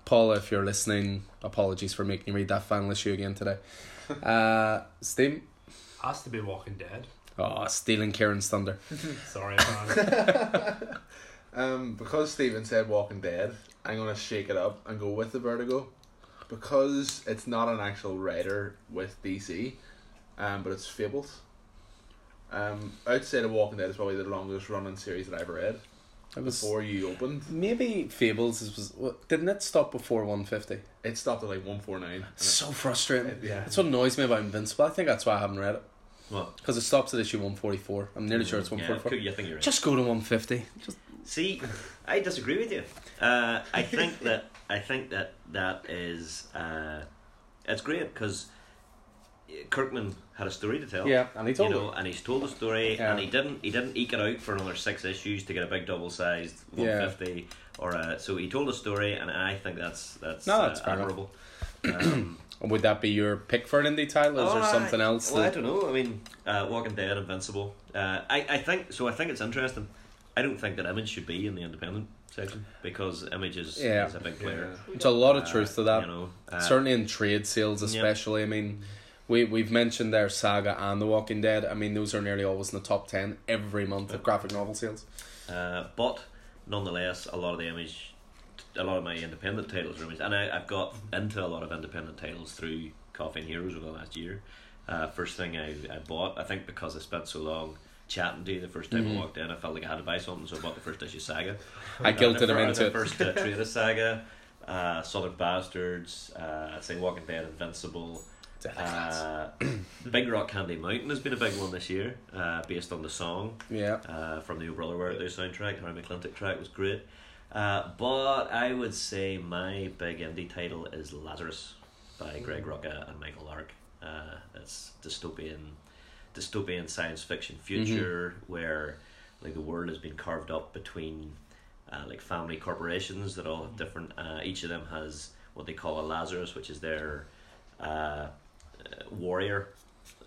Paula, if you're listening, apologies for making you read that final issue again today. Uh, Steve? Has to be Walking Dead. Oh, stealing Kieran's thunder. Sorry, man. Um, because Steven said Walking Dead, I'm gonna shake it up and go with the Vertigo, because it's not an actual writer with DC, um, but it's Fables. Um, outside of Walking Dead is probably the longest running series that I've read. It was Before you opened, maybe Fables is- was didn't it stop before one fifty? it stopped at like one four nine. So frustrating. Yeah. That's what annoys me about Invincible. I think that's why I haven't read it What? because it stops at issue one forty four. I'm nearly sure it's one Yeah, forty four. could- you think you're right. Just go to one fifty. Just See, I disagree with you. Uh, I think that I think that that is uh, it's great because Kirkman had a story to tell. yeah, and he told you know, it. and he's told the story, Yeah. and he didn't he didn't eke it out for another six issues to get a big double sized one fifty Yeah. or a, so he told a story, and I think that's that's, No, that's uh, admirable. Um, Would that be your pick for an indie title, or there Oh, something I, else? Well, I don't know. I mean, uh, Walking Dead, Invincible. Uh, I I think so. I think it's interesting. I don't think that Image should be in the independent section because Image is, Yeah. is a big player. There's a lot of Uh, truth to that. You know, uh, Certainly in trade sales, yeah. especially. I mean, we we've mentioned their Saga and The Walking Dead. I mean, those are nearly always in the top ten every month of graphic novel sales. Uh, but nonetheless, a lot of the Image, a lot of my independent titles are Image, and I, I've got into a lot of independent titles through Coffee and Heroes over the last year. Uh, first thing I, I bought, I think because I spent so long chatting to you the first time Mhm. I walked in, I felt like I had to buy something, so I bought the first issue Saga. I guilted him the into it. First uh, of Saga, uh, Southern Bastards, uh, I'd say Walking Dead, Invincible. Uh, Big Rock Candy Mountain has been a big one this year, uh, based on the song Yeah. uh, from the O Brother Where Art Thou soundtrack. Harry McClintock track was great. Uh, but I would say my big indie title is Lazarus by Greg Rucka and Michael Lark. Uh, it's dystopian, dystopian science fiction future where like the world has been carved up between uh, like family corporations that all have different. Uh, each of them has what they call a Lazarus, which is their uh, warrior.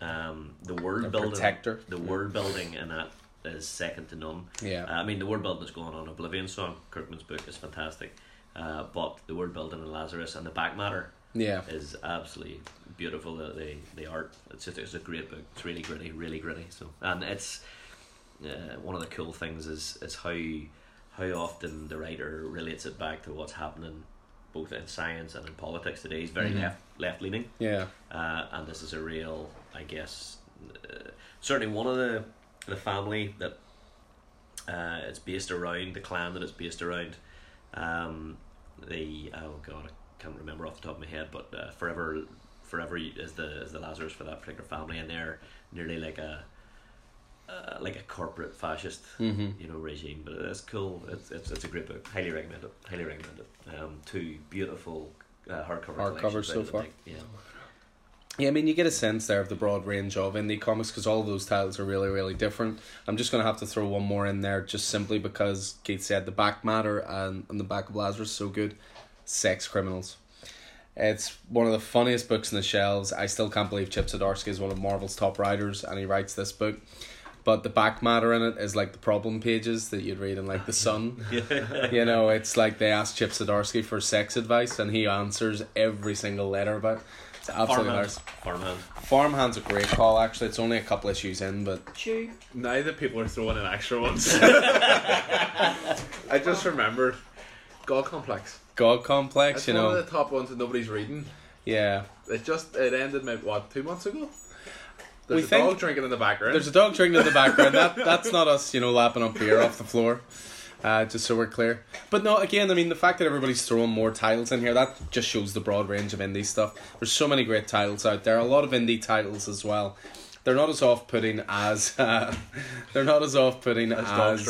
Um, the world A building, protector. the world building in that is second to none. Yeah. Uh, I mean, the world building is going on. Oblivion Song, Kirkman's book, is fantastic. Uh, but the world building in Lazarus and the back matter yeah. is absolutely beautiful. The, the the art, it's just it's a great book. It's really gritty, really gritty. So and it's uh, one of the cool things is is how how often the writer relates it back to what's happening both in science and in politics today. He's very Mhm. left left leaning, Yeah. uh, and this is a real, I guess, uh, certainly one of the the family that uh, it's based around the clan that it's based around. Um, the oh god, I can't remember off the top of my head, but uh, forever forever is the is the Lazarus for that particular family, and they're nearly like a uh, like a corporate fascist Mm-hmm. you know regime. But it's cool. It's it's, it's a great book. Highly recommend it. Highly recommend it. Um, two beautiful uh, hardcover collections so far. Yeah. Yeah, I mean, you get a sense there of the broad range of indie comics because all of those titles are really, really different. I'm just going to have to throw one more in there just simply because Keith said the back matter and, and the back of Lazarus so good. Sex Criminals. It's one of the funniest books in the shelves. I still can't believe Chip Zdarsky is one of Marvel's top writers and he writes this book. But the back matter in it is like the problem pages that you'd read in like The Sun. you know, it's like they ask Chip Zdarsky for sex advice and he answers every single letter about it. It's absolutely Farmhand. hilarious. Farmhand. Farmhand's a great call, actually. It's only a couple issues in, but Chew. Now that people are throwing in extra ones, I just remembered God Complex. God Complex, That's you one know. of the top ones that nobody's reading. Yeah. It just it ended maybe what two months ago. There's We a think- dog drinking in the background. There's a dog drinking in the background. That That's not us, you know, lapping up beer off the floor. Uh, just so we're clear. But no, again, I mean, the fact that everybody's throwing more titles in here, that just shows the broad range of indie stuff. There's so many great titles out there. A lot of indie titles as well. They're not as off-putting as uh, they're not as off-putting as, As dogs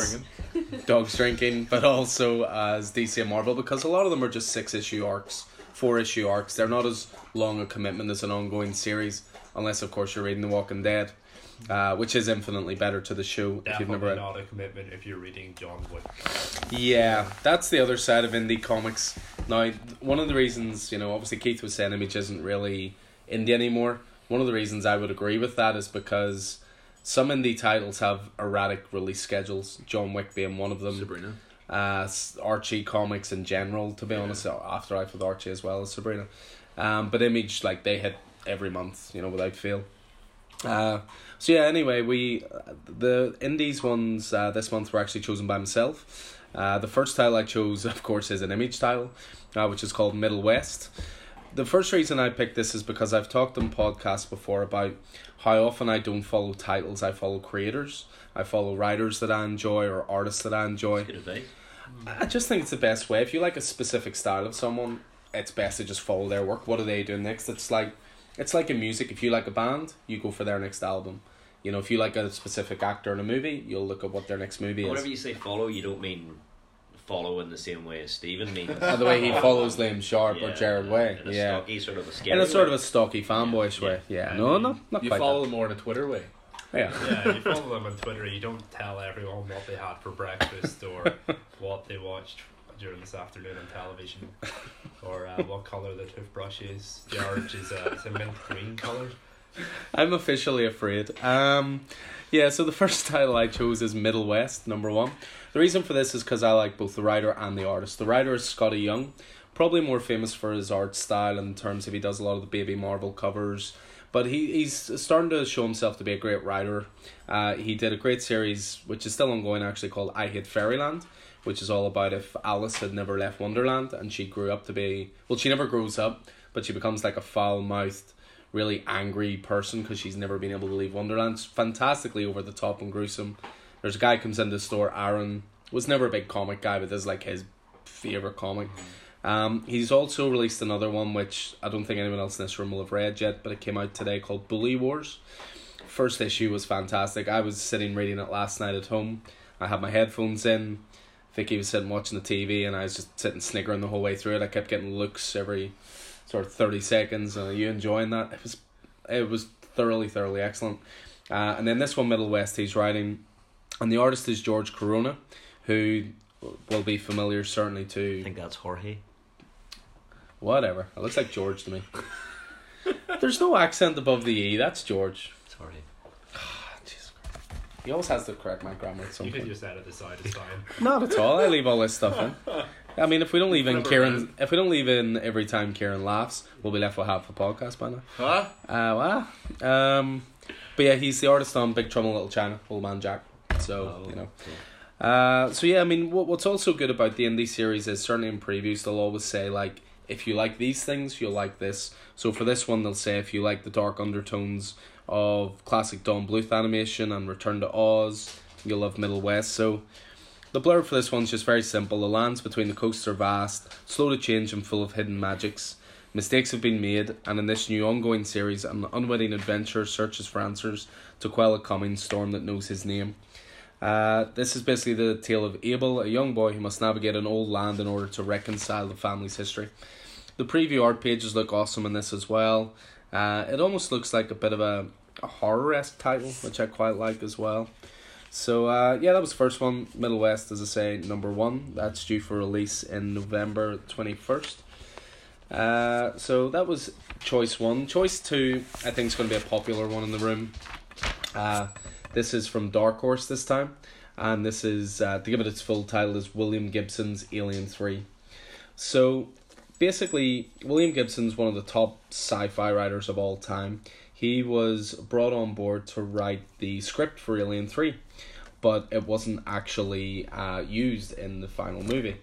drinking. dogs drinking, but also as DC and Marvel because a lot of them are just six issue arcs, four issue arcs. They're not as long a commitment as an ongoing series, unless of course you're reading The Walking Dead, uh, which is infinitely better to the show if you've Definitely never read. not a commitment if you're reading John Wick. Yeah, that's the other side of indie comics. Now, one of the reasons, you know, obviously Keith was saying Image isn't really indie anymore. One of the reasons I would agree with that is because some indie titles have erratic release schedules. John Wick being one of them. Sabrina. uh, Archie comics in general, to be honest, Afterlife with Archie as well as Sabrina. Um, but Image, like, they hit every month, you know, without fail. Uh, so yeah, anyway, we the indies ones uh, this month were actually chosen by myself. Uh, the first title I chose, of course, is an image title, uh, which is called Middle West. The first reason I picked this is because I've talked on podcasts before about how often I don't follow titles, I follow creators. I follow writers that I enjoy or artists that I enjoy. I just think it's the best way. If you like a specific style of someone, it's best to just follow their work. What are they doing next? It's like it's like in music. If you like a band, you go for their next album. You know, if you like a specific actor in a movie, you'll look at what their next movie is. Whenever you say follow, you don't mean follow in the same way as Stephen means. The way he follows Liam Sharp or Gerard Way. in a Yeah. stocky sort of a scary In a sort of a stocky fanboyish Yeah, way. Yeah. yeah. No, no, not You quite follow them more in a Twitter way. Yeah. Yeah, you follow them on Twitter. You don't tell everyone what they had for breakfast or what they watched during this afternoon on television, or uh, what color the toothbrush is. George is a, it's a mint green color. I'm officially afraid. Um, yeah, so the first title I chose is Middle West, number one. The reason for this is because I like both the writer and the artist. The writer is Skottie Young, probably more famous for his art style in terms of he does a lot of the Baby Marvel covers. But he, he's starting to show himself to be a great writer. Uh, he did a great series, which is still ongoing actually, called I Hate Fairyland, which is all about if Alice had never left Wonderland and she grew up to be. Well, she never grows up, but she becomes like a foul mouthed really angry person because she's never been able to leave Wonderland. It's fantastically over the top and gruesome. There's a guy comes into the store. Aaron was never a big comic guy, but this is like his favorite comic. Um, he's also released another one which I don't think anyone else in this room will have read yet, but it came out today called Bully Wars. First issue was fantastic. I was sitting reading it last night at home. I had my headphones in. Vicky was sitting watching the TV, and I was just sitting sniggering the whole way through it. I kept getting looks every sort of thirty seconds. And are you enjoying that? It was, it was thoroughly, thoroughly excellent. Uh, and then this one, Middle West, he's writing, and the artist is George Corona, who will be familiar certainly to. I think that's Jorge. whatever. It looks like George to me. There's no accent above the e. That's George. It's Jorge. Jesus Christ. He always has to correct my grammar at some You point. can just edit this out. It's fine. Not at all. I leave all this stuff in. I mean, if we don't leave in Kieran, if we don't leave in every time Kieran laughs, we'll be left with half a podcast by now. Huh? Uh, wow. Um, but yeah, he's the artist on Big Trouble in Little China, Old Man Jack. So Oh, you know. Uh, so yeah, I mean, what what's also good about the indie series is certainly in previews they'll always say like, if you like these things, you'll like this. So for this one, they'll say if you like the dark undertones of classic Don Bluth animation and Return to Oz, you'll love Middle West. So the blurb for this one's just very simple. The lands between the coasts are vast, slow to change and full of hidden magics. Mistakes have been made, and in this new ongoing series, an unwitting adventurer searches for answers to quell a coming storm that knows his name. Uh, this is basically the tale of Abel, a young boy who must navigate an old land in order to reconcile the family's history. The preview art pages look awesome in this as well. Uh, it almost looks like a bit of a, a horror esque title, which I quite like as well. So uh, yeah, that was the first one. Middle West, as I say, number one. That's due for release in November twenty first. Uh, so that was choice one. Choice two, I think, is going to be a popular one in the room. Uh, this is from Dark Horse this time, and this is uh, to give it its full title is William Gibson's Alien Three. So basically, William Gibson's one of the top sci-fi writers of all time. He was brought on board to write the script for Alien Three, but it wasn't actually uh, used in the final movie.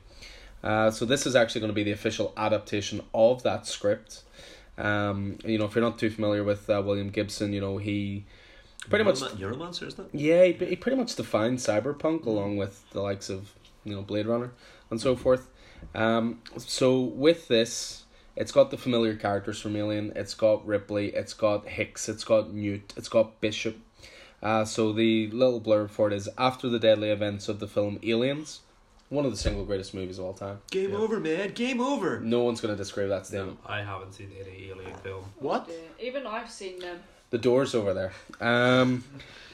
Uh, so this is actually going to be the official adaptation of that script. Um, you know, if you're not too familiar with uh, William Gibson, you know he pretty much Euroma- Euromancer, isn't it? yeah, he, he pretty much defined cyberpunk along with the likes of you know Blade Runner and so forth. Um, so with this, it's got the familiar characters from Alien. It's got Ripley. It's got Hicks. It's got Newt. It's got Bishop. Uh, so the little blurb for it is after the deadly events of the film Aliens, one of the single greatest movies of all time. Game Yeah. over, man. Game over. No one's going to disagree with that statement. I haven't seen any Alien film. What? Yeah, even I've seen them. The doors over there. Um,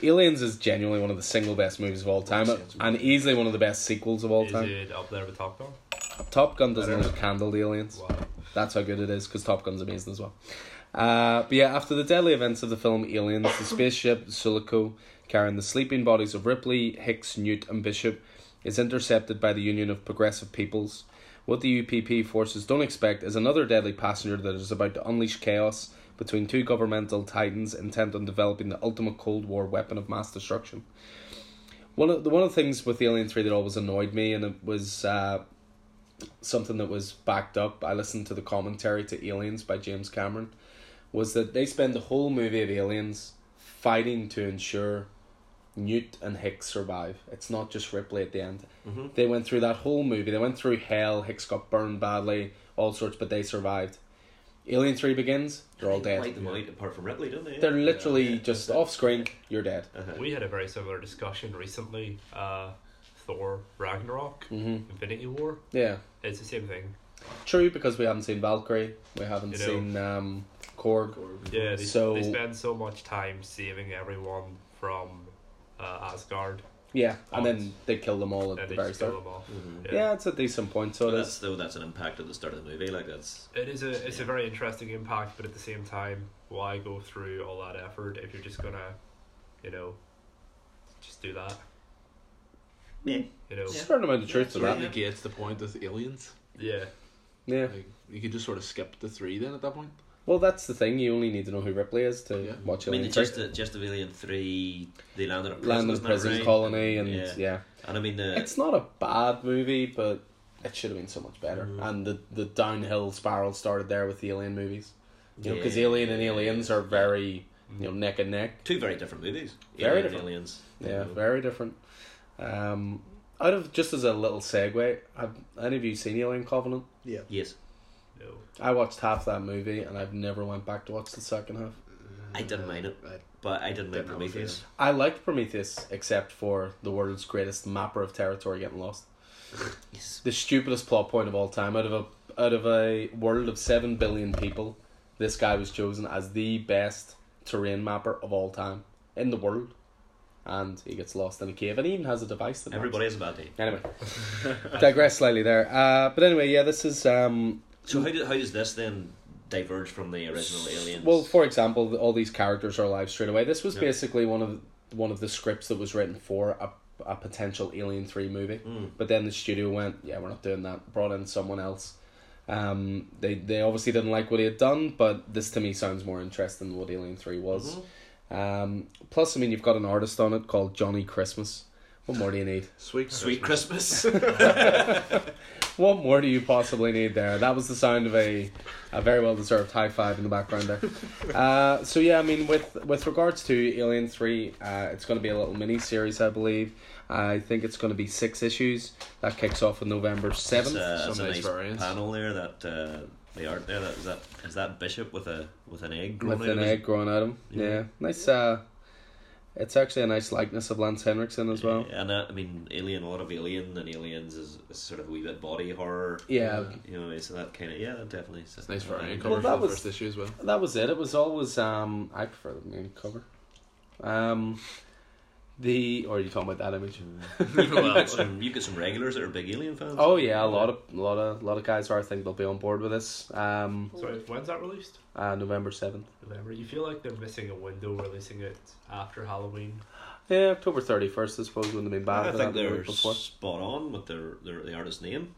Aliens is genuinely one of the single best movies of all time, and easily one of the best sequels of all Is time. it up there with Top Gun? Top Gun doesn't hold candle to Aliens. Wow. That's how good it is, because Top Gun's amazing as well. Uh, but yeah, after the deadly events of the film Aliens, the spaceship Sulaco, carrying the sleeping bodies of Ripley, Hicks, Newt, and Bishop, is intercepted by the Union of Progressive Peoples. What the UPP forces don't expect is another deadly passenger that is about to unleash chaos between two governmental titans intent on developing the ultimate Cold War weapon of mass destruction. One of the one of the things with the Alien Three that always annoyed me, and it was uh, something that was backed up. I listened to the commentary to Aliens by James Cameron, was that they spend the whole movie of Aliens fighting to ensure Newt and Hicks survive. It's not just Ripley at the end. Mm-hmm. They went through that whole movie. They went through hell. Hicks got burned badly, all sorts, but they survived. Alien Three begins. They're all dead. Wipe them out apart from Ripley, don't they? They're literally Yeah. just off screen. You're dead. Uh-huh. We had a very similar discussion recently. Uh, Thor Ragnarok, Mm-hmm. Infinity War. Yeah, It's the same thing. true because we haven't seen Valkyrie. We haven't You know. seen um, Korg. Yeah, they, So- they spend so much time saving everyone from uh, Asgard, Yeah, and then they kill them all at and the very start. them all. Mhm. Yeah. it's a decent point. So So that's though that's an impact at the start of the movie. Like that's It is a it's Yeah. a very interesting impact, but at the same time, why go through all that effort if you're just gonna, you know, just do that? Yeah. You know, There's a certain amount of truth to Yeah. that. negates the point of aliens. yeah. Yeah. Like you could just sort of skip the three then at that point. Well, that's the thing. You only need to know who Ripley is to Yeah. watch I mean, Alien the just Three. the just of Alien Three, they landed at prison, Land in a isn't prison right? colony, and yeah. yeah. and I mean the it's not a bad movie, but it should have been so much better. Mhm. And the the downhill spiral started there with the Alien movies. You know, because Yeah. Alien and Aliens are very you know neck and neck. two very different movies. Very Alien and different. Aliens. Yeah, very different. Um, out of just as a little segue, have any of you seen Alien Covenant? Yeah. Yes, No. I watched half that movie and I've never went back to watch the second half. I didn't mind it, but I didn't like Didn't have Prometheus. I liked Prometheus except for the world's greatest mapper of territory getting lost. Yes. The stupidest plot point of all time. Out of a out of a world of seven billion people, this guy was chosen as the best terrain mapper of all time in the world. And he gets lost in a cave and he even has a device that. Everybody has a bad day. Anyway. digress slightly there. Uh, but anyway, yeah, this is um So how, do, how does this then diverge from the original Aliens? Well, for example, all these characters are alive straight away. This was Yeah. basically one of one of the scripts that was written for a, a potential Alien Three movie. Mm. But then the studio went, "Yeah, we're not doing that." Brought in someone else. Um, they they obviously didn't like what he had done, but this to me sounds more interesting than what Alien Three was. Mhm. Um, plus, I mean, you've got an artist on it called Johnny Christmas. What more do you need? Sweet, Sweet Christmas. What more do you possibly need there? That was the sound of a a very well deserved high five in the background there. Uh, so yeah, I mean, with with regards to Alien Three, uh, it's going to be a little mini series, I believe. I think it's going to be six issues. That kicks off on November seventh. uh, it's a Some nice nice variants. panel there. That uh, the art there. That is that is that bishop with a with an egg growing with out an of his- egg growing out of him. Yeah, Yeah. nice. Uh, it's actually a nice likeness of Lance Henriksen as well. And uh, I mean, Alien. A lot of Alien and Aliens is, is sort of a wee bit body horror. Yeah, You know, so that kind of yeah, definitely. It's nice variant uh, Well, cover that for the was- first issue as well. that was it. It was always um, I prefer the main cover. Um, the or are you talking about that image? You've got some, you've got some regulars that are big Alien fans. Oh yeah, a lot of a lot of a lot of guys are. I think they'll be on board with this. Um, Sorry, when's that released? uh, November seventh. November. You feel like they're missing a window releasing it after Halloween. Yeah, October thirty first. I suppose wouldn't have been bad. I think they're week before. spot on with their, their the artist's name.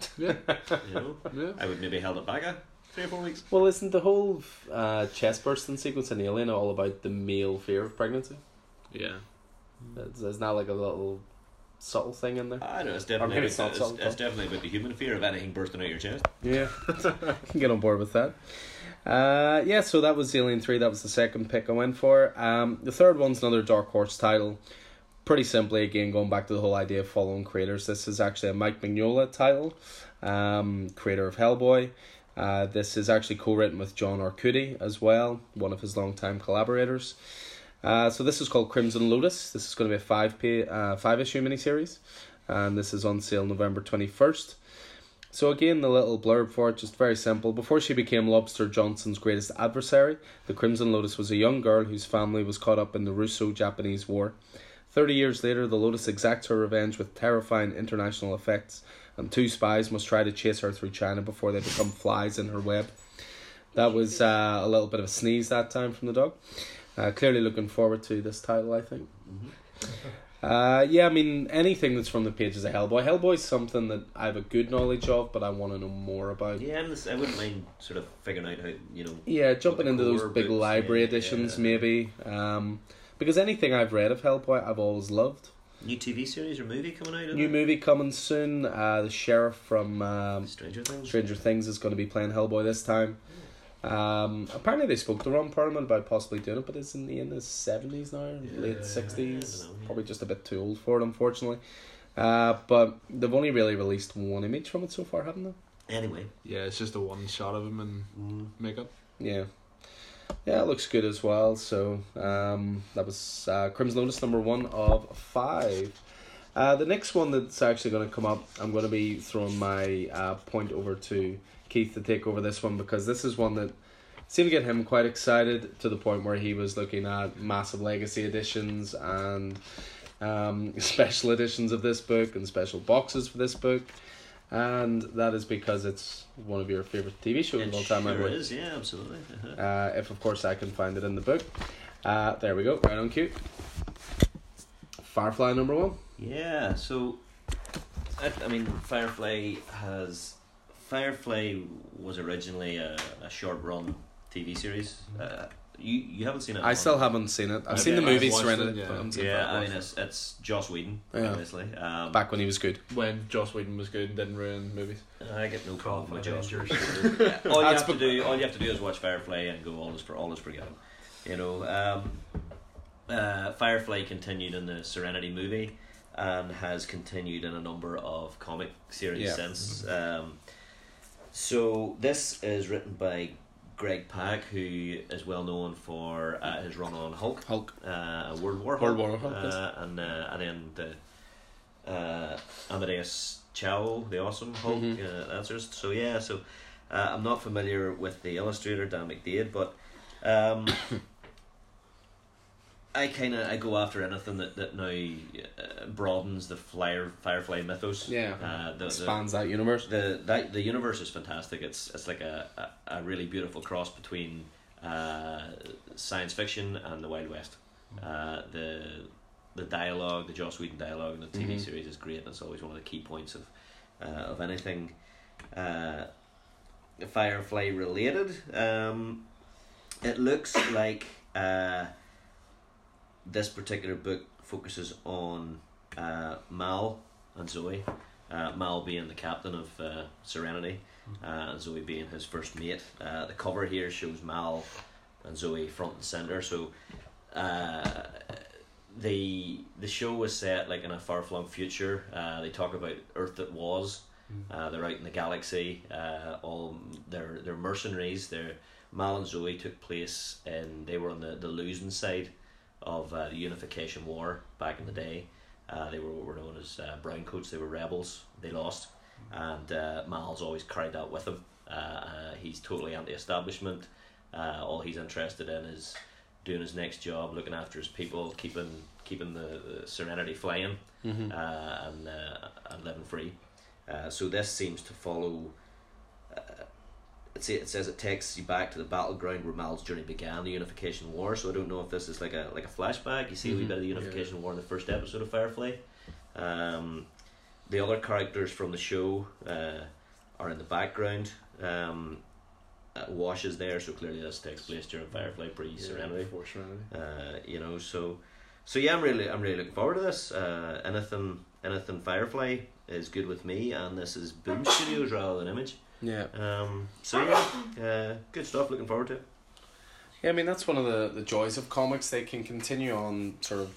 Yeah, You know, yeah. I would maybe held it back a three or four weeks. Well, isn't the whole uh, chest bursting sequence in Alien all about the male fear of pregnancy? Yeah. Is isn't like a little subtle thing in there? I know it's definitely it's not it's, something. it's definitely about the human fear of anything bursting out your chest. Yeah, I can get on board with that. Uh, yeah, so that was Alien Three. That was the second pick I went for. Um, the third one's another Dark Horse title. Pretty simply, again, going back to the whole idea of following creators. This is actually a Mike Mignola title, um, creator of Hellboy. Uh, this is actually co-written with John Arcudi as well, one of his longtime collaborators. Uh, so this is called Crimson Lotus. This is going to be a five pay, uh, five issue miniseries, and this is on sale November twenty first. So again, the little blurb for it, just very simple. Before she became Lobster Johnson's greatest adversary, the Crimson Lotus was a young girl whose family was caught up in the Russo-Japanese War. Thirty years later, the Lotus exacts her revenge with terrifying international effects, and two spies must try to chase her through China before they become flies in her web. That was uh, a little bit of a sneeze that time from the dog. Uh, clearly looking forward to this title, I think. Uh, yeah, I mean anything that's from the pages of Hellboy. Hellboy's something that I have a good knowledge of, but I want to know more about. Yeah, and this, I wouldn't mind sort of figuring out how you know. Yeah, jumping into those big books, library yeah, editions, yeah. maybe. Um, because anything I've read of Hellboy, I've always loved. New TV series or movie coming out? New it? movie coming soon. Uh, the sheriff from um, Stranger Things. Stranger Things is going to be playing Hellboy this time. Um, apparently they spoke to Ron Perlman about possibly doing it, but isn't he in his seventies now, late sixties? I don't know, yeah. Probably just a bit too old for it, unfortunately. Uh, but they've only really released one image from it so far, haven't they? Anyway, Yeah, it's just a one shot of him in mm, makeup. Yeah. Yeah, it looks good as well. So um, that was uh, Crimson Lotus number one of five. Uh, the next one that's actually going to come up, I'm going to be throwing my uh, point over to Keith to take over this one because this is one that seemed to get him quite excited to the point where he was looking at massive legacy editions and um, special editions of this book and special boxes for this book. And that is because it's one of your favorite TV shows it of all time. Sure is. Yeah, absolutely. Uh-huh. Uh, if of course I can find it in the book. Uh, there we go, right on cue. Firefly number one. Yeah, so I, I mean, Firefly has Firefly was originally a, a short run TV series. Uh, you you haven't seen it? I still haven't seen it. I've I've- seen the I've movies watched surrounding it, it. yeah. but I haven't Yeah, I mean it's it's Joss Whedon, Yeah. obviously. Um, back when he was good. When Joss Whedon was good and didn't ruin movies. I get no problem with Joss. Avengers. Whedon. all you That's have to do, all you have to do is watch Firefly and go all is for all is forgiven. You know, um, uh, Firefly continued in the Serenity movie and has continued in a number of comic series Yeah. since. Um, so this is written by Greg Pak, who is well known for uh, his run on Hulk, Hulk. uh, World War World Hulk, War Hulk, yes. uh, and uh, and then the uh, Amadeus Cho, the awesome Hulk Mhm. uh, answers. So yeah, so uh, I'm not familiar with the illustrator Dan McDaid, but um, I kind of I go after anything that that now uh, broadens the flyer Firefly mythos. Yeah. uh, the, the, that universe. the that the universe is fantastic. It's it's like a, a, a really beautiful cross between uh, science fiction and the Wild West. Uh, the the dialogue, the Joss Whedon dialogue in the TV Mhm. series is great. That's always one of the key points of uh, of anything uh, Firefly related. Um, it looks like uh, this particular book focuses on uh, Mal and Zoe Uh, Mal being the captain of uh, Serenity, uh, and Zoe being his first mate. Uh, the cover here shows Mal and Zoe front and center. So, uh, the the show was set like in a far flung future. Uh, they talk about Earth that was. Uh, they're out in the galaxy. Uh, all they're they're mercenaries. They're Mal and Zoe took place and they were on the, the losing side of uh, the Unification War back in the day. Uh, they were what were known as uh, brown coats. They were rebels. They lost, and uh, Mal's always carried that with him. Uh, uh, he's totally anti-establishment. Uh, all he's interested in is doing his next job, looking after his people, keeping keeping the, the Serenity flying, Mm-hmm. uh, and uh, and living free. Uh, so this seems to follow. It, say, it says it takes you back to the battleground where Mal's journey began, the Unification War. So I don't know if this is like a like a flashback. You see a wee Mhm. bit of the Unification War in the first episode of Firefly. Um, the other characters from the show uh, are in the background. Um, uh, Wash is there, so clearly this takes place during Firefly pre Serenity. For Serenity. Uh, you know, so so yeah, I'm really I'm really looking forward to this. Uh, anything anything Firefly is good with me, and this is Boom Studios rather than Image. Yeah. Um, so yeah, uh, good stuff. Looking forward to it. Yeah, I mean that's one of the, the joys of comics. They can continue on sort of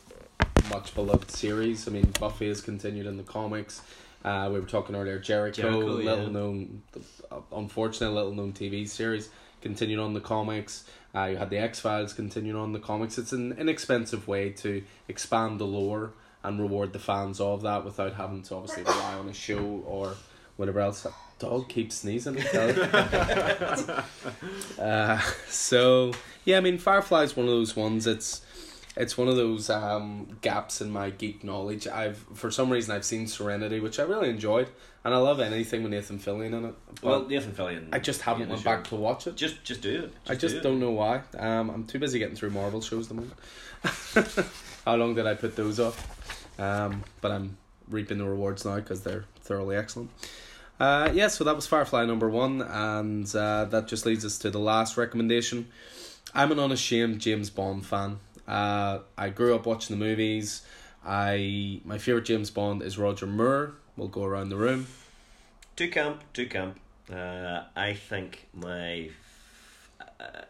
much beloved series. I mean, Buffy has continued in the comics. Uh, we were talking earlier, Jericho, Jericho, little yeah. known, uh, unfortunate little known TV series, continued on the comics. Uh, you had the X Files continuing on the comics. It's an inexpensive way to expand the lore and reward the fans of that without having to obviously rely on a show or whatever else. Dog keeps sneezing. uh, so yeah, I mean, Firefly is one of those ones. It's it's one of those um, gaps in my geek knowledge. I've for some reason I've seen Serenity, which I really enjoyed, and I love anything with Nathan Fillion in it. Well, Nathan Fillion. I just haven't went back to watch it. Just just do it. I just do don't know why. Um, I'm too busy getting through Marvel shows at the moment. How long did I put those off? Um, but I'm reaping the rewards now because they're thoroughly excellent. Uh, yeah, so that was Firefly number one, and uh, that just leads us to the last recommendation. I'm an unashamed James Bond fan. Uh, I grew up watching the movies. I my favorite James Bond is Roger Moore. We'll go around the room. To camp, to camp. Uh, I think my. Uh,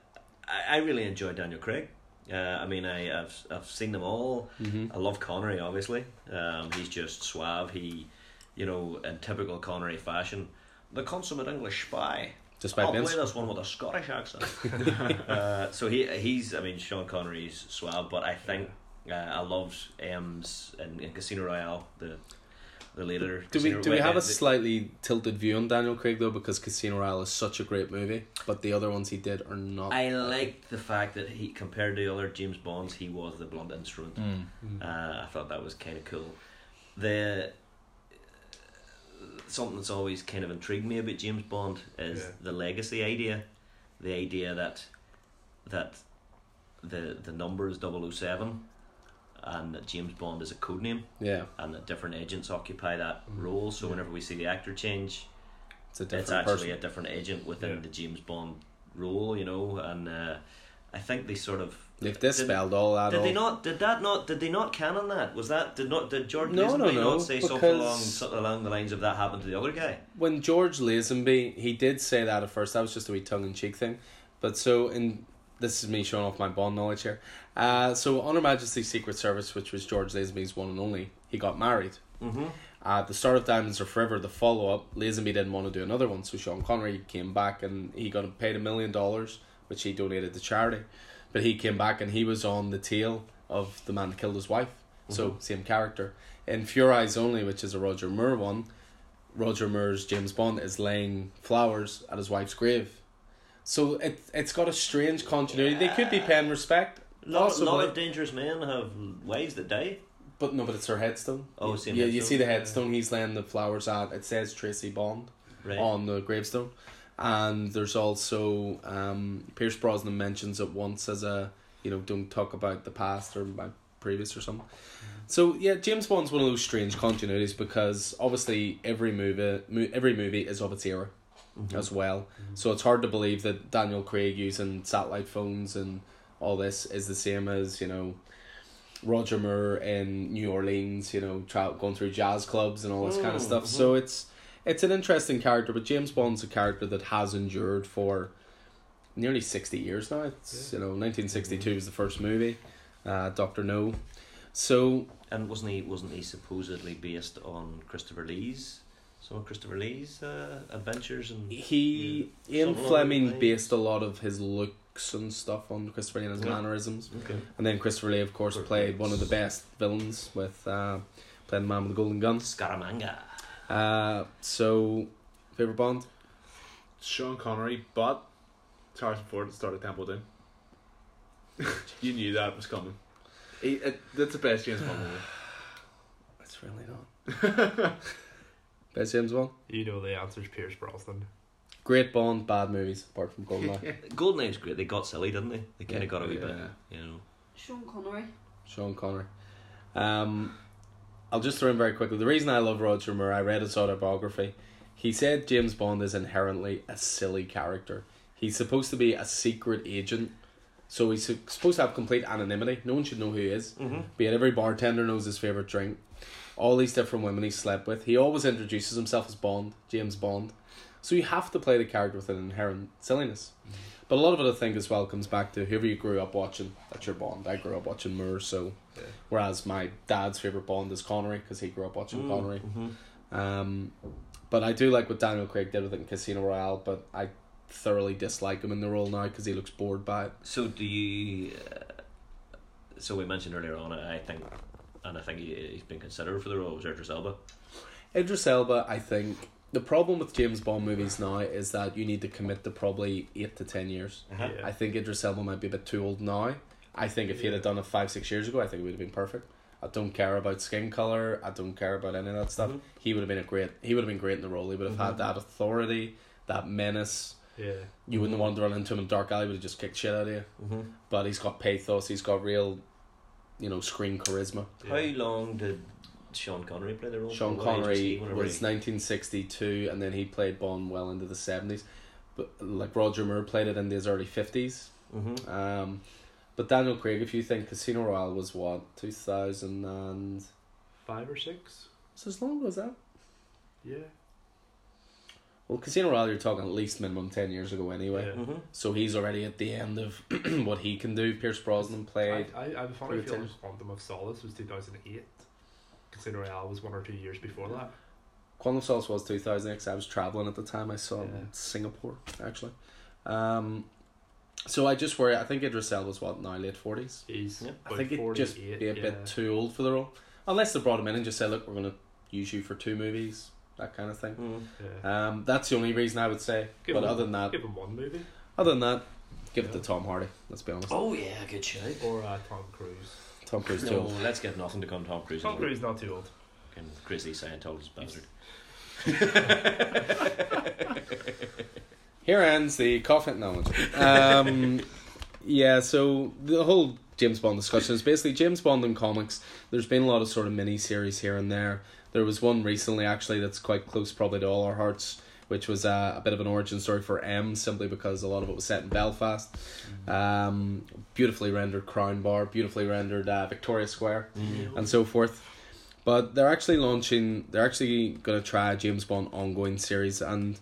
I, I really enjoy Daniel Craig. Uh, I mean, I, I've I've seen them all. Mm-hmm. I love Connery, obviously. Um, he's just suave. He, you know, in typical Connery fashion, the consummate English spy. Despite I'll being play this one with a Scottish accent. uh, so he he's I mean Sean Connery's suave, but I think uh, I loved M's in, in Casino Royale the the later. Do we do we have uh, a the- slightly tilted view on Daniel Craig though because Casino Royale is such a great movie, but the other ones he did are not. I liked the fact that he compared to the other James Bonds, he was the blunt instrument. Mm. Uh, I thought that was kind of cool. The something that's always kind of intrigued me about James Bond is Yeah. the legacy idea, the idea that that the the number is 007 and that James Bond is a code name Yeah, and that different agents occupy that Mm. role. So Yeah. whenever we see the actor change, it's a different it's actually person. a different agent within Yeah. the James Bond role, you know, and uh, I think they sort of They've did- dispelled all that. did all. they not? Did that not? Did they not canon that? Was that did not? Did George No, no, Lazenby no, not say something along something along the lines of that happened to the other guy? When George Lazenby, he did say that at first. That was just a wee tongue in cheek thing. But so in this is me showing off my Bond knowledge here. Uh, so on Her Majesty's Secret Service, which was George Lazenby's one and only, he got married. Mm-hmm. At the start of Diamonds Are Forever, the follow up, Lazenby didn't want to do another one, so Sean Connery came back and he got paid a million dollars, which he donated to charity. But he came back and he was on the tail of the man that killed his wife, so Mhm. same character. In For Your Eyes Only, which is a Roger Moore one, Roger Moore's James Bond is laying flowers at his wife's grave. So it it's got a strange continuity. They could be paying respect, A lot, lot of dangerous men have wives that die. but no, but it's her headstone. Oh, same yeah, you headstone. see the headstone he's laying the flowers at. It says Tracy Bond Right. on the gravestone, and there's also um, Pierce Brosnan mentions it once as a you know don't talk about the past or my previous or something. So yeah, James Bond's one of those strange continuities because obviously every movie every movie is of its era Mhm. as well. So it's hard to believe that Daniel Craig using satellite phones and all this is the same as you know Roger Moore in New Orleans, you know, tra- going through jazz clubs and all this kind of Mm, stuff. So it's it's an interesting character, but James Bond's a character that has endured for nearly sixty years now. It's you know, nineteen sixty two was the first movie, uh, Doctor No. So And wasn't he wasn't he supposedly based on Christopher Lee's some of Christopher Lee's uh, adventures and he Yeah. Ian Fleming based a lot of his looks and stuff on Christopher Lee and his Yeah. mannerisms. okay. And then Christopher Lee, of course, Of course, played one of the best villains with uh, playing the man with the golden gun. Scaramanga. Uh, so, favorite Bond? Sean Connery, but it's Harrison Ford at the start of Temple Doom. you knew that was coming. He, it, that's the best James Bond movie. It's really not. Best James Bond. You know the answer's Pierce Brosnan. Great Bond, bad movies apart from Goldeneye. Goldeneye's great. They got silly, didn't they? They kind Yeah. of got a wee bit, you know. Sean Connery. Sean Connery. Um, I'll just throw in very quickly. The reason I love Roger Moore, I read his autobiography. He said James Bond is inherently a silly character. He's supposed to be a secret agent, so he's supposed to have complete anonymity. No one should know who he is. Mm-hmm. Be it every bartender knows his favorite drink. All these different women he slept with. He always introduces himself as Bond, James Bond. So you have to play the character with an inherent silliness. But a lot of it, I think, as well comes back to whoever you grew up watching. That's your Bond. I grew up watching Moore, so Yeah. whereas my dad's favorite Bond is Connery because he grew up watching Connery. Mm-hmm. Um, but I do like what Daniel Craig did with it in Casino Royale. But I thoroughly dislike him in the role now because he looks bored by it. So do you? Uh, so we mentioned earlier on, I think, and I think he, he's been considered for the role. Was Idris Elba? Idris Elba, I think the problem with James Bond movies now is that you need to commit to probably eight to ten years. Uh-huh. Yeah. I think Idris Elba might be a bit too old now. I think if he'd have done it five, six years ago, I think it would have been perfect. I don't care about skin color. I don't care about any of that stuff. Mhm. He would have been a great. He would have been great in the role. He would have had Mhm. that authority, that menace. Yeah. You wouldn't Mhm. want to run into him in a dark alley. Would have just kicked shit out of you. Mm-hmm. But he's got pathos. He's got real, you know, screen charisma. How long did Sean Connery play the role? Sean What age was Connery was nineteen sixty two, and then he played Bond well into the seventies. But like Roger Moore played it in his early fifties. Mhm. Um, but Daniel Craig, if you think Casino Royale was what two thousand and Five or six? was as long ago as that? Yeah. Well, Casino Royale, you're talking at least minimum ten years ago anyway. Yeah. Mhm. So he's already at the end of what he can do. Pierce Brosnan played. I, I, I have a funny feeling. Quantum of Solace was 2008. Casino Royale was one or two years before that. Quantum of Solace was two thousand X. I was traveling at the time. I saw it in Singapore actually. Um, so I just worry. I think Idris Elba's what now late forties. He's Yeah. I think it'd just be a yeah. bit too old for the role. Unless they brought him in and just said, look, we're going to use you for two movies, that kind of thing. Mhm. Yeah. Um, that's the only reason I would say. Give but him- other than that, Give him one movie. other than that, give it to Tom Hardy. Let's be honest. Oh yeah, good shout. Or uh, Tom Cruise. Tom Cruise too No, old. let's get nothing to come Tom Cruise. Tom Cruise not too old. and grizzly Scientologist bastard. Here ends the coffin. No, um, yeah. So the whole James Bond discussion is basically James Bond in comics. There's been a lot of sort of mini series here and there. There was one recently actually that's quite close, probably to all our hearts, which was uh, a bit of an origin story for M, simply because a lot of it was set in Belfast. Um, beautifully rendered Crown Bar, beautifully rendered uh, Victoria Square, and so forth. But they're actually launching. They're actually going to try a James Bond ongoing series, and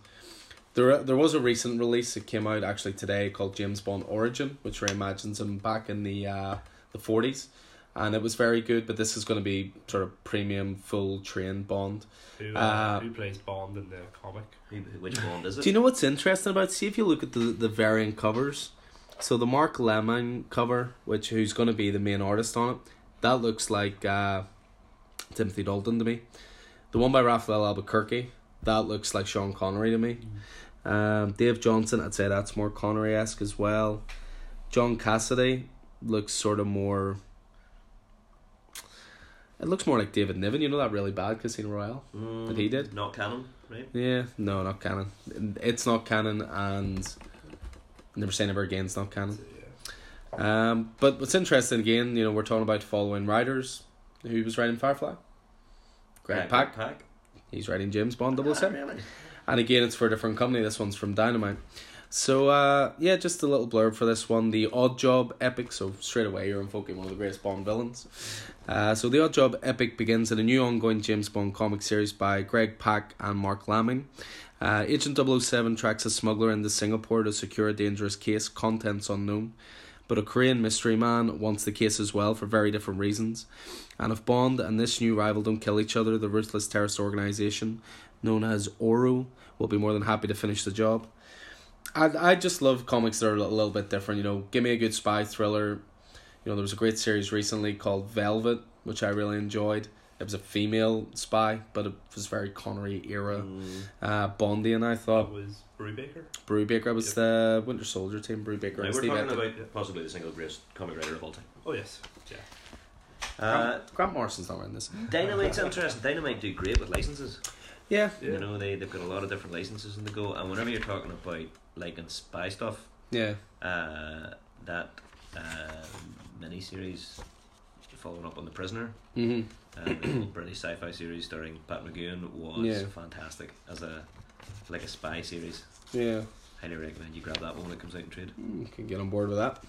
there there was a recent release that came out actually today called James Bond Origin, which reimagines him back in the uh, the forties, and it was very good. But this is going to be sort of premium, full train Bond. Who, Uh, uh, who plays Bond in the comic? Who- Which Bond is it? Do you know what's interesting about? it? See if you look at the the variant covers. So the Marc Laming cover, which who's going to be the main artist on it, that looks like uh, Timothy Dalton to me. The one by Rafael Albuquerque, that looks like Sean Connery to me. Um, Dave Johnson, I'd say that's more Connery esque as well. John Cassaday looks sort of more. It looks more like David Niven. You know that really bad Casino Royale. Mm, that he did? Not canon, right? Yeah, no, not canon. It's not canon, and Never Say Never Again is not canon. Yeah. Um, but what's interesting again, you know, we're talking about following writers. Who was writing Firefly? Greg Pak. Pack. He's writing James Bond Ah, 007. really? And again, it's for a different company. This one's from Dynamite. So uh, yeah, just a little blurb for this one. The Odd Job epic. So straight away, you're invoking one of the greatest Bond villains. Uh, so the Odd Job epic begins in a new ongoing James Bond comic series by Greg Pak and Marc Laming. Uh, Agent 007 tracks a smuggler into Singapore to secure a dangerous case, contents unknown. But a Korean mystery man wants the case as well for very different reasons. And if Bond and this new rival don't kill each other, the ruthless terrorist organisation known as Oru will be more than happy to finish the job. I I just love comics that are a little bit different. You know, give me a good spy thriller. You know, there was a great series recently called Velvet, which I really enjoyed. It was a female spy, but it was very Connery era, Mm. uh, Bondian. I That thought was Brubaker. Brubaker was the Winter Soldier team. Brubaker Now and we're Steve talking Epting. about possibly the single greatest comic writer of all time. Oh yes. Yeah. Uh, Grant, Grant Morrison's not in this. Dynamite's interesting. Dynamite do great with licenses. Yeah, Yeah. You know, they, they've got a lot of different licenses in the go. And whenever you're talking about like in spy stuff, yeah, uh, that uh, miniseries following up on The Prisoner, mm-hmm. The old British sci-fi series starring Pat McGoohan was Yeah. fantastic as a like a spy series. yeah. Highly recommend you grab that one when it comes out in trade. You can get on board with that.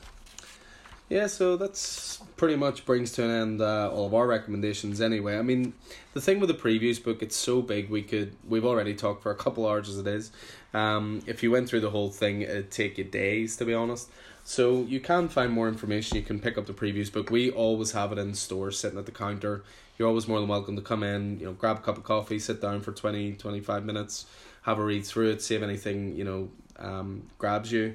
Yeah, so that's pretty much brings to an end uh, all of our recommendations. Anyway, I mean, the thing with the previews book, it's so big. We could we've already talked for a couple hours as it is. Um, if you went through the whole thing, it'd take you days to be honest. So you can find more information. You can pick up the previews book. We always have it in stores, sitting at the counter. You're always more than welcome to come in. You know, grab a cup of coffee, sit down for 20, 25 minutes, have a read through it, see if anything you know um grabs you.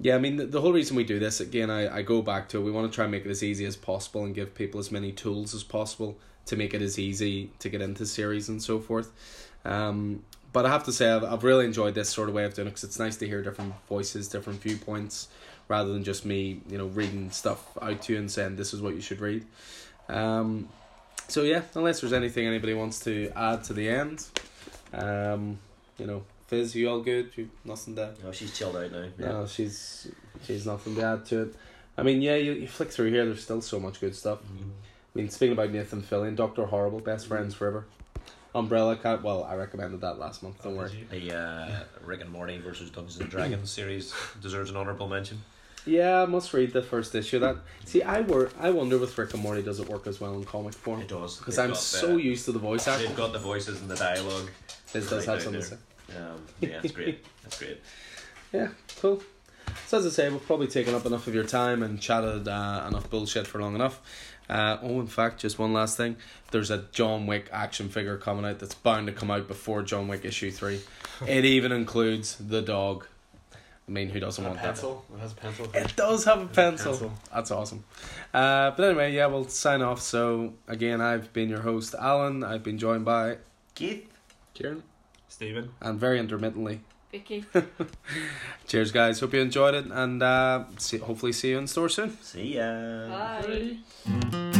Yeah, I mean, the, the whole reason we do this, again, I, I go back to it, we want to try and make it as easy as possible and give people as many tools as possible to make it as easy to get into series and so forth. Um, but I have to say, I've, I've really enjoyed this sort of way of doing it because it's nice to hear different voices, different viewpoints, rather than just me, you know, reading stuff out to you and saying this is what you should read. Um, so, yeah, unless there's anything anybody wants to add to the end, um, you know, Fizz, you all good? You nothing to Oh, she's chilled out now. no, she's she's nothing to add to it. I mean, yeah, you, you flick through here. There's still so much good stuff. Mm-hmm. I mean, speaking about Nathan Fillion, Doctor Horrible, best friends forever. Umbrella Cat. Well, I recommended that last month. Don't Oh, worry. did? The uh, Rick and Morty versus Dungeons and Dragons series deserves an honourable mention. Yeah, I must read the first issue. That see, I wor- I wonder with Rick and Morty does it work as well in comic form It does because I'm so the- used to the voice acting. They've got the voices and the dialogue. This does have something to say. there. Um, yeah, it's great. That's great. Yeah, cool. So as I say, we've probably taken up enough of your time and chatted uh, enough bullshit for long enough. Uh, oh, in fact, just one last thing. There's a John Wick action figure coming out that's bound to come out before John Wick issue three. it even includes the dog. I mean, who doesn't A want pencil. It has a pencil. that? It does have a pencil. Pencil. That's awesome. Uh, but anyway, yeah, we'll sign off. So again, I've been your host, Alan. I've been joined by Keith. Kieran, Stephen. and very intermittently. Vicky. Cheers, guys. Hope you enjoyed it, and uh, see, hopefully see you in store soon. See ya. Bye. Bye.